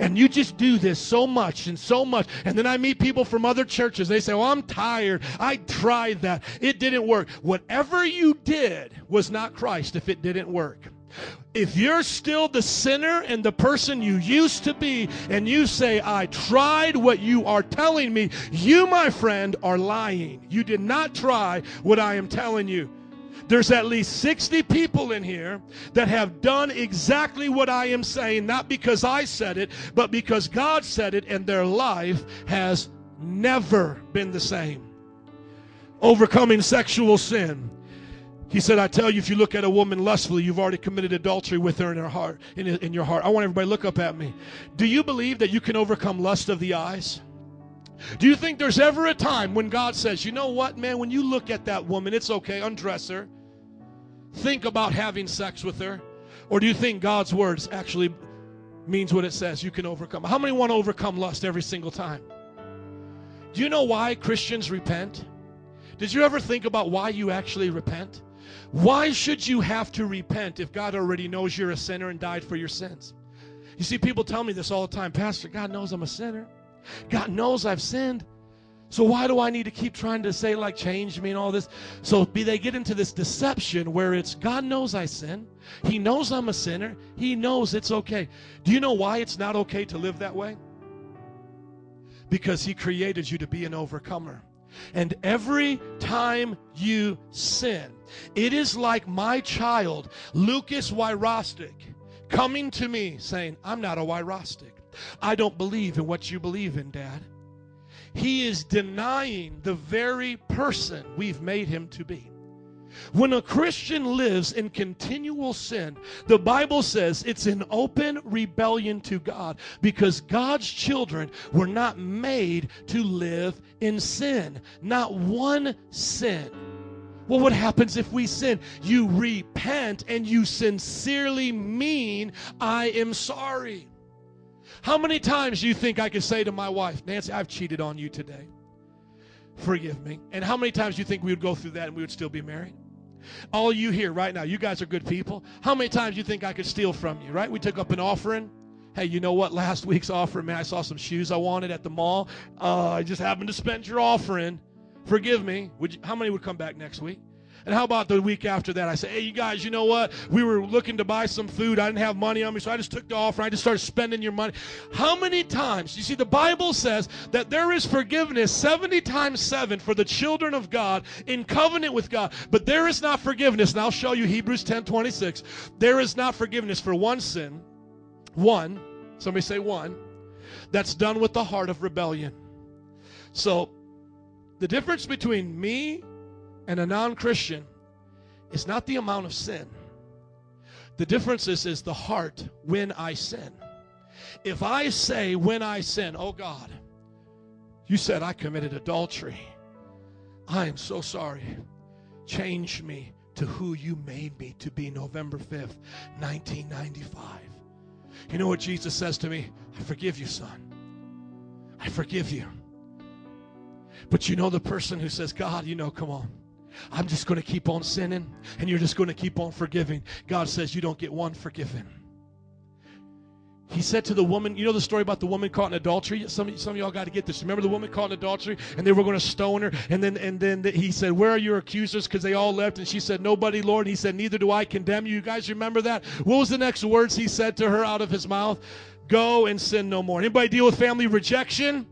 And you just do this so much and so much. And then I meet people from other churches. They say, Oh, I'm tired. I tried that. It didn't work. Whatever you did was not Christ if it didn't work. If you're still the sinner and the person you used to be, and you say, I tried what you are telling me, you, my friend, are lying. You did not try what I am telling you. There's at least 60 people in here that have done exactly what I am saying, not because I said it, but because God said it, and their life has never been the same. Overcoming sexual sin. He said, I tell you, if you look at a woman lustfully, you've already committed adultery with her in her heart, in, in your heart. I want everybody to look up at me. Do you believe that you can overcome lust of the eyes? Do you think there's ever a time when God says, you know what, man, when you look at that woman, it's okay, undress her. Think about having sex with her. Or do you think God's words actually means what it says? You can overcome. How many want to overcome lust every single time? Do you know why Christians repent? Did you ever think about why you actually repent? Why should you have to repent if God already knows you're a sinner and died for your sins? You see, people tell me this all the time Pastor, God knows I'm a sinner. God knows I've sinned. So why do I need to keep trying to say like change me and all this? So be they get into this deception where it's God knows I sin. He knows I'm a sinner. He knows it's okay. Do you know why it's not okay to live that way? Because he created you to be an overcomer. And every time you sin, it is like my child, Lucas Wyrostic, coming to me saying, I'm not a Wyrostic. I don't believe in what you believe in, Dad. He is denying the very person we've made him to be. When a Christian lives in continual sin, the Bible says it's an open rebellion to God because God's children were not made to live in sin. Not one sin. Well, what happens if we sin? You repent and you sincerely mean, I am sorry. How many times do you think I could say to my wife, Nancy, I've cheated on you today? Forgive me. And how many times do you think we would go through that and we would still be married? All you here right now, you guys are good people. How many times do you think I could steal from you, right? We took up an offering. Hey, you know what? Last week's offering, man, I saw some shoes I wanted at the mall. Uh, I just happened to spend your offering. Forgive me. Would you, how many would come back next week? And how about the week after that? I say, hey, you guys, you know what? We were looking to buy some food. I didn't have money on me, so I just took the offer. I just started spending your money. How many times? You see, the Bible says that there is forgiveness 70 times 7 for the children of God in covenant with God. But there is not forgiveness. And I'll show you Hebrews 10 26. There is not forgiveness for one sin, one, somebody say one, that's done with the heart of rebellion. So the difference between me and a non Christian is not the amount of sin. The difference is, is the heart when I sin. If I say when I sin, oh God, you said I committed adultery. I am so sorry. Change me to who you made me to be November 5th, 1995. You know what Jesus says to me? I forgive you, son. I forgive you. But you know the person who says, God, you know, come on. I'm just going to keep on sinning and you're just going to keep on forgiving. God says you don't get one forgiven. He said to the woman, you know the story about the woman caught in adultery? Some, some of y'all got to get this. Remember the woman caught in adultery and they were going to stone her. And then, and then he said, Where are your accusers? Because they all left. And she said, Nobody, Lord. And he said, Neither do I condemn you. You guys remember that? What was the next words he said to her out of his mouth? Go and sin no more. Anybody deal with family rejection?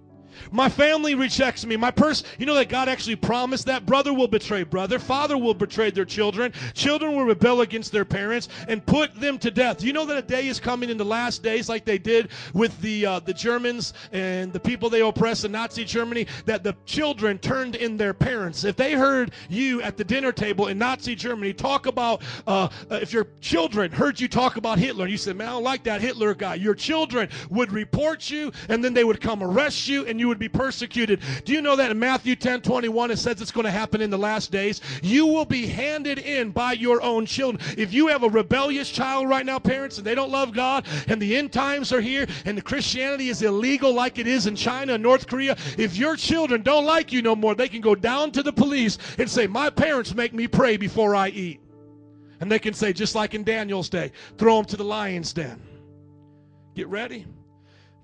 My family rejects me. My person, you know that God actually promised that brother will betray brother, father will betray their children, children will rebel against their parents and put them to death. You know that a day is coming in the last days, like they did with the uh, the Germans and the people they oppressed in Nazi Germany, that the children turned in their parents. If they heard you at the dinner table in Nazi Germany talk about, uh, uh, if your children heard you talk about Hitler, you said, "Man, I don't like that Hitler guy," your children would report you, and then they would come arrest you, and you would be persecuted. Do you know that in Matthew 10 21 it says it's going to happen in the last days? You will be handed in by your own children. If you have a rebellious child right now, parents, and they don't love God, and the end times are here, and the Christianity is illegal like it is in China and North Korea, if your children don't like you no more, they can go down to the police and say, My parents make me pray before I eat. And they can say, just like in Daniel's day, throw them to the lion's den. Get ready.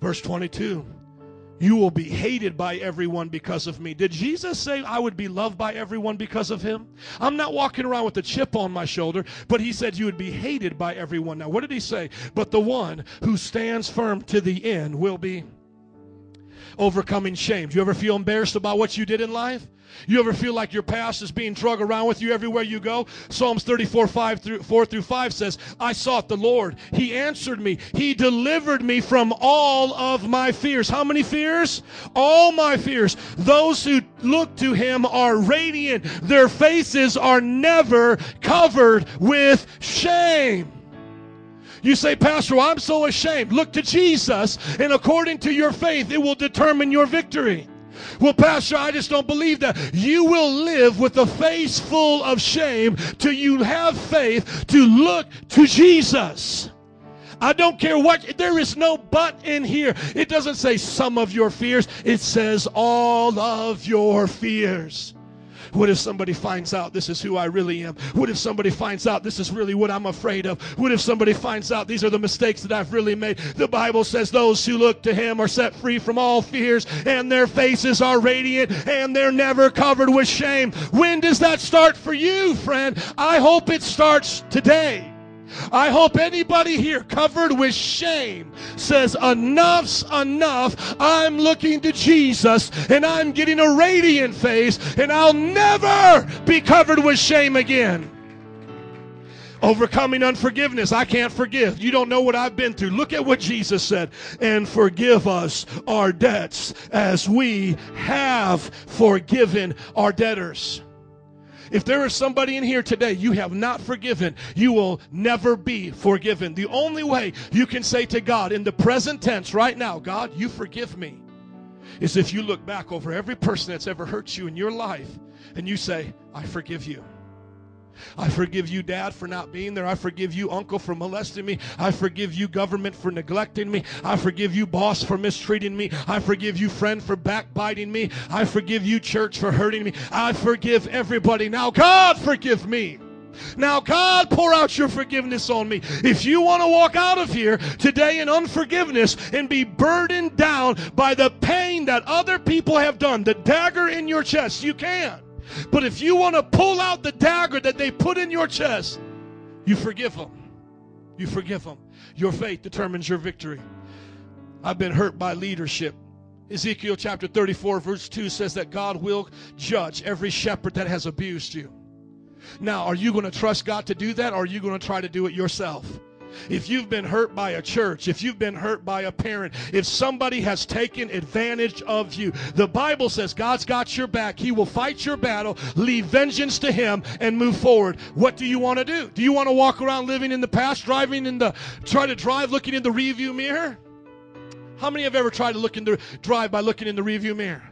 Verse 22 you will be hated by everyone because of me. Did Jesus say I would be loved by everyone because of him? I'm not walking around with a chip on my shoulder, but he said you would be hated by everyone. Now, what did he say? But the one who stands firm to the end will be overcoming shame. Do you ever feel embarrassed about what you did in life? You ever feel like your past is being dragged around with you everywhere you go? Psalms 34, 5 through 4 through 5 says, I sought the Lord. He answered me. He delivered me from all of my fears. How many fears? All my fears. Those who look to him are radiant. Their faces are never covered with shame. You say, Pastor, well, I'm so ashamed. Look to Jesus, and according to your faith, it will determine your victory. Well, Pastor, I just don't believe that. You will live with a face full of shame till you have faith to look to Jesus. I don't care what, there is no but in here. It doesn't say some of your fears, it says all of your fears. What if somebody finds out this is who I really am? What if somebody finds out this is really what I'm afraid of? What if somebody finds out these are the mistakes that I've really made? The Bible says those who look to Him are set free from all fears, and their faces are radiant, and they're never covered with shame. When does that start for you, friend? I hope it starts today. I hope anybody here covered with shame says, Enough's enough. I'm looking to Jesus and I'm getting a radiant face and I'll never be covered with shame again. Overcoming unforgiveness. I can't forgive. You don't know what I've been through. Look at what Jesus said. And forgive us our debts as we have forgiven our debtors. If there is somebody in here today you have not forgiven, you will never be forgiven. The only way you can say to God in the present tense right now, God, you forgive me, is if you look back over every person that's ever hurt you in your life and you say, I forgive you. I forgive you, Dad, for not being there. I forgive you, Uncle, for molesting me. I forgive you, government, for neglecting me. I forgive you, boss, for mistreating me. I forgive you, friend, for backbiting me. I forgive you, church, for hurting me. I forgive everybody. Now, God, forgive me. Now, God, pour out your forgiveness on me. If you want to walk out of here today in unforgiveness and be burdened down by the pain that other people have done, the dagger in your chest, you can. But if you want to pull out the dagger that they put in your chest, you forgive them. You forgive them. Your faith determines your victory. I've been hurt by leadership. Ezekiel chapter 34, verse 2 says that God will judge every shepherd that has abused you. Now, are you going to trust God to do that or are you going to try to do it yourself? If you've been hurt by a church, if you've been hurt by a parent, if somebody has taken advantage of you, the Bible says God's got your back. He will fight your battle, leave vengeance to Him, and move forward. What do you want to do? Do you want to walk around living in the past, driving in the, try to drive looking in the rearview mirror? How many have ever tried to look in the drive by looking in the rearview mirror?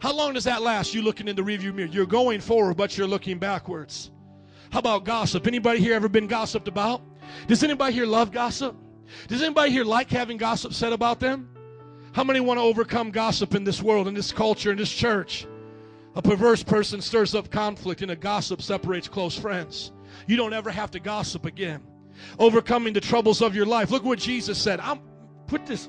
How long does that last? You looking in the rearview mirror. You're going forward, but you're looking backwards. How about gossip? Anybody here ever been gossiped about? Does anybody here love gossip? Does anybody here like having gossip said about them? How many want to overcome gossip in this world, in this culture, in this church? A perverse person stirs up conflict, and a gossip separates close friends. You don't ever have to gossip again. Overcoming the troubles of your life. Look what Jesus said. I'm put this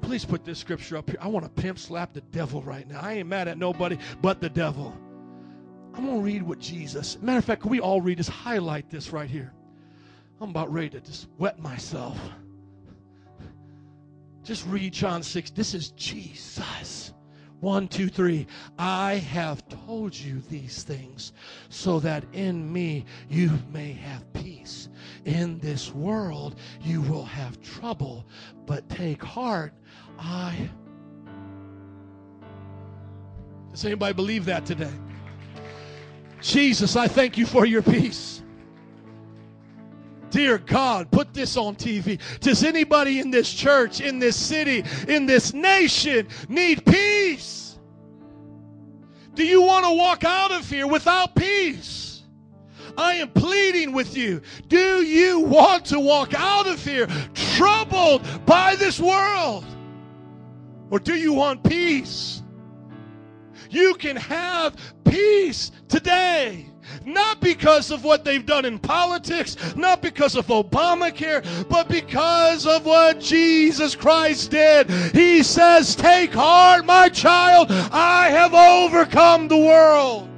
please put this scripture up here. I want to pimp slap the devil right now. I ain't mad at nobody but the devil. I'm to read what Jesus. Matter of fact, can we all read this? Highlight this right here. I'm about ready to just wet myself. Just read John 6. This is Jesus. One, two, three. I have told you these things so that in me you may have peace. In this world you will have trouble, but take heart. I. Does anybody believe that today? Jesus, I thank you for your peace. Dear God, put this on TV. Does anybody in this church, in this city, in this nation need peace? Do you want to walk out of here without peace? I am pleading with you. Do you want to walk out of here troubled by this world? Or do you want peace? You can have peace today. Not because of what they've done in politics, not because of Obamacare, but because of what Jesus Christ did. He says, Take heart, my child, I have overcome the world.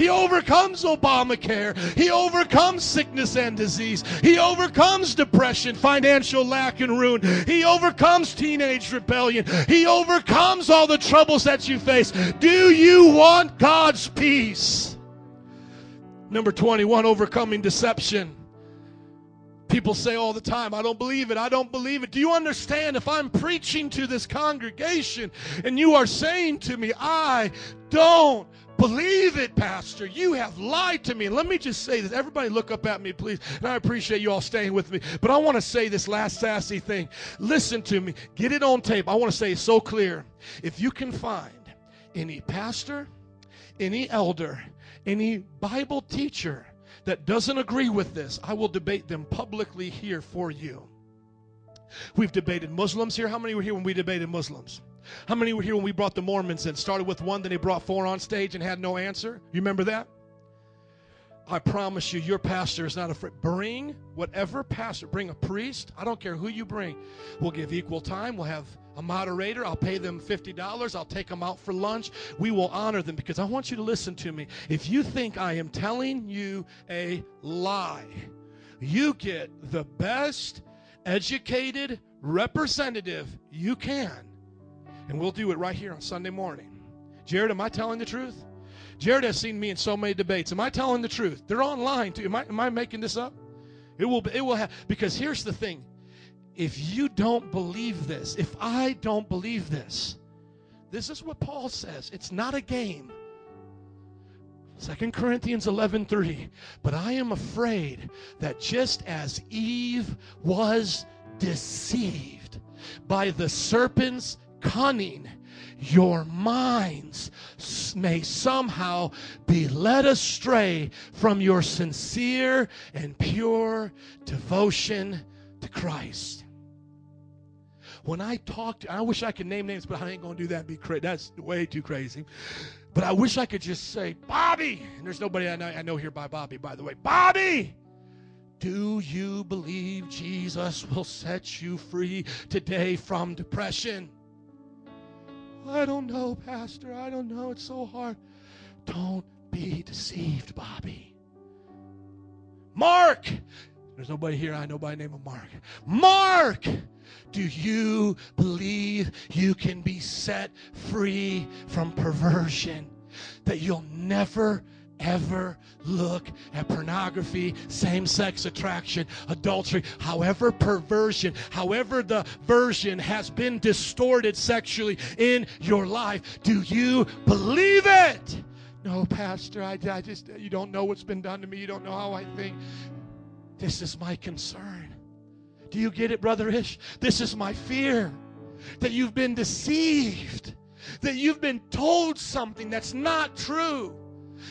He overcomes Obamacare. He overcomes sickness and disease. He overcomes depression, financial lack, and ruin. He overcomes teenage rebellion. He overcomes all the troubles that you face. Do you want God's peace? Number 21, overcoming deception. People say all the time, I don't believe it. I don't believe it. Do you understand if I'm preaching to this congregation and you are saying to me, I don't believe it, Pastor. You have lied to me. Let me just say this. Everybody look up at me, please. And I appreciate you all staying with me. But I want to say this last sassy thing. Listen to me. Get it on tape. I want to say it so clear. If you can find any pastor, any elder, any Bible teacher that doesn't agree with this, I will debate them publicly here for you. We've debated Muslims here. How many were here when we debated Muslims? How many were here when we brought the Mormons in? Started with one, then they brought four on stage and had no answer. You remember that? I promise you, your pastor is not afraid. Bring whatever pastor, bring a priest. I don't care who you bring. We'll give equal time. We'll have a moderator. I'll pay them $50. I'll take them out for lunch. We will honor them because I want you to listen to me. If you think I am telling you a lie, you get the best educated representative you can. And we'll do it right here on Sunday morning. Jared, am I telling the truth? Jared has seen me in so many debates. Am I telling the truth? They're online too. Am I, am I making this up? It will. It will have. Because here's the thing: if you don't believe this, if I don't believe this, this is what Paul says. It's not a game. 2 Corinthians 11:3 But I am afraid that just as Eve was deceived by the serpent's cunning your minds may somehow be led astray from your sincere and pure devotion to Christ. When I talk to, I wish I could name names, but I ain't gonna do that. Be crazy. That's way too crazy. But I wish I could just say, Bobby. And there's nobody I know, I know here by Bobby, by the way. Bobby. Do you believe Jesus will set you free today from depression? I don't know, Pastor. I don't know. It's so hard. Don't be deceived, Bobby. Mark. There's nobody here I know by the name of Mark. Mark. Do you believe you can be set free from perversion? That you'll never ever look at pornography, same sex attraction, adultery, however perversion, however the version has been distorted sexually in your life. Do you believe it? No, Pastor, I, I just, you don't know what's been done to me. You don't know how I think. This is my concern. Do you get it, Brother Ish? This is my fear that you've been deceived, that you've been told something that's not true.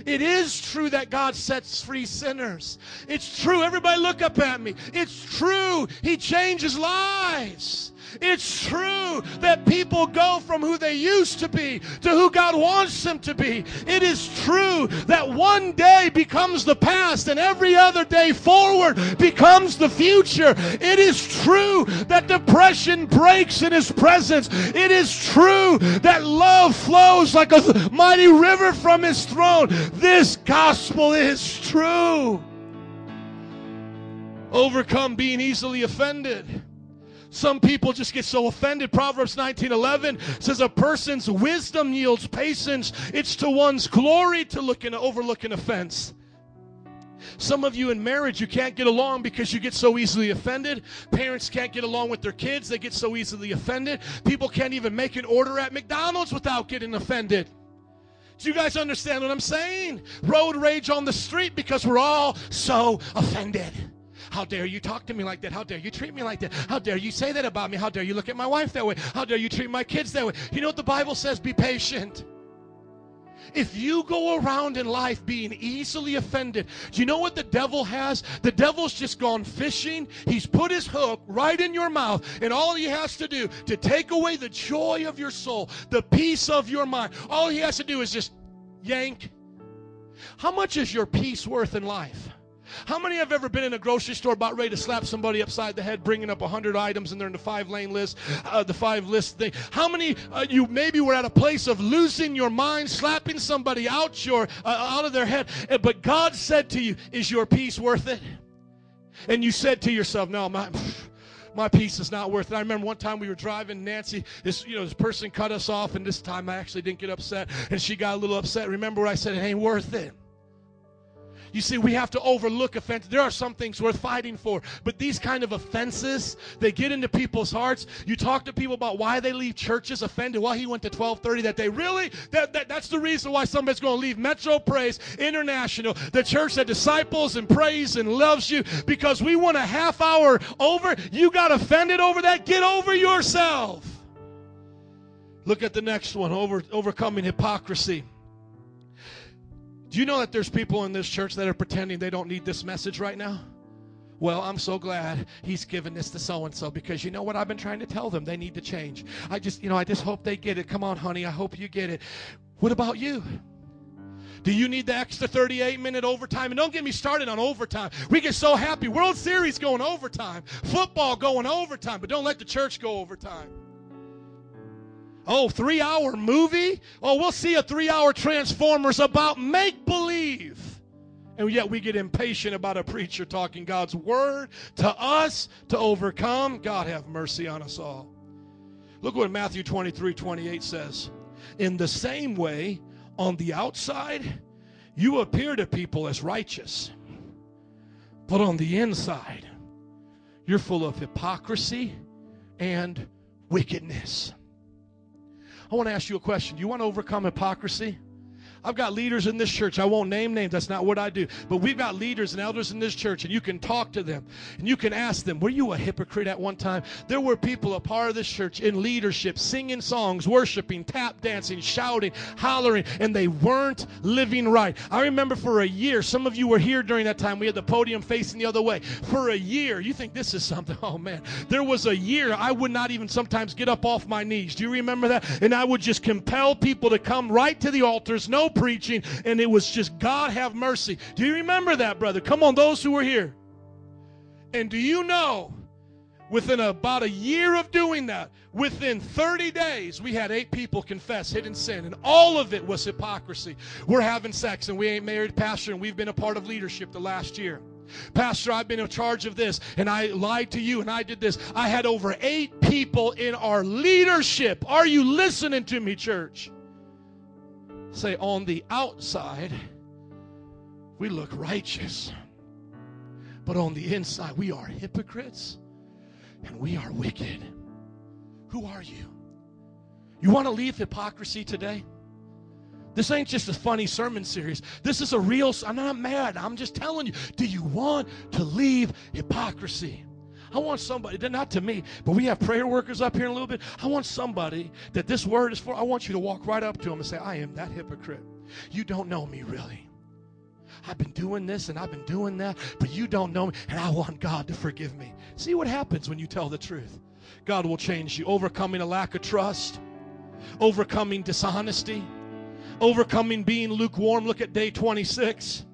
It is true that God sets free sinners. It's true. Everybody look up at me. It's true. He changes lives. It's true that people go from who they used to be to who God wants them to be. It is true that one day becomes the past and every other day forward becomes the future. It is true that depression breaks in His presence. It is true that love flows like a mighty river from His throne. This gospel is true. Overcome being easily offended. Some people just get so offended. Proverbs 19:11 says a person's wisdom yields patience. It's to one's glory to look and overlook an offense. Some of you in marriage, you can't get along because you get so easily offended. Parents can't get along with their kids, they get so easily offended. People can't even make an order at McDonald's without getting offended. Do you guys understand what I'm saying? Road rage on the street because we're all so offended. How dare you talk to me like that? How dare you treat me like that? How dare you say that about me? How dare you look at my wife that way? How dare you treat my kids that way? You know what the Bible says? Be patient. If you go around in life being easily offended, do you know what the devil has? The devil's just gone fishing. He's put his hook right in your mouth, and all he has to do to take away the joy of your soul, the peace of your mind, all he has to do is just yank. How much is your peace worth in life? How many have ever been in a grocery store about ready to slap somebody upside the head, bringing up a 100 items and they're in the five lane list, uh, the five list thing? How many uh, you maybe were at a place of losing your mind, slapping somebody out your uh, out of their head, Uh, but God said to you, "Is your peace worth it?" And you said to yourself, "No, my." My peace is not worth it. I remember one time we were driving. Nancy, this you know, this person cut us off, and this time I actually didn't get upset, and she got a little upset. Remember what I said? It ain't worth it. You see, we have to overlook offense. There are some things worth fighting for, but these kind of offenses, they get into people's hearts. You talk to people about why they leave churches offended. Well, he went to 1230 that day. Really? That, that, that's the reason why somebody's going to leave Metro Praise International, the church that disciples and prays and loves you, because we went a half hour over. You got offended over that? Get over yourself. Look at the next one over, overcoming hypocrisy. Do you know that there's people in this church that are pretending they don't need this message right now? Well, I'm so glad he's given this to so and so because you know what I've been trying to tell them? They need to change. I just, you know, I just hope they get it. Come on, honey, I hope you get it. What about you? Do you need the extra 38 minute overtime? And don't get me started on overtime. We get so happy. World Series going overtime, football going overtime, but don't let the church go overtime. Oh, three hour movie? Oh, we'll see a three hour Transformers about make believe. And yet we get impatient about a preacher talking God's word to us to overcome. God have mercy on us all. Look what Matthew 23 28 says. In the same way, on the outside, you appear to people as righteous, but on the inside, you're full of hypocrisy and wickedness. I want to ask you a question. Do you want to overcome hypocrisy? I've got leaders in this church. I won't name names. That's not what I do. But we've got leaders and elders in this church, and you can talk to them and you can ask them, Were you a hypocrite at one time? There were people a part of this church in leadership, singing songs, worshiping, tap dancing, shouting, hollering, and they weren't living right. I remember for a year, some of you were here during that time. We had the podium facing the other way. For a year, you think this is something? Oh man, there was a year I would not even sometimes get up off my knees. Do you remember that? And I would just compel people to come right to the altars, no preaching, and it was just God have mercy. Do you remember that, brother? Come on, those who were here. And do you know, within about a year of doing that, within 30 days, we had eight people confess hidden sin, and all of it was hypocrisy. We're having sex, and we ain't married, Pastor, and we've been a part of leadership the last year. Pastor, I've been in charge of this, and I lied to you, and I did this. I had over eight people in our leadership. Are you listening to me, church? Say, on the outside, we look righteous, but on the inside, we are hypocrites and we are wicked. Who are you? You want to leave hypocrisy today? This ain't just a funny sermon series. This is a real, I'm not mad. I'm just telling you. Do you want to leave hypocrisy? I want somebody, not to me, but we have prayer workers up here in a little bit. I want somebody that this word is for. I want you to walk right up to them and say, I am that hypocrite. You don't know me really. I've been doing this and I've been doing that, but you don't know me, and I want God to forgive me. See what happens when you tell the truth. God will change you. Overcoming a lack of trust, overcoming dishonesty, overcoming being lukewarm. Look at day 26.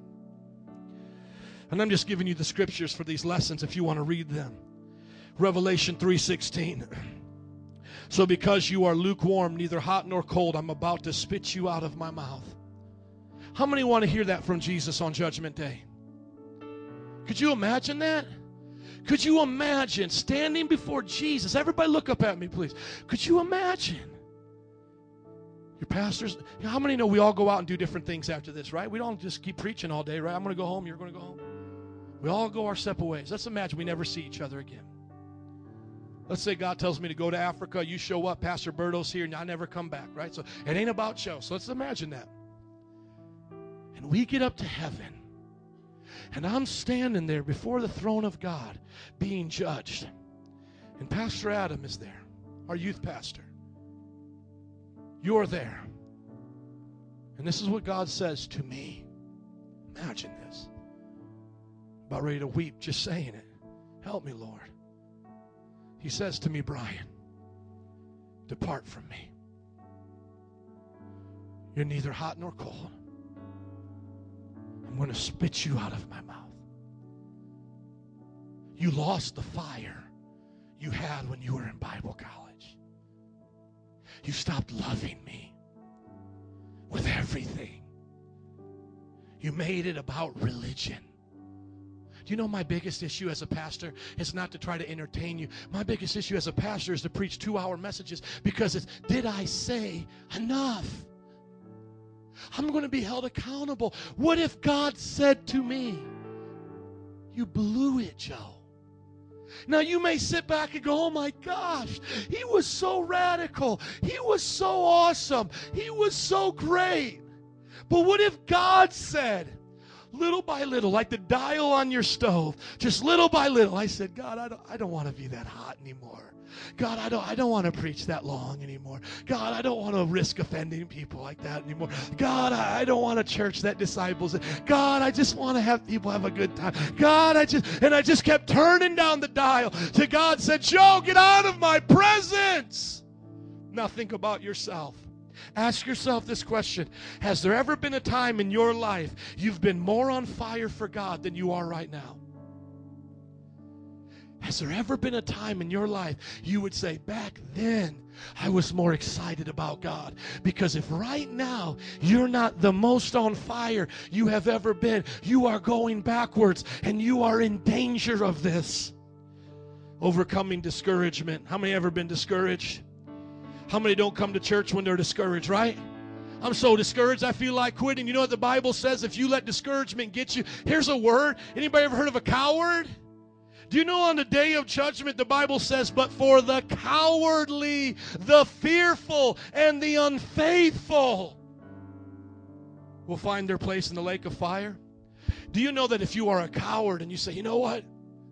And I'm just giving you the scriptures for these lessons if you want to read them. Revelation 3:16. So because you are lukewarm, neither hot nor cold, I'm about to spit you out of my mouth. How many want to hear that from Jesus on judgment day? Could you imagine that? Could you imagine standing before Jesus? Everybody look up at me, please. Could you imagine? Your pastors, how many know we all go out and do different things after this, right? We don't just keep preaching all day, right? I'm going to go home, you're going to go home. We all go our separate ways. Let's imagine we never see each other again. Let's say God tells me to go to Africa, you show up, Pastor Berto's here, and I never come back, right? So it ain't about show. So let's imagine that. And we get up to heaven, and I'm standing there before the throne of God being judged. And Pastor Adam is there, our youth pastor. You're there. And this is what God says to me. Imagine this. About ready to weep just saying it. Help me, Lord. He says to me, Brian, depart from me. You're neither hot nor cold. I'm going to spit you out of my mouth. You lost the fire you had when you were in Bible college. You stopped loving me with everything. You made it about religion. You know my biggest issue as a pastor is not to try to entertain you? My biggest issue as a pastor is to preach two hour messages because it's did I say enough? I'm going to be held accountable. What if God said to me, You blew it, Joe? Now you may sit back and go, oh my gosh, he was so radical. He was so awesome. He was so great. But what if God said, little by little, like the dial on your stove, just little by little, I said, God, I don't, I don't want to be that hot anymore. God, I don't, I don't want to preach that long anymore. God, I don't want to risk offending people like that anymore. God, I, I don't want a church that disciples. God, I just want to have people have a good time. God, I just, and I just kept turning down the dial to God said, Joe, get out of my presence. Now think about yourself. Ask yourself this question Has there ever been a time in your life you've been more on fire for God than you are right now? Has there ever been a time in your life you would say, back then, I was more excited about God? Because if right now you're not the most on fire you have ever been, you are going backwards and you are in danger of this. Overcoming discouragement. How many ever been discouraged? How many don't come to church when they're discouraged, right? I'm so discouraged I feel like quitting. You know what the Bible says? If you let discouragement get you, here's a word. Anybody ever heard of a coward? Do you know on the day of judgment, the Bible says, but for the cowardly, the fearful, and the unfaithful. will find their place in the lake of fire? Do you know that if you are a coward and you say, you know what?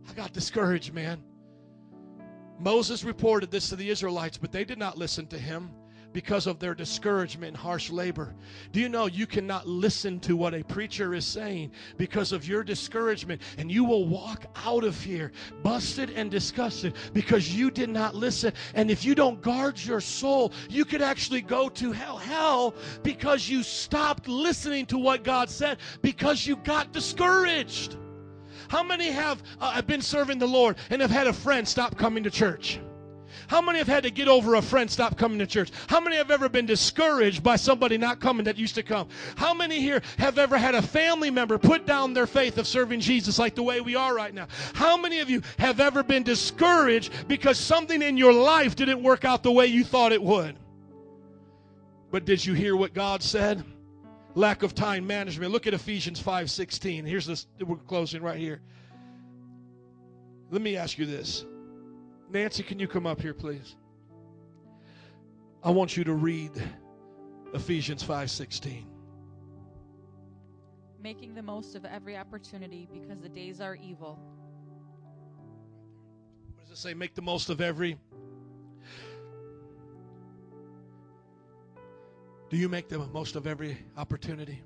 I got discouraged, man. Moses reported this to the Israelites, but they did not listen to him because of their discouragement and harsh labor. Do you know you cannot listen to what a preacher is saying because of your discouragement and you will walk out of here busted and disgusted because you did not listen. And if you don't guard your soul, you could actually go to hell. Hell because you stopped listening to what God said because you got discouraged. How many have uh, been serving the Lord and have had a friend stop coming to church? How many have had to get over a friend stop coming to church? How many have ever been discouraged by somebody not coming that used to come? How many here have ever had a family member put down their faith of serving Jesus like the way we are right now? How many of you have ever been discouraged because something in your life didn't work out the way you thought it would? But did you hear what God said? Lack of time management. Look at Ephesians 5:16. Here's this we're closing right here. Let me ask you this. Nancy, can you come up here, please? I want you to read Ephesians 5:16. making the most of every opportunity because the days are evil. What does it say? Make the most of every. Do you make the most of every opportunity?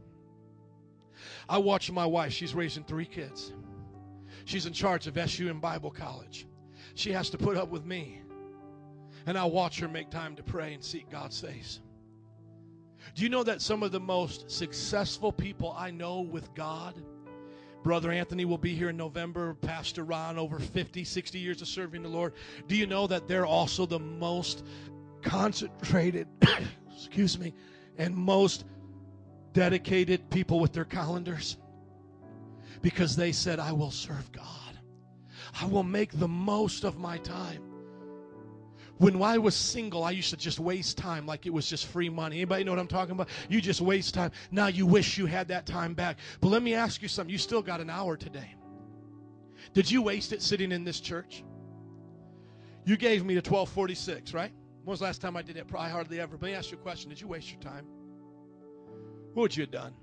I watch my wife. She's raising three kids. She's in charge of SU and Bible College. She has to put up with me. And I watch her make time to pray and seek God's face. Do you know that some of the most successful people I know with God? Brother Anthony will be here in November. Pastor Ron, over 50, 60 years of serving the Lord. Do you know that they're also the most concentrated, excuse me, and most dedicated people with their calendars? Because they said, I will serve God. I will make the most of my time. When I was single, I used to just waste time like it was just free money. Anybody know what I'm talking about? You just waste time. Now you wish you had that time back. But let me ask you something. You still got an hour today. Did you waste it sitting in this church? You gave me the 1246, right? When was the last time I did it? Probably hardly ever. But let me ask you a question. Did you waste your time? What would you have done?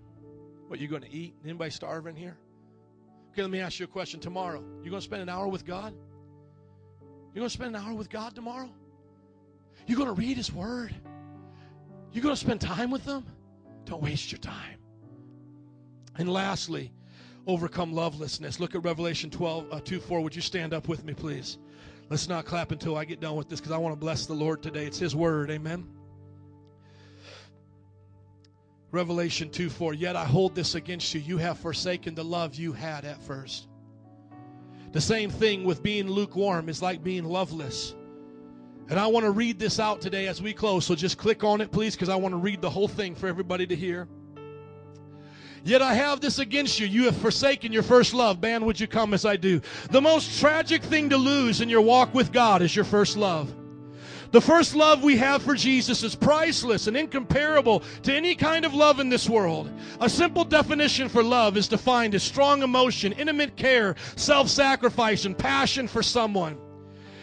What, you going to eat? Anybody starving here? Okay, let me ask you a question. Tomorrow, you going to spend an hour with God? You going to spend an hour with God tomorrow? You're going to read His Word. You're going to spend time with Him. Don't waste your time. And lastly, overcome lovelessness. Look at Revelation 12, uh, 2 4. Would you stand up with me, please? Let's not clap until I get done with this because I want to bless the Lord today. It's His Word. Amen. Revelation 2 4. Yet I hold this against you. You have forsaken the love you had at first. The same thing with being lukewarm is like being loveless. And I want to read this out today as we close. So just click on it, please, because I want to read the whole thing for everybody to hear. Yet I have this against you. You have forsaken your first love. Man, would you come as I do? The most tragic thing to lose in your walk with God is your first love. The first love we have for Jesus is priceless and incomparable to any kind of love in this world. A simple definition for love is defined as strong emotion, intimate care, self sacrifice, and passion for someone.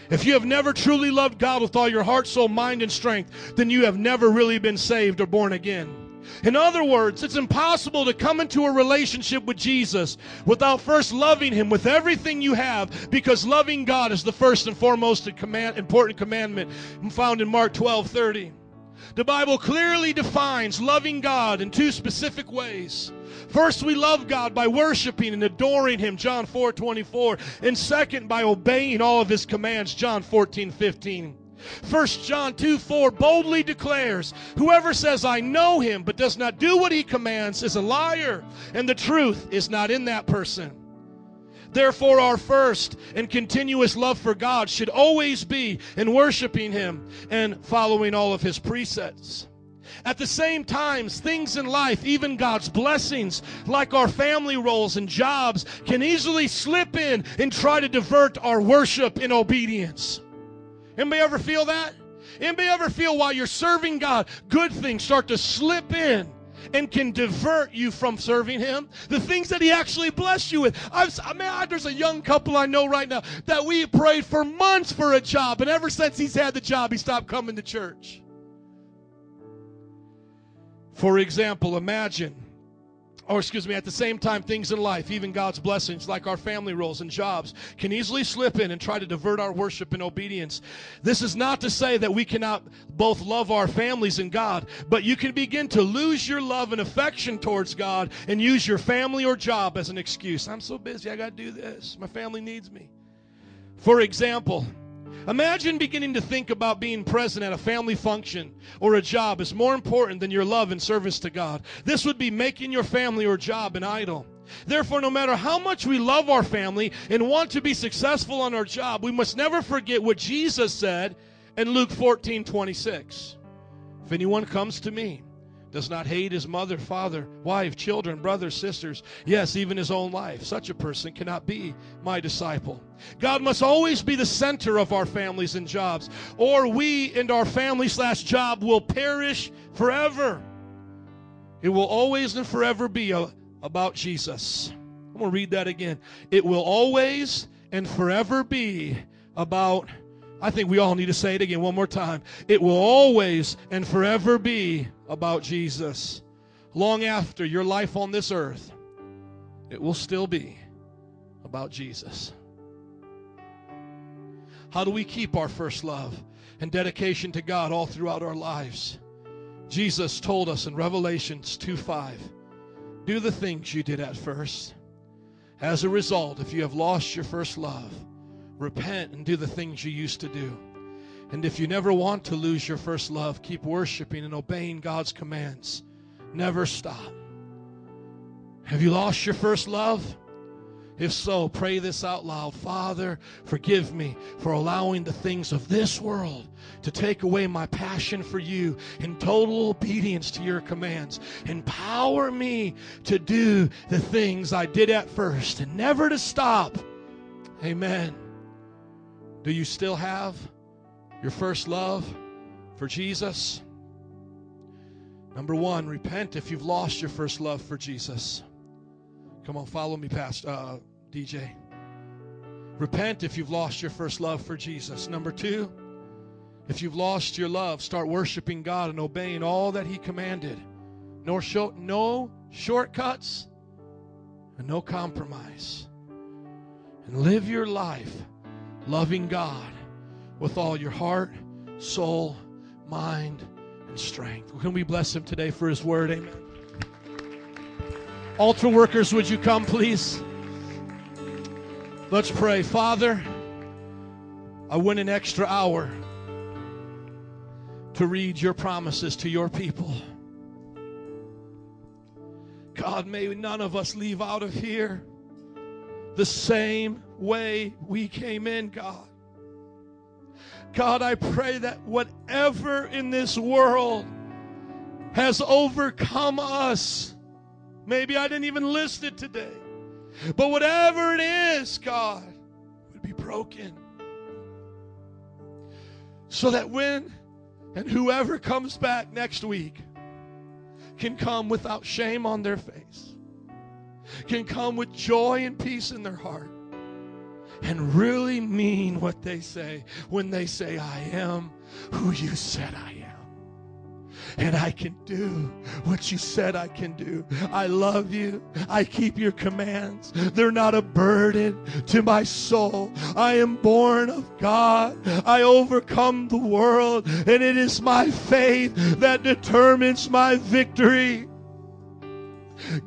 If you have never truly loved God with all your heart, soul, mind, and strength, then you have never really been saved or born again. In other words, it's impossible to come into a relationship with Jesus without first loving Him with everything you have, because loving God is the first and foremost and command, important commandment found in Mark 12 30. The Bible clearly defines loving God in two specific ways. First, we love God by worshiping and adoring Him, John 4 24. And second, by obeying all of His commands, John 14 15. 1 John 2 4 boldly declares, Whoever says, I know him, but does not do what he commands, is a liar, and the truth is not in that person. Therefore, our first and continuous love for God should always be in worshiping him and following all of his precepts. At the same time, things in life, even God's blessings, like our family roles and jobs, can easily slip in and try to divert our worship and obedience. Anybody ever feel that? Anybody ever feel while you're serving God, good things start to slip in and can divert you from serving Him? The things that He actually blessed you with. I've, I mean, I- there's a young couple I know right now that we prayed for months for a job, and ever since he's had the job, he stopped coming to church. For example, imagine or excuse me, at the same time, things in life, even God's blessings, like our family roles and jobs, can easily slip in and try to divert our worship and obedience. This is not to say that we cannot both love our families and God, but you can begin to lose your love and affection towards God and use your family or job as an excuse. I'm so busy, I got to do this. My family needs me. For example, Imagine beginning to think about being present at a family function or a job is more important than your love and service to God. This would be making your family or job an idol. Therefore, no matter how much we love our family and want to be successful on our job, we must never forget what Jesus said in Luke 14 26. If anyone comes to me, does not hate his mother, father, wife, children, brothers, sisters, yes, even his own life. Such a person cannot be my disciple. God must always be the center of our families and jobs, or we and our family slash job will perish forever. It will always and forever be a, about Jesus. I'm going to read that again. It will always and forever be about I think we all need to say it again one more time. It will always and forever be about Jesus. Long after your life on this earth, it will still be about Jesus. How do we keep our first love and dedication to God all throughout our lives? Jesus told us in Revelations 2 5, do the things you did at first. As a result, if you have lost your first love, repent and do the things you used to do. And if you never want to lose your first love, keep worshiping and obeying God's commands. Never stop. Have you lost your first love? If so, pray this out loud Father, forgive me for allowing the things of this world to take away my passion for you in total obedience to your commands. Empower me to do the things I did at first and never to stop. Amen. Do you still have your first love for Jesus? Number one, repent if you've lost your first love for Jesus. Come on, follow me, Pastor uh, DJ. Repent if you've lost your first love for Jesus. Number two, if you've lost your love, start worshiping God and obeying all that He commanded. No, short, no shortcuts and no compromise. And live your life loving God with all your heart, soul, mind, and strength. Can we bless him today for his word? Amen. Altar workers, would you come, please? Let's pray. Father, I went an extra hour to read your promises to your people. God, may none of us leave out of here the same way we came in, God. God, I pray that whatever in this world has overcome us, maybe I didn't even list it today, but whatever it is, God, would be broken. So that when and whoever comes back next week can come without shame on their face, can come with joy and peace in their heart and really mean what they say when they say, I am who you said I am. And I can do what you said I can do. I love you. I keep your commands. They're not a burden to my soul. I am born of God. I overcome the world. And it is my faith that determines my victory.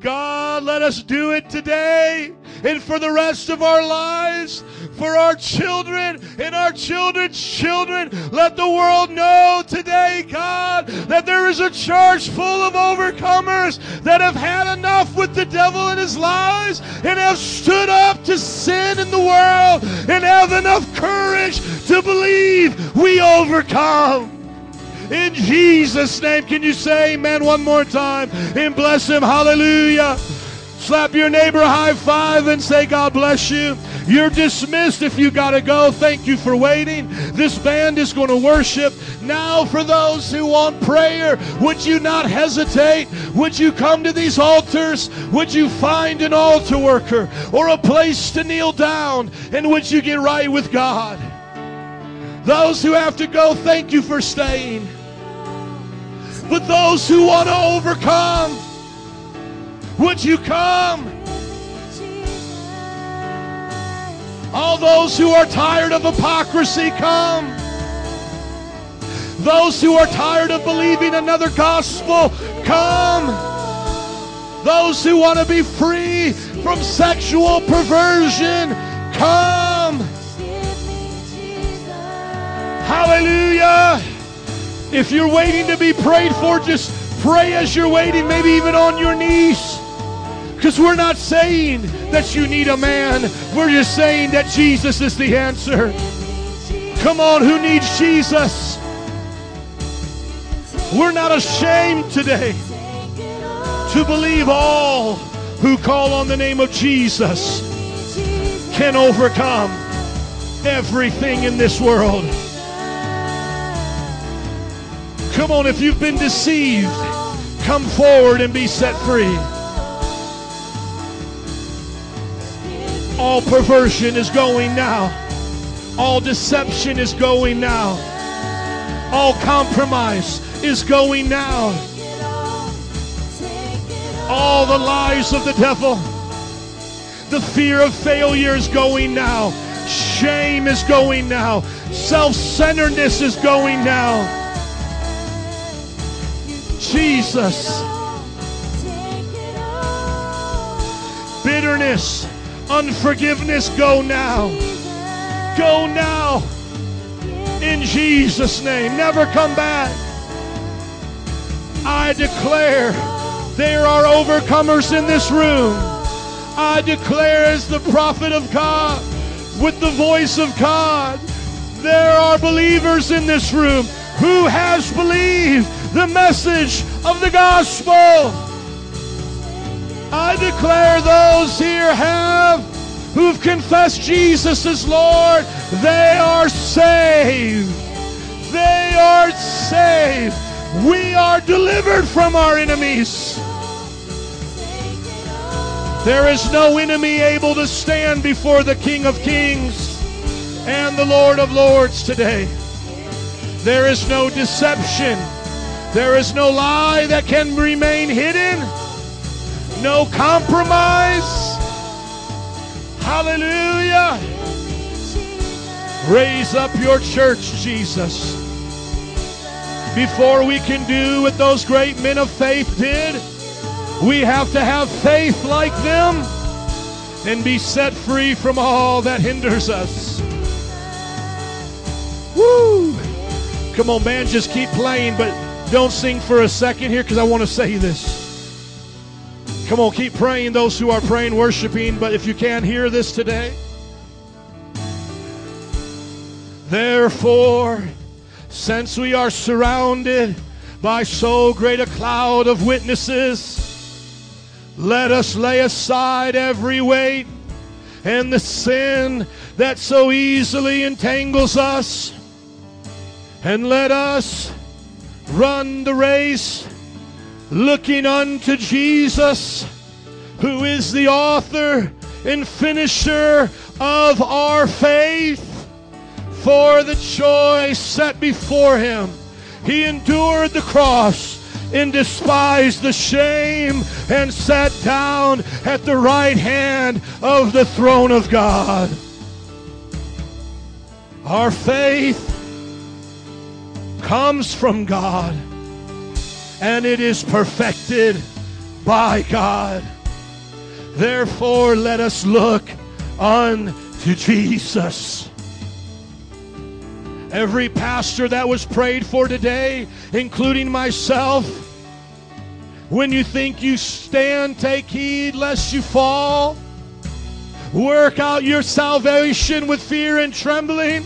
God, let us do it today and for the rest of our lives, for our children and our children's children. Let the world know today, God, that there is a church full of overcomers that have had enough with the devil and his lies and have stood up to sin in the world and have enough courage to believe we overcome. In Jesus' name, can you say amen one more time and bless him? Hallelujah. Slap your neighbor high five and say, God bless you. You're dismissed if you got to go. Thank you for waiting. This band is going to worship. Now, for those who want prayer, would you not hesitate? Would you come to these altars? Would you find an altar worker or a place to kneel down? And would you get right with God? Those who have to go, thank you for staying. But those who want to overcome, Would you come? All those who are tired of hypocrisy, come. Those who are tired of believing another gospel, come. Those who want to be free from sexual perversion, come. Hallelujah. If you're waiting to be prayed for, just pray as you're waiting, maybe even on your knees. Because we're not saying that you need a man, we're just saying that Jesus is the answer. Come on, who needs Jesus? We're not ashamed today to believe all who call on the name of Jesus can overcome everything in this world. Come on, if you've been deceived, come forward and be set free. All perversion is going now. All deception is going now. All compromise is going now. All the lies of the devil, the fear of failure is going now. Shame is going now. Self centeredness is going now. Jesus. Bitterness, unforgiveness, go now. Go now. In Jesus' name. Never come back. I declare there are overcomers in this room. I declare as the prophet of God with the voice of God, there are believers in this room who has believed the message of the gospel. I declare those here have who've confessed Jesus as Lord, they are saved. They are saved. We are delivered from our enemies. There is no enemy able to stand before the King of Kings and the Lord of Lords today. There is no deception. There is no lie that can remain hidden. No compromise. Hallelujah. Raise up your church, Jesus. Before we can do what those great men of faith did, we have to have faith like them and be set free from all that hinders us. Woo! Come on, man, just keep playing, but don't sing for a second here because I want to say this. Come on, keep praying, those who are praying, worshiping, but if you can't hear this today, therefore, since we are surrounded by so great a cloud of witnesses, let us lay aside every weight and the sin that so easily entangles us, and let us run the race looking unto Jesus, who is the author and finisher of our faith. For the joy set before him, he endured the cross and despised the shame and sat down at the right hand of the throne of God. Our faith comes from God and it is perfected by God. Therefore, let us look unto Jesus. Every pastor that was prayed for today, including myself, when you think you stand, take heed lest you fall. Work out your salvation with fear and trembling,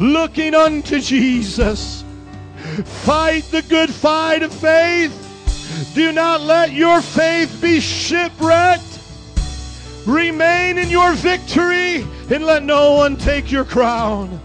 looking unto Jesus. Fight the good fight of faith. Do not let your faith be shipwrecked. Remain in your victory and let no one take your crown.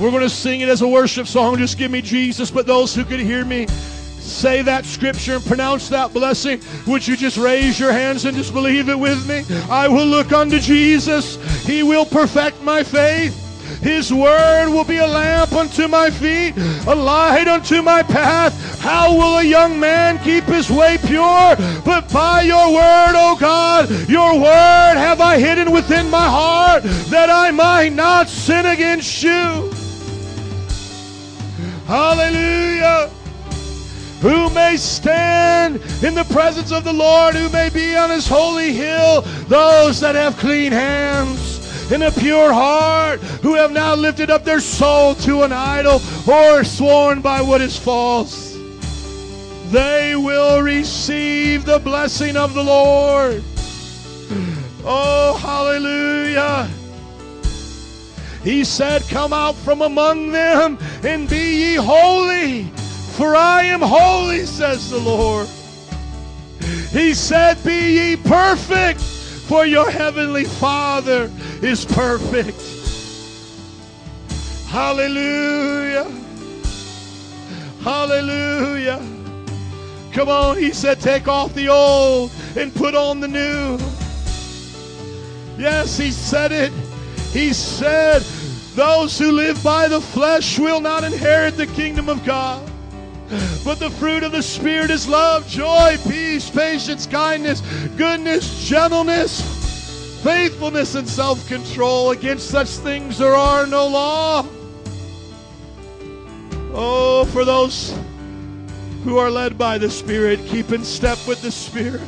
We're going to sing it as a worship song. Just give me Jesus. But those who could hear me say that scripture and pronounce that blessing, would you just raise your hands and just believe it with me? I will look unto Jesus. He will perfect my faith. His word will be a lamp unto my feet, a light unto my path. How will a young man keep his way pure? But by your word, O God, your word have I hidden within my heart that I might not sin against you. Hallelujah. Who may stand in the presence of the Lord, who may be on his holy hill, those that have clean hands and a pure heart, who have not lifted up their soul to an idol or sworn by what is false. They will receive the blessing of the Lord. Oh, hallelujah. He said, Come out from among them and be ye holy, for I am holy, says the Lord. He said, Be ye perfect, for your heavenly Father is perfect. Hallelujah. Hallelujah. Come on, he said, Take off the old and put on the new. Yes, he said it. He said, Those who live by the flesh will not inherit the kingdom of God. But the fruit of the Spirit is love, joy, peace, patience, kindness, goodness, gentleness, faithfulness, and self control. Against such things there are no law. Oh, for those who are led by the Spirit, keep in step with the Spirit.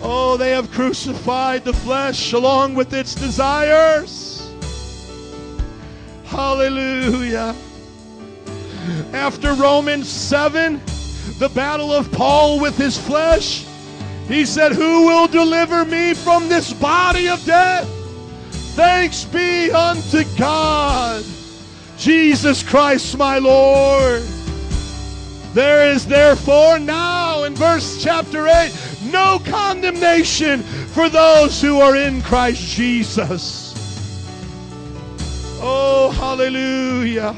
Oh, they have crucified the flesh along with its desires. Hallelujah. After Romans 7, the battle of Paul with his flesh, he said, Who will deliver me from this body of death? Thanks be unto God, Jesus Christ my Lord. There is therefore now in verse chapter 8 no condemnation for those who are in Christ Jesus. Oh, hallelujah.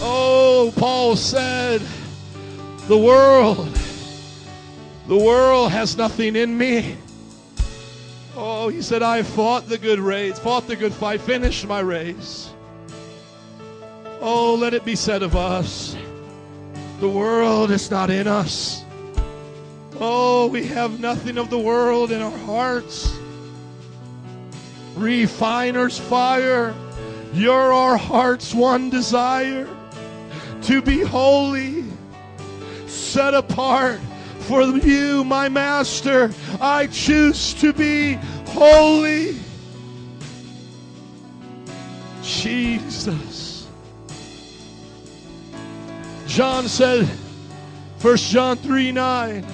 Oh, Paul said, the world, the world has nothing in me. Oh, he said, I fought the good race, fought the good fight, finished my race. Oh, let it be said of us, the world is not in us. Oh, we have nothing of the world in our hearts. Refiner's fire, you're our heart's one desire to be holy, set apart for you, my master. I choose to be holy. Jesus. John said, 1 John 3 9,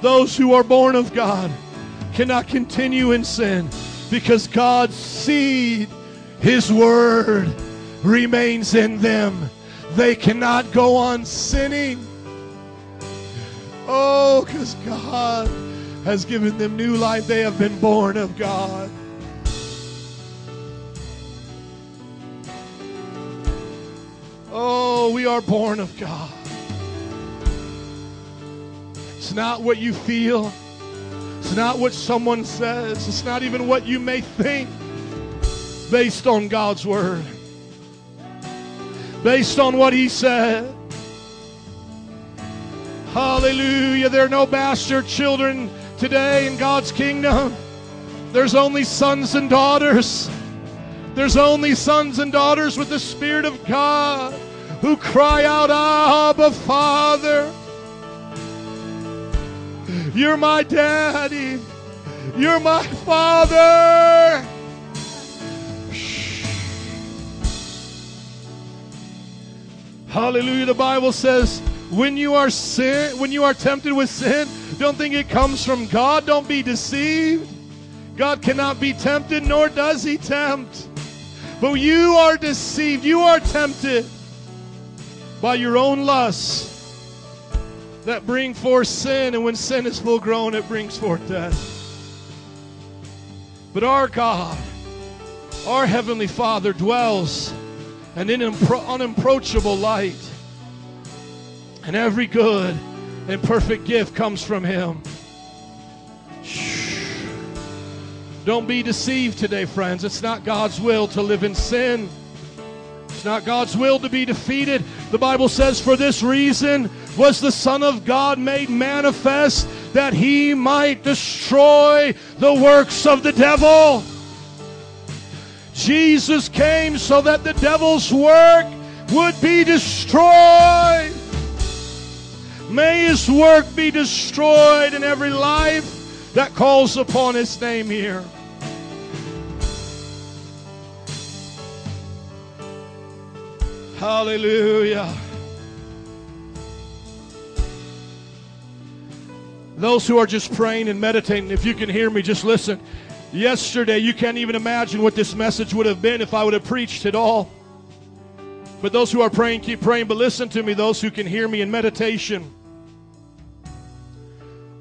those who are born of God cannot continue in sin because God's seed, His word, remains in them. They cannot go on sinning. Oh, because God has given them new life. They have been born of God. Oh, we are born of God. It's not what you feel. It's not what someone says. It's not even what you may think based on God's word. Based on what he said. Hallelujah. There are no bastard children today in God's kingdom. There's only sons and daughters. There's only sons and daughters with the Spirit of God who cry out, Abba, Father. You're my daddy. You're my father. Hallelujah. The Bible says, when you are sin, when you are tempted with sin, don't think it comes from God. Don't be deceived. God cannot be tempted, nor does he tempt. But you are deceived. You are tempted by your own lusts that bring forth sin. And when sin is full grown, it brings forth death. But our God, our Heavenly Father, dwells an unimpro- unapproachable light. And every good and perfect gift comes from Him. Don't be deceived today, friends. It's not God's will to live in sin. It's not God's will to be defeated. The Bible says, For this reason was the Son of God made manifest that he might destroy the works of the devil. Jesus came so that the devil's work would be destroyed. May his work be destroyed in every life that calls upon his name here. Hallelujah. Those who are just praying and meditating, if you can hear me, just listen. Yesterday, you can't even imagine what this message would have been if I would have preached it all. But those who are praying, keep praying. But listen to me, those who can hear me in meditation.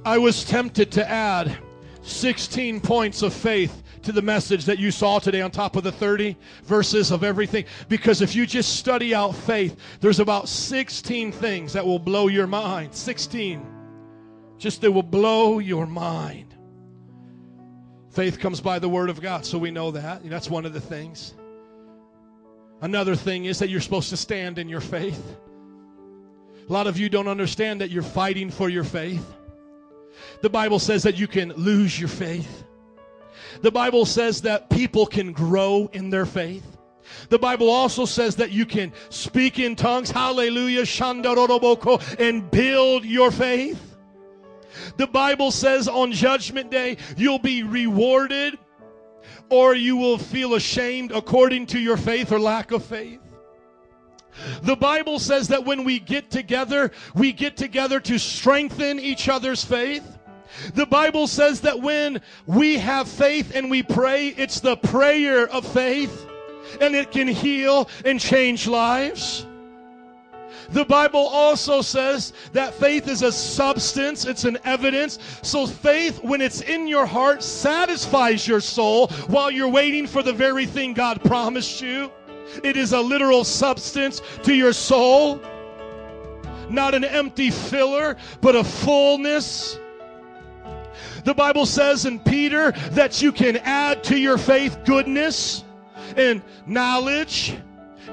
I was tempted to add 16 points of faith to the message that you saw today on top of the 30 verses of everything. Because if you just study out faith, there's about 16 things that will blow your mind. 16. Just that will blow your mind. Faith comes by the word of God, so we know that. That's one of the things. Another thing is that you're supposed to stand in your faith. A lot of you don't understand that you're fighting for your faith. The Bible says that you can lose your faith. The Bible says that people can grow in their faith. The Bible also says that you can speak in tongues, hallelujah, and build your faith. The Bible says on Judgment Day, you'll be rewarded or you will feel ashamed according to your faith or lack of faith. The Bible says that when we get together, we get together to strengthen each other's faith. The Bible says that when we have faith and we pray, it's the prayer of faith and it can heal and change lives. The Bible also says that faith is a substance, it's an evidence. So, faith, when it's in your heart, satisfies your soul while you're waiting for the very thing God promised you. It is a literal substance to your soul, not an empty filler, but a fullness. The Bible says in Peter that you can add to your faith goodness and knowledge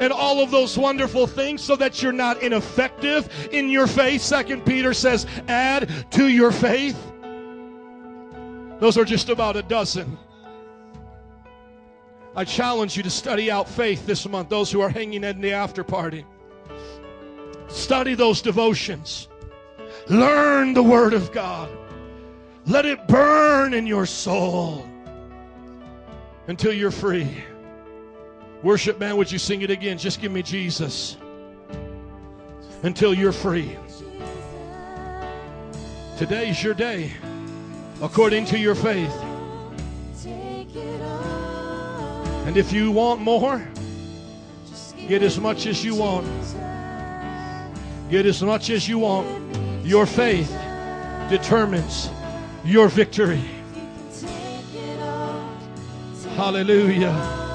and all of those wonderful things so that you're not ineffective in your faith. Second Peter says, add to your faith. Those are just about a dozen. I challenge you to study out faith this month, those who are hanging in the after party. Study those devotions. Learn the Word of God. Let it burn in your soul until you're free. Worship man, would you sing it again? Just give me Jesus until you're free. Today's your day, according to your faith. And if you want more, get as much as you want. Get as much as you want. Your faith determines your victory. Hallelujah.